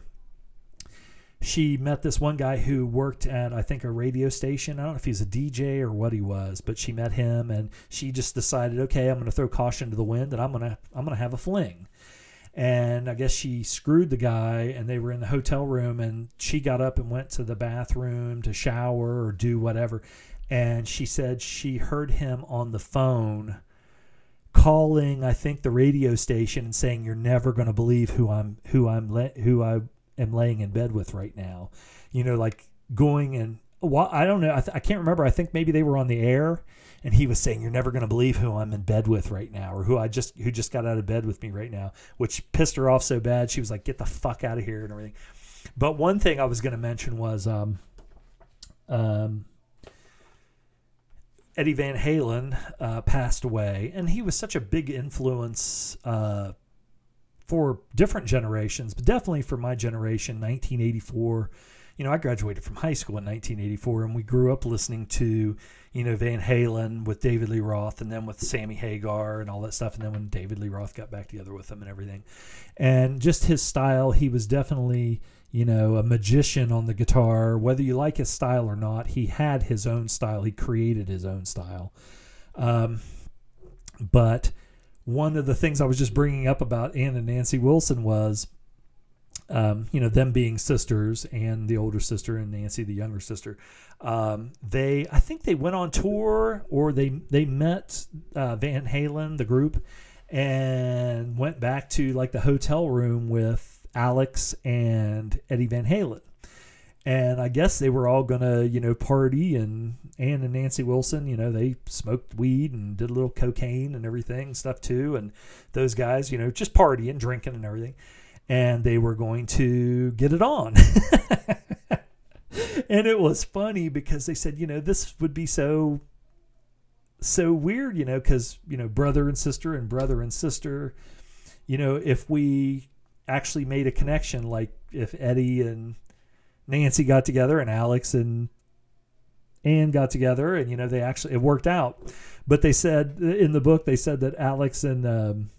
she met this one guy who worked at I think a radio station. I don't know if he's a DJ or what he was, but she met him and she just decided, okay, I'm going to throw caution to the wind and I'm going to I'm going to have a fling. And I guess she screwed the guy and they were in the hotel room and she got up and went to the bathroom to shower or do whatever. And she said she heard him on the phone calling I think the radio station and saying you're never going to believe who I'm who I'm who I am laying in bed with right now. You know, like going and well, I don't know. I, th- I can't remember. I think maybe they were on the air, and he was saying, "You're never going to believe who I'm in bed with right now, or who I just who just got out of bed with me right now," which pissed her off so bad. She was like, "Get the fuck out of here" and everything. But one thing I was going to mention was, um, um, Eddie Van Halen uh, passed away, and he was such a big influence uh, for different generations, but definitely for my generation, 1984. You know, I graduated from high school in 1984, and we grew up listening to, you know, Van Halen with David Lee Roth, and then with Sammy Hagar and all that stuff. And then when David Lee Roth got back together with him and everything, and just his style, he was definitely, you know, a magician on the guitar. Whether you like his style or not, he had his own style. He created his own style. Um, but one of the things I was just bringing up about Ann and Nancy Wilson was, um, you know, them being sisters and the older sister and Nancy, the younger sister. Um, they, I think they went on tour or they they met uh, Van Halen, the group, and went back to like the hotel room with Alex and Eddie Van Halen and I guess they were all gonna, you know, party. And And Nancy Wilson, you know, they smoked weed and did a little cocaine and everything stuff too. And those guys, you know, just partying, drinking, and everything. And they were going to get it on. and it was funny because they said, you know, this would be so so weird, you know, because you know, brother and sister and brother and sister. You know, if we actually made a connection, like if Eddie and Nancy got together and Alex and Ann got together, and you know they actually it worked out. But they said in the book they said that Alex and um,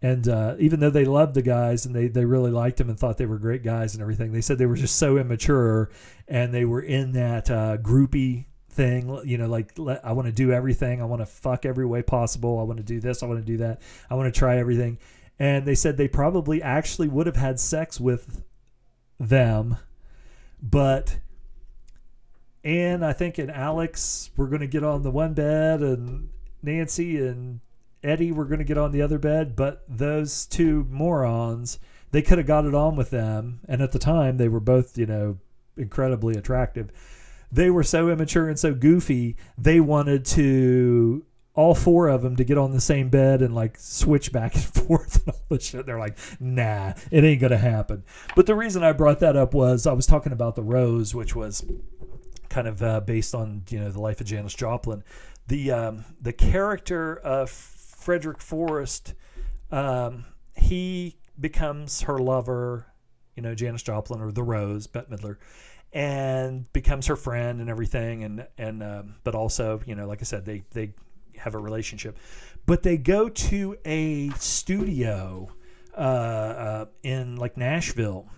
and uh, even though they loved the guys and they they really liked them and thought they were great guys and everything, they said they were just so immature and they were in that uh, groupie thing. You know, like let, I want to do everything. I want to fuck every way possible. I want to do this. I want to do that. I want to try everything. And they said they probably actually would have had sex with them but Ann, I think, and Alex were going to get on the one bed, and Nancy and Eddie were going to get on the other bed. But those two morons, they could have got it on with them. And at the time, they were both, you know, incredibly attractive. They were so immature and so goofy, they wanted to all four of them to get on the same bed and like switch back and forth and all this shit. They're like, nah, it ain't gonna happen. But the reason I brought that up was I was talking about the Rose, which was kind of uh, based on you know the life of Janis Joplin. The um, the character of Frederick Forrest, um, he becomes her lover, you know, Janis Joplin or the Rose, Bette Midler, and becomes her friend and everything. And and um, but also, you know, like I said, they they have a relationship. But they go to a studio uh, uh, in like Nashville,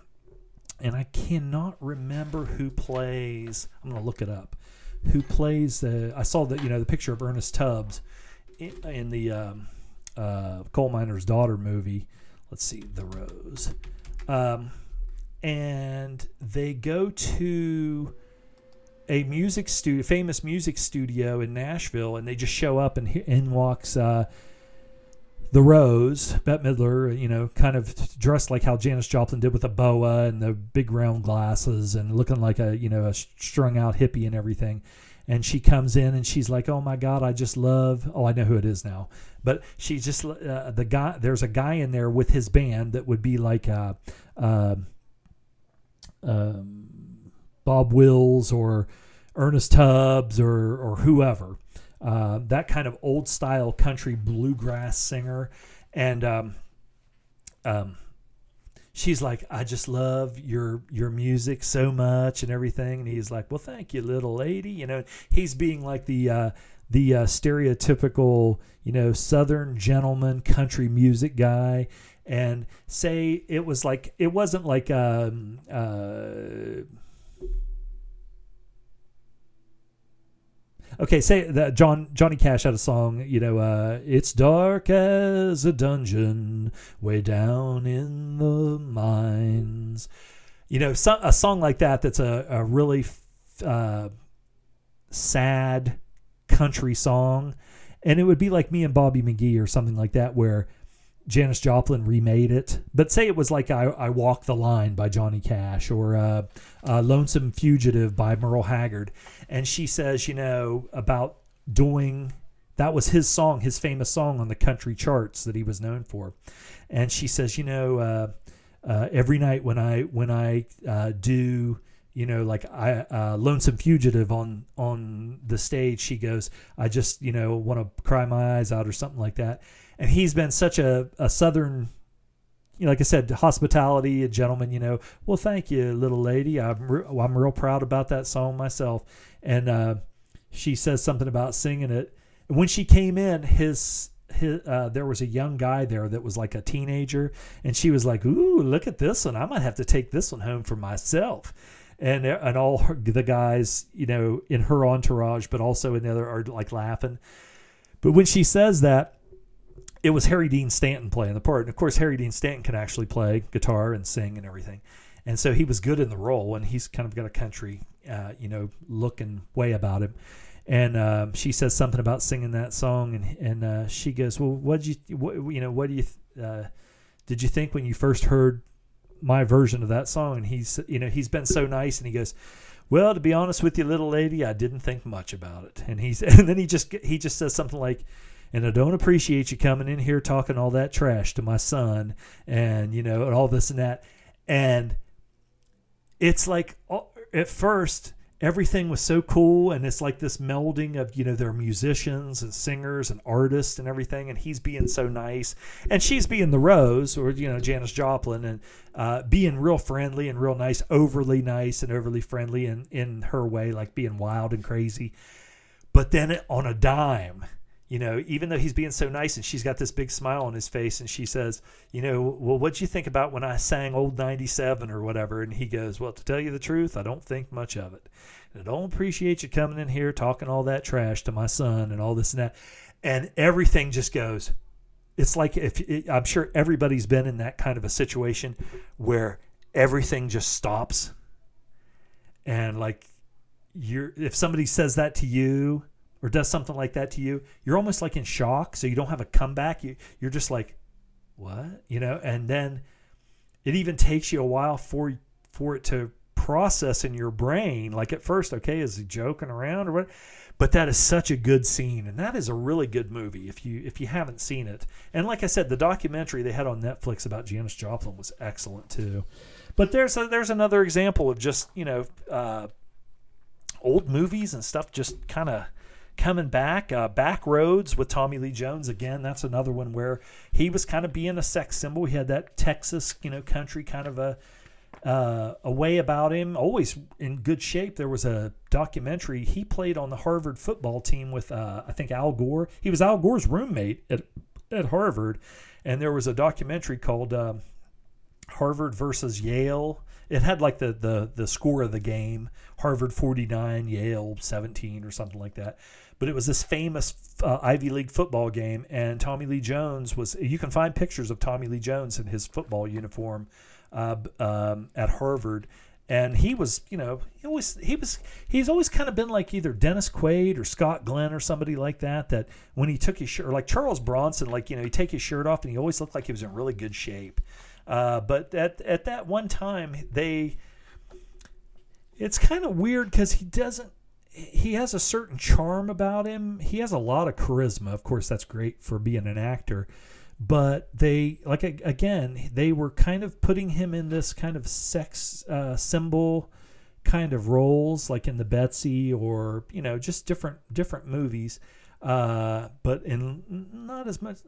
and I cannot remember who plays. I'm gonna look it up. Who plays the? I saw that you know the picture of Ernest Tubbs in, in the um, uh, Coal Miner's Daughter movie. Let's see, The Rose. Um, and they go to a music studio, famous music studio in Nashville, and they just show up and in walks uh, the Rose, Bette Midler, you know, kind of dressed like how Janis Joplin did with a boa and the big round glasses and looking like a you know a strung out hippie and everything. And she comes in and she's like, "Oh my God, I just love." Oh, I know who it is now. But she just uh, the guy. There's a guy in there with his band that would be like. Uh, uh, um, Bob Wills or Ernest Tubbs or or whoever. Uh, that kind of old style country bluegrass singer, and um, um, she's like, I just love your your music so much and everything. And he's like, Well, thank you, little lady. You know, he's being like the uh, the uh, stereotypical, you know, Southern gentleman country music guy. And say it was like it wasn't like um, uh, okay, say that John Johnny Cash had a song, you know, uh, it's dark as a dungeon way down in the mines. You know, so, a song like that that's a, a really uh, sad country song. And it would be like me and Bobby McGee or something like that, where Janis Joplin remade it. But say it was like I, I Walk the Line by Johnny Cash or uh, uh, Lonesome Fugitive by Merle Haggard. And she says, you know, about doing that was his song, his famous song on the country charts that he was known for. And she says, you know, uh, uh every night when I when I uh, do you know like i uh, lonesome fugitive on on the stage she goes i just you know want to cry my eyes out or something like that and he's been such a, a southern you know, like I said, hospitality, a gentleman, you know, well, thank you, little lady. I'm, re- I'm real proud about that song myself. And uh, she says something about singing it. And when she came in, his, his uh, there was a young guy there that was like a teenager. And she was like, ooh, look at this one. I might have to take this one home for myself. And, and all her, the guys, you know, in her entourage, but also in the other are like laughing. But when she says that, it was Harry Dean Stanton playing the part. And of course, Harry Dean Stanton can actually play guitar and sing and everything. And so he was good in the role, and he's kind of got a country, uh, you know, look and way about him. And um, she says something about singing that song, and and uh, she goes, "Well, what you, what, you know, what do you, uh, did you think when you first heard my version of that song?" And he's, you know, he's been so nice, and he goes, "Well, to be honest with you, little lady, I didn't think much about it." And he's, and then he just he just says something like, and I don't appreciate you coming in here talking all that trash to my son and you know and all this and that. And it's like at first everything was so cool and it's like this melding of you know they're musicians and singers and artists and everything. And he's being so nice. And she's being the rose or you know janis joplin and uh, being real friendly and real nice overly nice and overly friendly in in her way like being wild and crazy. But then on a dime you know, even though he's being so nice and she's got this big smile on his face and she says, you know, well, what'd you think about when I sang Old 97 or whatever? And he goes, well, to tell you the truth, I don't think much of it. And I don't appreciate you coming in here talking all that trash to my son and all this and that. And everything just goes, it's like if it, I'm sure everybody's been in that kind of a situation where everything just stops and like you're if somebody says that to you or does something like that to you, you're almost like in shock. So you don't have a comeback. You you're just like, what? You know, and then it even takes you a while for for it to process in your brain. Like at first, okay, is he joking around or what? But that is such a good scene, and that is a really good movie if you if you haven't seen it. And like I said, the documentary they had on Netflix about Janis Joplin was excellent too. But there's a, there's another example of just you know uh, old movies and stuff just kind of coming back. Uh, back Roads with Tommy Lee Jones again. That's another one where he was kind of being a sex symbol. He had that Texas you know country kind of a uh, a way about him, always in good shape. There was a documentary. He played on the Harvard football team with, uh, I think, Al Gore. He was Al Gore's roommate at, at Harvard. And there was a documentary called uh, Harvard versus Yale. It had like the, the, the score of the game Harvard 49, Yale 17, or something like that. But it was this famous uh, Ivy League football game. And Tommy Lee Jones was, you can find pictures of Tommy Lee Jones in his football uniform uh, um, at Harvard, and he was, you know, he always he was he's always kind of been like either Dennis Quaid or Scott Glenn or somebody like that. That when he took his shirt, or like Charles Bronson, like you know, he take his shirt off and he always looked like he was in really good shape. Uh, but at at that one time, they it's kind of weird because he doesn't he has a certain charm about him. He has a lot of charisma. Of course, that's great for being an actor but they like again they were kind of putting him in this kind of sex uh, symbol kind of roles like in the betsy or you know just different different movies uh, but in not as much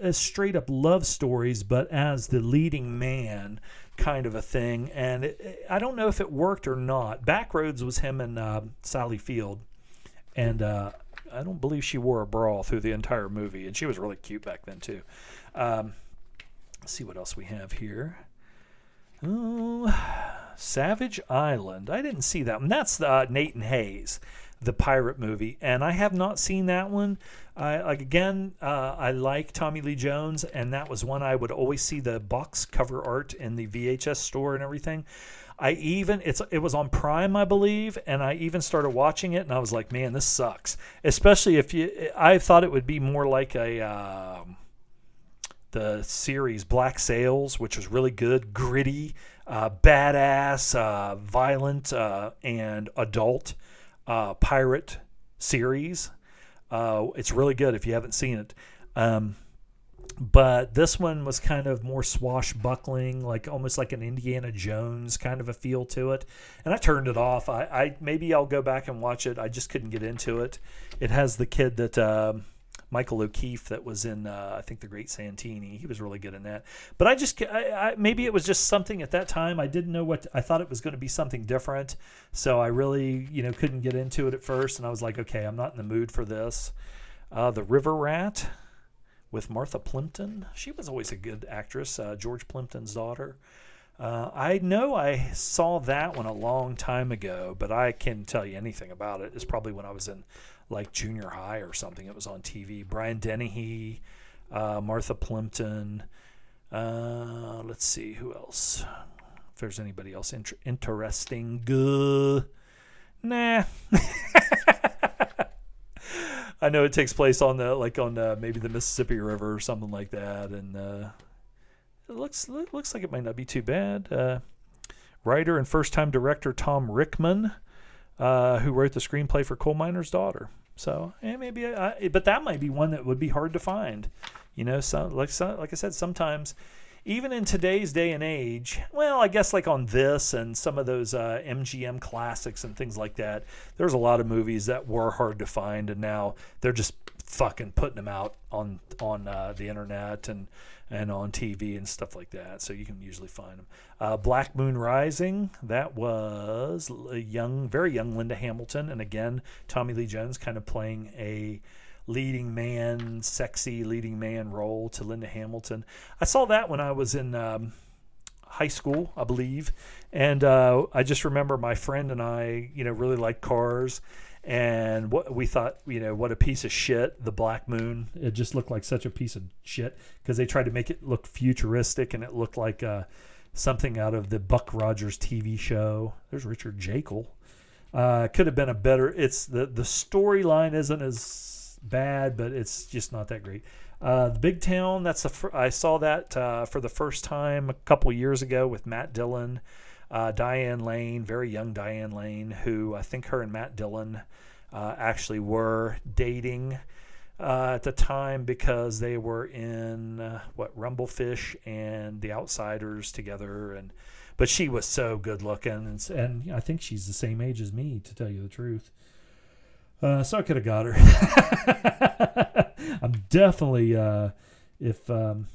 as straight up love stories but as the leading man kind of a thing and it, i don't know if it worked or not backroads was him and uh, sally field and uh, I don't believe she wore a bra through the entire movie, and she was really cute back then too. Um, let's see what else we have here. Oh, Savage Island. I didn't see that one. That's uh, Nate and Hayes, the pirate movie, and I have not seen that one. I like again. Uh, I like Tommy Lee Jones, and that was one I would always see the box cover art in the VHS store and everything. I even it's it was on Prime, I believe, and I even started watching it, and I was like, man, this sucks. Especially if you, I thought it would be more like a. Uh, the series Black Sails, which was really good, gritty, uh, badass, uh, violent, uh, and adult uh, pirate series. Uh, it's really good if you haven't seen it. Um, but this one was kind of more swashbuckling, like almost like an Indiana Jones kind of a feel to it. And I turned it off. I, I maybe I'll go back and watch it. I just couldn't get into it. It has the kid that um, Michael O'Keefe that was in uh, I think The Great Santini. He was really good in that. But I just I, I, maybe it was just something at that time. I didn't know what I thought it was going to be something different. So I really you know couldn't get into it at first, and I was like, okay, I'm not in the mood for this. Uh, the River Rat with Martha Plimpton. She was always a good actress, uh, George Plimpton's daughter. Uh, I know I saw that one a long time ago, but I can't tell you anything about it. It's probably when I was in like junior high or something. It was on TV. Brian Dennehy, uh, Martha Plimpton. Uh, let's see who else. If there's anybody else inter- interesting. Nah. I know it takes place on the like on the, maybe the Mississippi River or something like that, and uh, it looks looks like it might not be too bad. Uh, writer and first time director Tom Rickman, uh, who wrote the screenplay for Coal Miner's Daughter. So eh, maybe, I, but that might be one that would be hard to find. You know, so like like I said, sometimes even in today's day and age, well, I guess like on this and some of those uh, MGM classics and things like that, there's a lot of movies that were hard to find, and now they're just fucking putting them out on on uh, the internet and and on TV and stuff like that. So you can usually find them. Uh, Black Moon Rising, that was a young, very young Linda Hamilton, and again Tommy Lee Jones kind of playing a leading man, sexy leading man role to Linda Hamilton. I saw that when I was in um, high school, I believe, and uh, I just remember my friend and I, you know, really liked cars. And what we thought, you know, what a piece of shit. The Black Moon, it just looked like such a piece of shit because they tried to make it look futuristic, and it looked like uh, something out of the Buck Rogers TV show. There's Richard Jaeckel. Uh, could have been a better. It's the the storyline isn't as bad, but it's just not that great. Uh, the Big Town. That's the fir- I saw that uh, for the first time a couple years ago with Matt Dillon, uh, Diane Lane, very young Diane Lane, who I think her and Matt Dillon uh, actually were dating uh, at the time because they were in uh, what Rumblefish and The Outsiders together, and but she was so good looking, and, and I think she's the same age as me, to tell you the truth. Uh, so I could have got her. I'm definitely uh, if um,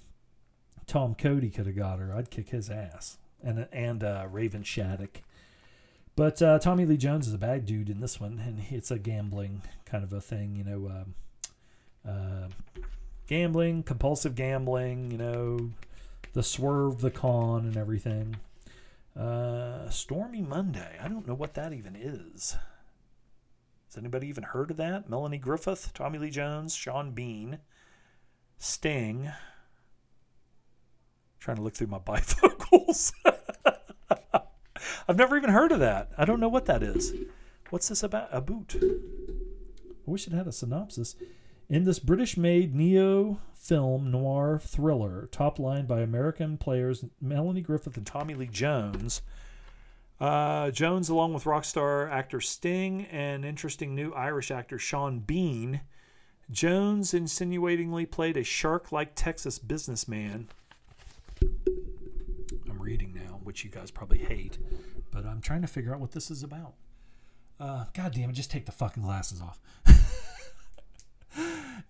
Tom Cody could have got her, I'd kick his ass, and and uh, Raven Shattuck. But uh, Tommy Lee Jones is a bad dude in this one, and it's a gambling kind of a thing, you know. Um, uh, gambling, compulsive gambling, you know, the swerve, the con, and everything. Uh, Stormy Monday. I don't know what that even is. Has anybody even heard of that? Melanie Griffith, Tommy Lee Jones, Sean Bean, Sting. Trying to look through my bifocals. I've never even heard of that. I don't know what that is. What's this about? A boot. I wish it had a synopsis. In this British made neo film noir thriller, top lined by American players Melanie Griffith and Tommy Lee Jones, uh, Jones, along with rock star actor Sting and interesting new Irish actor Sean Bean, Jones insinuatingly played a shark like Texas businessman. Which you guys probably hate, but I'm trying to figure out what this is about. Uh, God damn it, just take the fucking glasses off.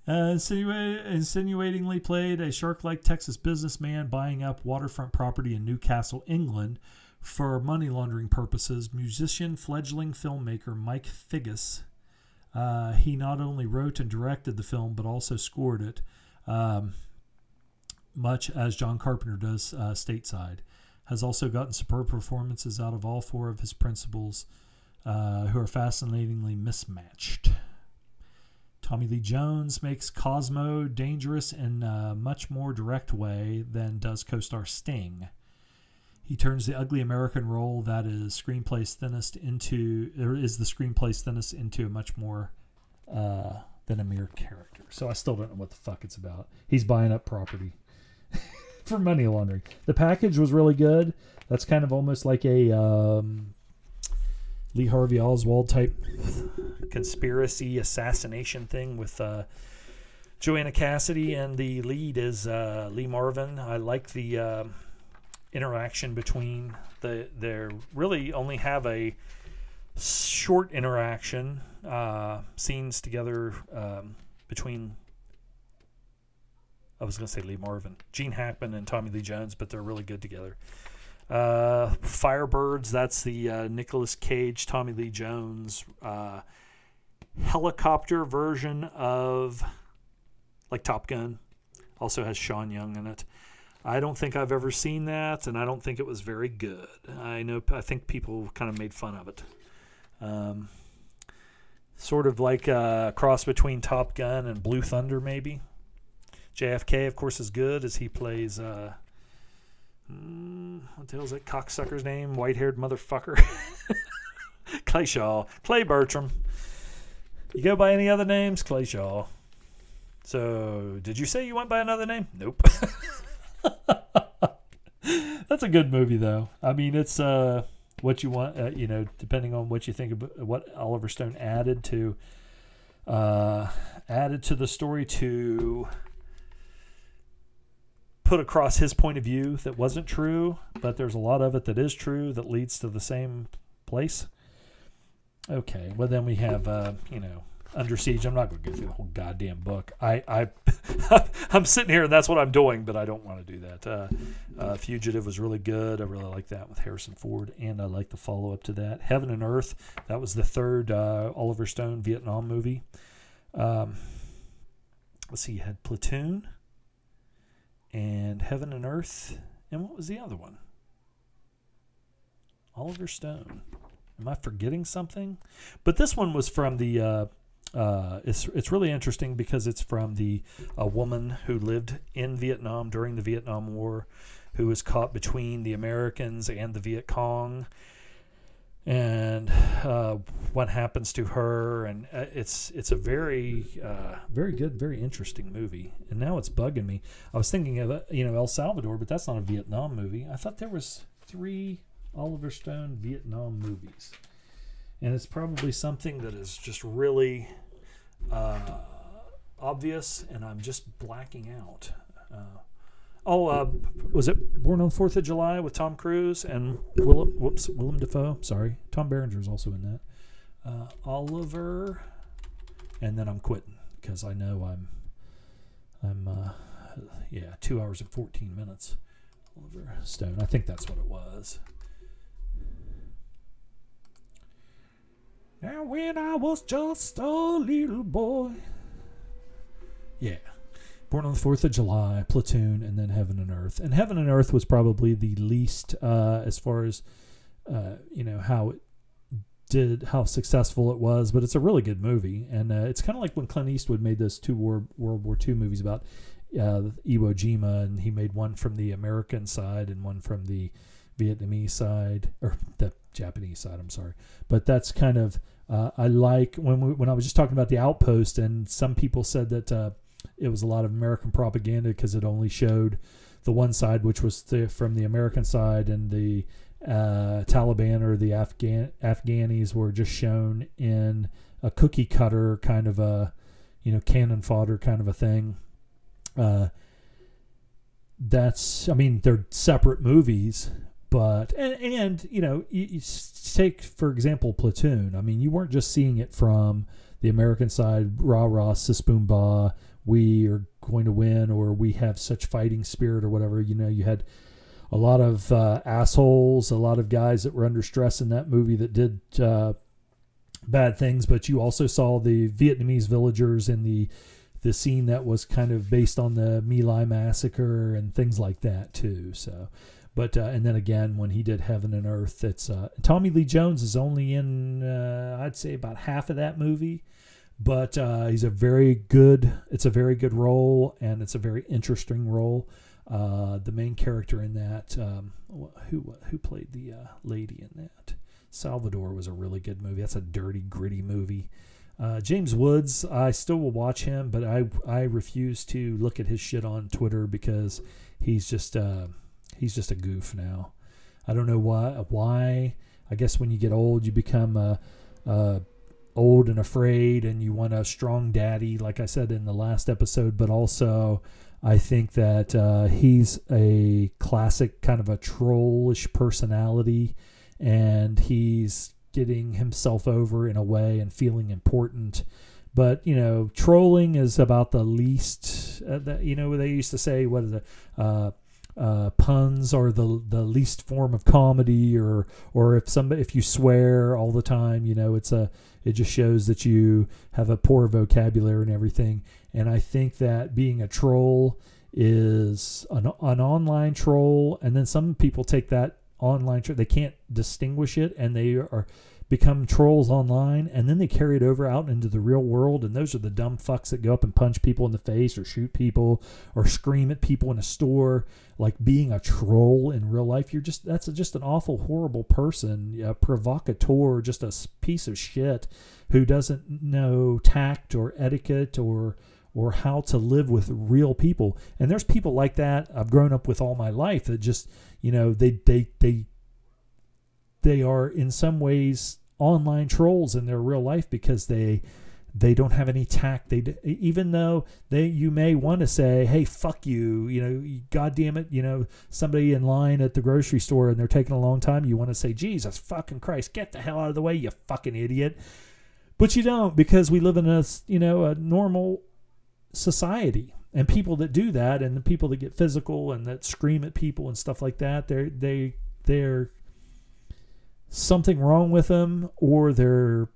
Uh, insinua- insinuatingly played a shark like Texas businessman buying up waterfront property in Newcastle, England for money laundering purposes. Musician, fledgling filmmaker Mike Figgis. Uh, he not only wrote and directed the film, but also scored it, um, much as John Carpenter does uh, stateside. Has also gotten superb performances out of all four of his principals, uh, who are fascinatingly mismatched. Tommy Lee Jones makes Cosmo dangerous in a much more direct way than does co star Sting. He turns the ugly American role that is screenplay's thinnest into, or is the screenplay's thinnest into a much more uh, than a mere character. So I still don't know what the fuck it's about. He's buying up property for money laundering. The package was really good. That's kind of almost like a um, Lee Harvey Oswald type conspiracy assassination thing with uh, Joanna Cassidy, and the lead is uh, Lee Marvin. I like the uh, interaction between the. They really only have a short interaction uh, scenes together um, between. I was going to say Lee Marvin, Gene Hackman, and Tommy Lee Jones, but they're really good together. Uh, Firebirds, that's the uh, Nicolas Cage, Tommy Lee Jones uh, helicopter version of like Top Gun. Also has Sean Young in it. I don't think I've ever seen that, and I don't think it was very good. I know I think people kind of made fun of it. Um, sort of like a cross between Top Gun and Blue Thunder, maybe. JFK, of course, is good as he plays. Uh, mm, what the hell's that cocksucker's name? White-haired motherfucker. Clay Shaw, Clay Bertrand. You go by any other names? Clay Shaw. So, did you say you went by another name? Nope. That's a good movie, though. I mean, it's uh, what you want. Uh, you know, depending on what you think about what Oliver Stone added to uh, added to the story to put across his point of view that wasn't true, but there's a lot of it that is true that leads to the same place. Okay, well then we have uh, you know Under Siege. I'm not going to go through the whole goddamn book. I I I'm sitting here and that's what I'm doing, but I don't want to do that. Uh, uh, Fugitive was really good. I really like that with Harrison Ford, and I like the follow up to that. Heaven and Earth. That was the third uh, Oliver Stone Vietnam movie. Um, let's see, you had Platoon and Heaven and Earth, and what was the other one? Oliver Stone. Am I forgetting something? But this one was from the. Uh, uh, it's it's really interesting because it's from the a woman who lived in Vietnam during the Vietnam War, who was caught between the Americans and the Viet Cong, and uh, what happens to her, and uh, it's it's a very uh, very good, very interesting movie. And now it's bugging me. I was thinking of uh, you know El Salvador, but that's not a Vietnam movie. I thought there was three Oliver Stone Vietnam movies, and it's probably something that is just really uh, obvious, and I'm just blacking out. Oh, uh, was it Born on Fourth of July with Tom Cruise and Willem? Whoops, Willem Dafoe. Sorry, Tom Berenger is also in that. Uh, Oliver, and then I'm quitting because I know I'm, I'm, uh, yeah, two hours and fourteen minutes. Oliver Stone. I think that's what it was. Now, when I was just a little boy. Yeah. Born on the Fourth of July, Platoon, and then Heaven and Earth. And Heaven and Earth was probably the least, uh, as far as uh, you know how it did, how successful it was. But it's a really good movie, and uh, it's kind of like when Clint Eastwood made those two war, World War II movies about uh, Iwo Jima, and he made one from the American side and one from the Vietnamese side or the Japanese side. I'm sorry, but that's kind of uh, I like when we, when I was just talking about the Outpost, and some people said that uh, it was a lot of American propaganda because it only showed the one side, which was the, from the American side, and the uh, Taliban or the Afghan Afghanis were just shown in a cookie cutter kind of a, you know, cannon fodder kind of a thing. Uh, that's, I mean, they're separate movies, but and, and you know, you, you take for example Platoon. I mean, you weren't just seeing it from the American side, rah rah, sis boom bah we are going to win or we have such fighting spirit or whatever. You know, you had a lot of uh, assholes, a lot of guys that were under stress in that movie that did uh, bad things, but you also saw the Vietnamese villagers in the the scene that was kind of based on the My Lai massacre and things like that too. So, but uh, and then again when he did Heaven and Earth, it's uh, Tommy Lee Jones is only in uh, I'd say about half of that movie but uh, he's a very good. It's a very good role, and it's a very interesting role. Uh, the main character in that, um, who who played the uh, lady in that, Salvador was a really good movie. That's a dirty, gritty movie. Uh, James Woods, I still will watch him, but I I refuse to look at his shit on Twitter because he's just uh, he's just a goof now. I don't know why. Why? I guess when you get old, you become a, a old and afraid and you want a strong daddy, like I said in the last episode, but also I think that uh, he's a classic kind of a trollish personality and he's getting himself over in a way and feeling important. But you know, trolling is about the least. Uh, that, you know, they used to say, "What is it? Uh, uh, puns are the the least form of comedy, or or if somebody if you swear all the time, you know, it's a it just shows that you have a poor vocabulary and everything. And I think that being a troll is an, an online troll, and then some people take that online troll, they can't distinguish it, and they are become trolls online and then they carry it over out into the real world and those are the dumb fucks that go up and punch people in the face or shoot people or scream at people in a store. Like being a troll in real life you're just that's just an awful horrible person a provocateur just a piece of shit who doesn't know tact or etiquette or or how to live with real people. And there's people like that I've grown up with all my life that just you know they they they they are in some ways online trolls in their real life because they they don't have any tact. They even though they you may want to say hey fuck you you know god damn it you know somebody in line at the grocery store and they're taking a long time you want to say jesus fucking christ get the hell out of the way you fucking idiot. But you don't because we live in a you know a normal society. And people that do that and the people that get physical and that scream at people and stuff like that they're they they're something wrong with them or they're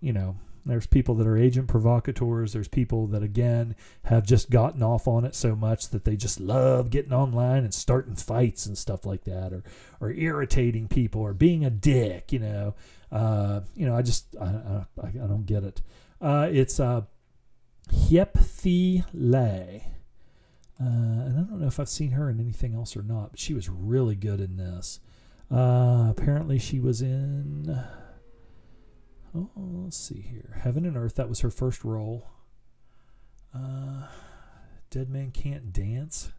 you know there's people that are agent provocateurs there's people that again have just gotten off on it so much that they just love getting online and starting fights and stuff like that or or irritating people or being a dick you know uh, you know i just i, I, I don't get it uh, it's uh Hiep Thi Le. Uh, and I don't know if I've seen her in anything else or not, but she was really good in this. Uh, apparently, she was in. Oh, let's see here. Heaven and Earth. That was her first role. Uh, Dead Man Can't Dance.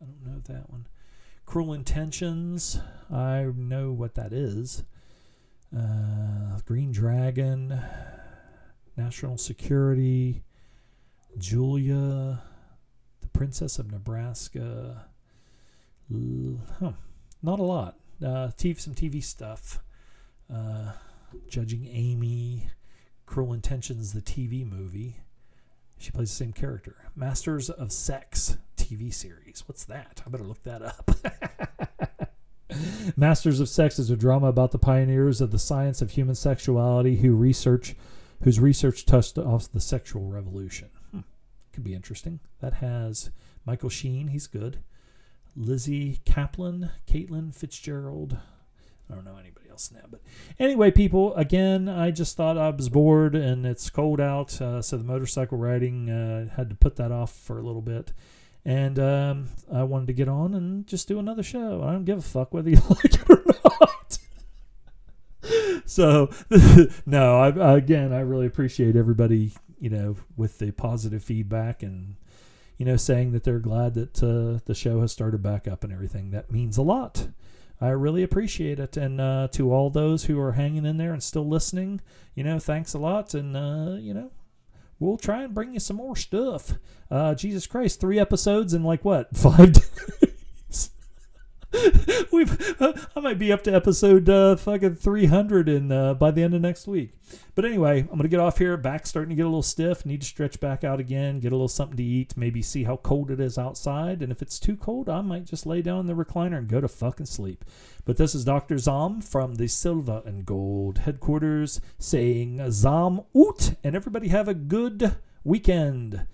I don't know that one. Cruel Intentions. I know what that is. Uh, Green Dragon. National Security. Julia. The Princess of Nebraska. Huh. Not a lot. Uh, TV, some TV stuff. Uh, Judging Amy. Cruel Intentions, the TV movie. She plays the same character. Masters of Sex TV series. What's that? I better look that up. Masters of Sex is a drama about the pioneers of the science of human sexuality who research whose research touched off the sexual revolution. Hmm. Could be interesting. That has Michael Sheen, he's good. Lizzy Caplan, Caitlin Fitzgerald. I don't know anybody else now, but anyway, people. Again, I just thought I was bored and it's cold out, uh, so the motorcycle riding uh, had to put that off for a little bit. And um, I wanted to get on and just do another show. I don't give a fuck whether you like it or not. so, no, I, again, I really appreciate everybody, you know, with the positive feedback and you know, saying that they're glad that uh, the show has started back up and everything. That means a lot. I really appreciate it. And uh, to all those who are hanging in there and still listening, you know, thanks a lot. And, uh, you know, we'll try and bring you some more stuff. Uh, Jesus Christ, three episodes in like what, five? We've, uh, I might be up to episode uh, fucking 300 in, uh, by the end of next week. But anyway, I'm going to get off here. Back starting to get a little stiff. Need to stretch back out again, get a little something to eat, maybe see how cold it is outside. And if it's too cold, I might just lay down in the recliner and go to fucking sleep. But this is Dr. Zom from the Silva and Gold headquarters saying Zom Oot. And everybody have a good weekend.